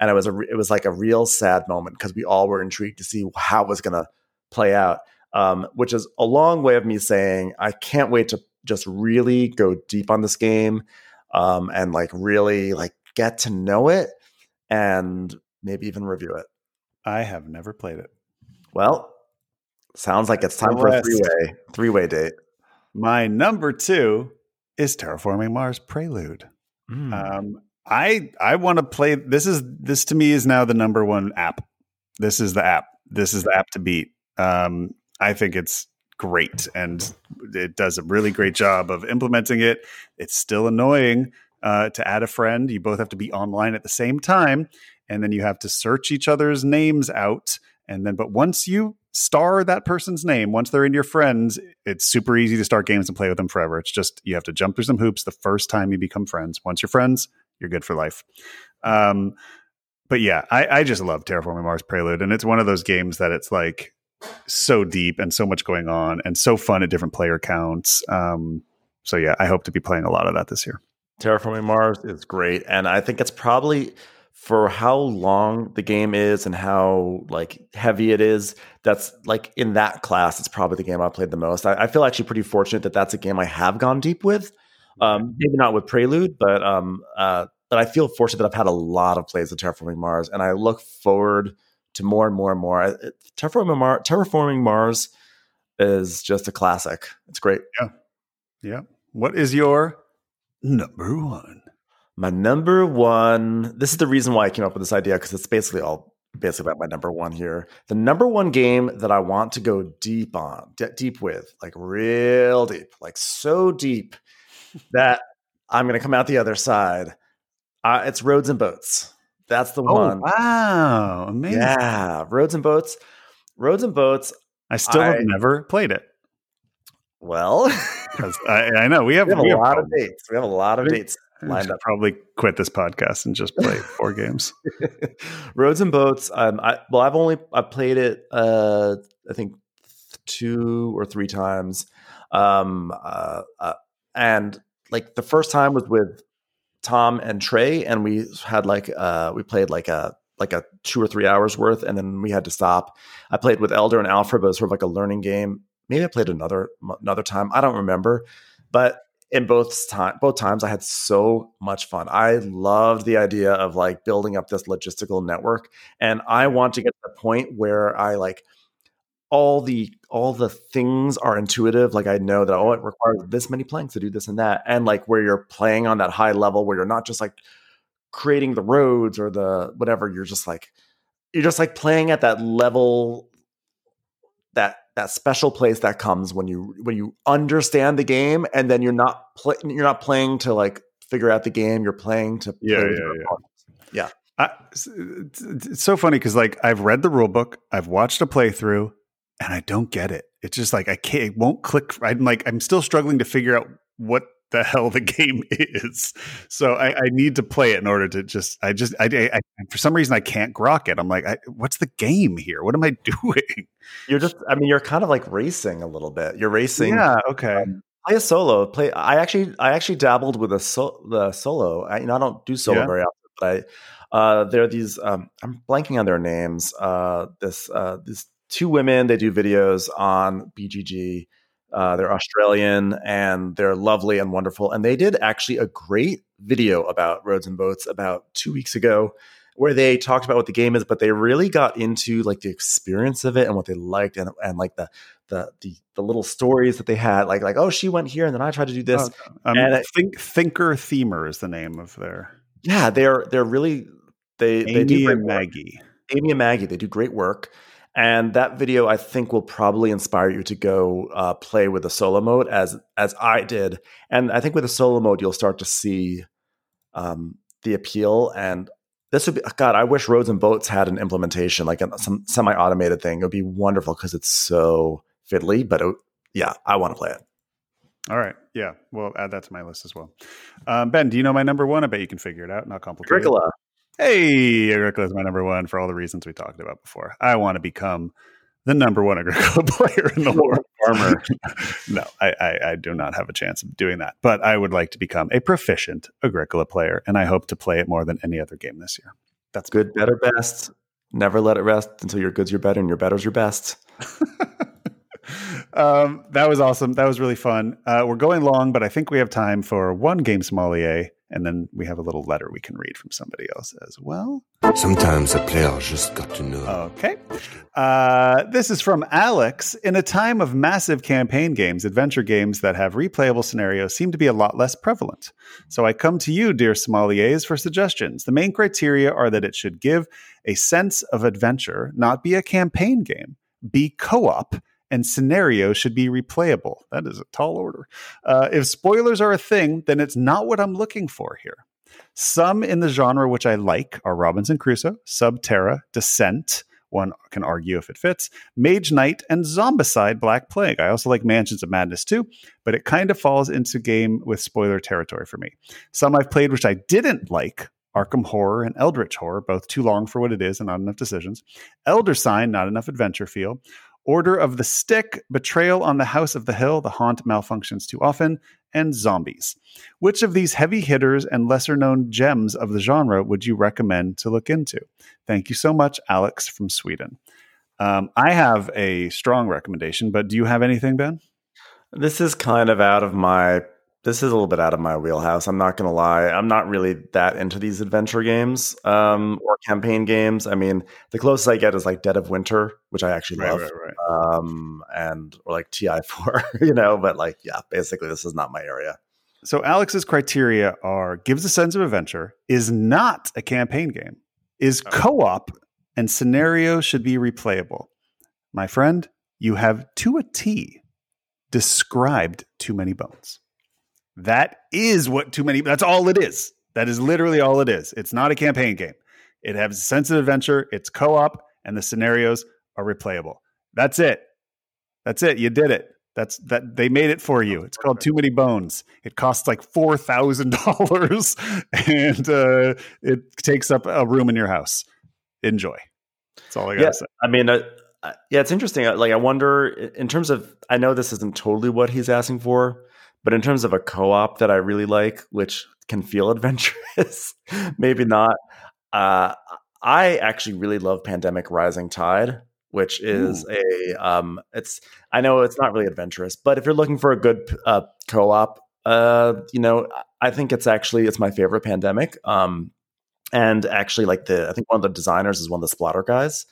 And it was a it was like a real sad moment because we all were intrigued to see how it was going to play out. Um, which is a long way of me saying I can't wait to just really go deep on this game um, and like really like get to know it and maybe even review it. I have never played it. Well, sounds like it's time for a three way three way date. My number two is Terraforming Mars Prelude. Mm. Um, I I want to play. This is this to me is now the number one app. This is the app. This is the app to beat. Um, I think it's great and it does a really great job of implementing it. It's still annoying uh, to add a friend. You both have to be online at the same time, and then you have to search each other's names out. And then, but once you star that person's name, once they're in your friends, it's super easy to start games and play with them forever. It's just you have to jump through some hoops the first time you become friends. Once you're friends, you're good for life. Um, but yeah, I, I just love Terraforming Mars Prelude, and it's one of those games that it's like so deep and so much going on and so fun at different player counts. Um, so yeah, I hope to be playing a lot of that this year. Terraforming Mars is great, and I think it's probably for how long the game is and how like heavy it is. That's like in that class, it's probably the game I played the most. I, I feel actually pretty fortunate that that's a game I have gone deep with. Um, maybe not with Prelude, but um, uh, but I feel fortunate that I've had a lot of plays of Terraforming Mars, and I look forward to more and more and more. Terraforming, Mar- Terraforming Mars is just a classic. It's great. Yeah. Yeah. What is your number one? My number one. This is the reason why I came up with this idea because it's basically all basically about my number one here. The number one game that I want to go deep on, de- deep with, like real deep, like so deep that I'm going to come out the other side. Uh, it's Roads and Boats. That's the Oh one. wow, amazing! Yeah, Roads and Boats. Roads and Boats. I still have never played it Well, I, I know we have, we have we a have lot of dates. We have a lot of We- dates I lined should up. probably quit this podcast and just play four games. Roads and Boats. Um, I, well, I've only I played it. Uh, I think two or three times. Um, uh, uh, and like the first time was with Tom and Trey, and we had like uh, we played like a like a two or three hours worth, and then we had to stop. I played with Elder and Alfred, but it was sort of like a learning game. Maybe I played another another time. I don't remember, but in both time both times I had so much fun. I loved the idea of like building up this logistical network and I want to get to the point where I like all the all the things are intuitive like I know that oh it requires mm. this many planks to do this and that and like where you're playing on that high level where you're not just like creating the roads or the whatever you're just like you're just like playing at that level that that special place that comes when you when you understand the game and then you're not play, you're not playing to like figure out the game you're playing to Yeah, play yeah, your yeah. I, it's, it's- it's so funny because like I've read the rule book, I've watched a playthrough, and I don't get it. It's just like I can't. It won't click. I'm like I'm still struggling to figure out what the hell the game is. So I, I need to play it in order to just. I just. I, I, I for some reason I can't grok it. I'm like, I, what's the game here? What am I doing? you're just i mean you're kind of like racing a little bit you're racing Yeah. Okay. play a solo play i actually i actually dabbled with a so, the solo I, you know i don't do solo Yeah. very often but i uh there are these um i'm blanking on their names uh this uh these two women they do videos on bgg uh, they're Australian and they're lovely and wonderful. And they did actually a great video about roads and boats about two weeks ago where they talked about what the game is, but they really got into like the experience of it and what they liked and, and like the, the, the, the little stories that they had, like, like, oh, she went here and then I tried to do this. Um, and I- Think Thinker Themer is the name of their Yeah. They're, they're really, they, they do Amy and work. Maggie. Amy and Maggie, they do great work. And that video, I think, will probably inspire you to go uh, play with the solo mode as as I did. And I think with the solo mode, you'll start to see um, the appeal. And this would be God. I wish Roads and Boats had an implementation, like a, some semi automated thing. It would be wonderful because it's so fiddly. But it, yeah, I want to play it. All right. Yeah. Well, add that to my list as well. Um, ben, do you know my number one? I bet you can figure it out. Not complicated. Agricola. Hey, Agricola is my number one for all the reasons we talked about before. I want to become the number one Agricola player in the world. Farmer. no, I, I, I do not have a chance of doing that. But I would like to become a proficient Agricola player, and I hope to play it more than any other game this year. That's Good, better, best. Never let it rest until your good's your better and your better's your best. um, that was awesome. That was really fun. Uh, we're going long, but I think we have time for one game sommelier, and then we have a little letter we can read from somebody else as well. Sometimes a player just got to know. Okay. Uh, this is from Alex. In a time of massive campaign games, adventure games that have replayable scenarios seem to be a lot less prevalent. So I come to you, dear sommeliers, for suggestions. The main criteria are that it should give a sense of adventure, not be a campaign game, be co op, and scenario should be replayable. That is a tall order. Uh, if spoilers are a thing, then it's not what I'm looking for here. Some in the genre which I like are Robinson Crusoe, Subterra, Descent. One can argue if it fits. Mage Knight and Zombicide Black Plague. I also like Mansions of Madness too, but it kind of falls into game with spoiler territory for me. Some I've played which I didn't like Arkham Horror and Eldritch Horror, both too long for what it is and not enough decisions. Elder Sign, not enough adventure feel. Order of the Stick, Betrayal on the House of the Hill, The Haunt malfunctions too often, and Zombies. Which of these heavy hitters and lesser known gems of the genre would you recommend to look into? Thank you so much, Alex from Sweden. Um, I have a strong recommendation, but do you have anything, Ben? This is kind of out of my this is a little bit out of my wheelhouse. I'm not gonna lie. I'm not really that into these adventure games um, or campaign games. I mean, the closest I get is like Dead of Winter, which I actually love, um, and or like TI4, you know. But like, yeah, basically, this is not my area. So Alex's criteria are gives a sense of adventure, is not a campaign game, is co-op, and scenario should be replayable. My friend, you have to a T described too many bones. That is what too many that's all it is. That is literally all it is. It's not a campaign game. It has a sense of adventure, it's co-op, and the scenarios are replayable. That's it. That's it. You did it. That's that they made it for you. It's called Too Many Bones. It costs like four thousand dollars, and uh, it takes up a room in your house. Enjoy. That's all I gotta Yeah, say. I mean, uh, uh, yeah, it's interesting. Like, I wonder in terms of. I know this isn't totally what he's asking for, but in terms of a co-op that I really like, which can feel adventurous, maybe not. Uh, I actually really love Pandemic Rising Tide, which is a. Um, it's. I know it's not really adventurous, but if you're looking for a good uh, co-op, uh, you know, I think it's actually it's my favorite Pandemic. Um, and actually, like the I think one of the designers is one of the Splotter guys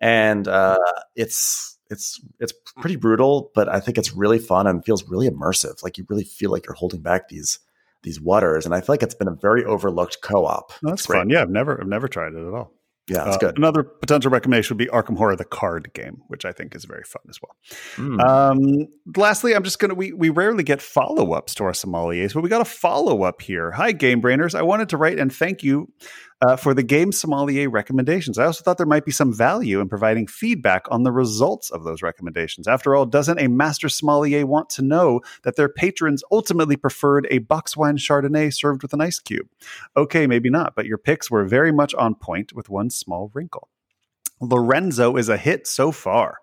and uh, it's it's it's pretty brutal, but I think it's really fun and feels really immersive. Like you really feel like you're holding back these these waters, and I feel like it's been a very overlooked co-op. That's great. fun. Yeah, I've never I've never tried it at all. Yeah, it's Uh, good. Another potential recommendation would be Arkham Horror, the card game, which I think is very fun as well. Mm. Um, lastly, I'm just gonna we we rarely get follow ups to our sommeliers, but we got a follow up here. Hi, Game Brainers. I wanted to write and thank you uh, for the game sommelier recommendations. I also thought there might be some value in providing feedback on the results of those recommendations. After all, doesn't a master sommelier want to know that their patrons ultimately preferred a box wine Chardonnay served with an ice cube? Okay, maybe not, but your picks were very much on point with one small wrinkle. Lorenzo is a hit so far.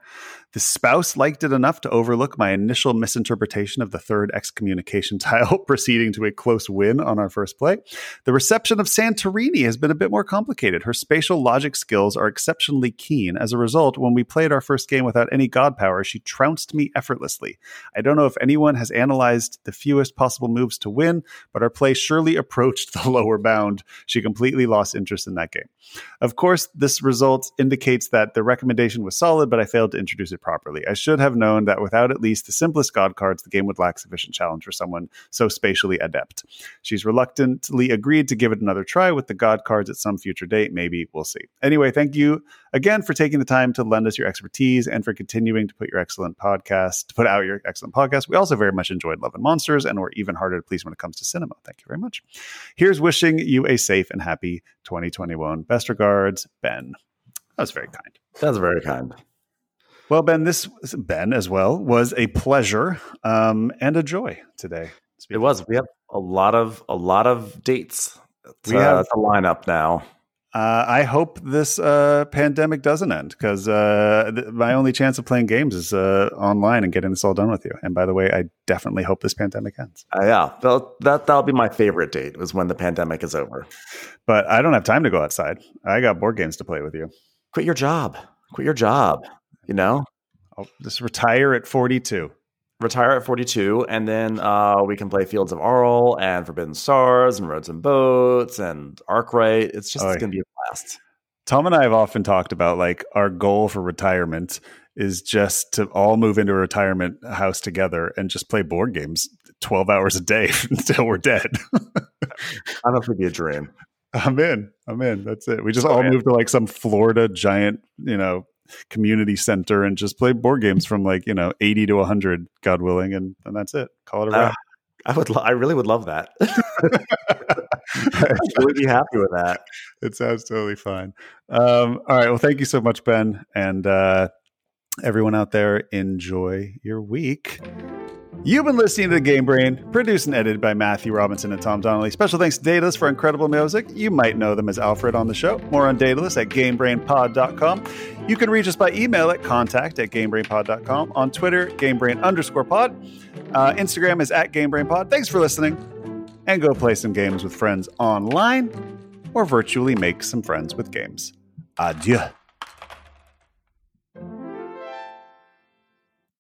The spouse liked it enough to overlook my initial misinterpretation of the third excommunication tile, proceeding to a close win on our first play. The reception of Santorini has been a bit more complicated. Her spatial logic skills are exceptionally keen. As a result, when we played our first game without any god power, she trounced me effortlessly. I don't know if anyone has analyzed the fewest possible moves to win, but our play surely approached the lower bound. She completely lost interest in that game. Of course, this result indicates that the recommendation was solid, but I failed to introduce it properly. I should have known that without at least the simplest god cards, the game would lack sufficient challenge for someone so spatially adept. She's reluctantly agreed to give it another try with the god cards at some future date. Maybe we'll see. Anyway, thank you again for taking the time to lend us your expertise and for continuing to put your excellent podcast, to put out your excellent podcast. We also very much enjoyed Love and Monsters and we're even harder to please when it comes to cinema. Thank you very much. Here's wishing you a safe and happy 2021. Best regards, Ben. That was very kind. That's very kind. Well, Ben, this Ben as well was a pleasure um, and a joy today. It was. We have a lot of a lot of dates. We We have- have a lineup now. Uh, I hope this uh, pandemic doesn't end because uh, th- my only chance of playing games is uh, online and getting this all done with you. And by the way, I definitely hope this pandemic ends. Uh, yeah, that'll, that that'll be my favorite date. Was when the pandemic is over. But I don't have time to go outside. I got board games to play with you. Quit your job. Quit your job. You know, I'll just retire at 42. retire at 42 and then uh, we can play fields of arle and forbidden stars and roads and boats and arkwright it's just it's gonna be a blast Tom and I have often talked about like our goal for retirement is just to all move into a retirement house together and just play board games 12 hours a day until we're dead. i don't think it'd be a dream I'm in. I'm in. That's it. We just Oh, all move to like some Florida giant, you know, community center and just play board games from like, you know, 80 to 100, God willing. And, and that's it. Call it a Ah, wrap. i would lo- i really would love that i'd be happy with that it sounds totally fine. Um, all right. Well, thank you so much, Ben. And uh, everyone out there, enjoy your week. You've been listening to the Game Brain, produced and edited by Matthew Robinson and Tom Donnelly. Special thanks to Daedalus for incredible music. You might know them as Alfred on the show. More on Daedalus at GameBrainPod.com. You can reach us by email at contact at GameBrainPod.com. On Twitter, GameBrain underscore pod. Uh, Instagram is at GameBrainPod. Thanks for listening. And go play some games with friends online or virtually make some friends with games. Adieu.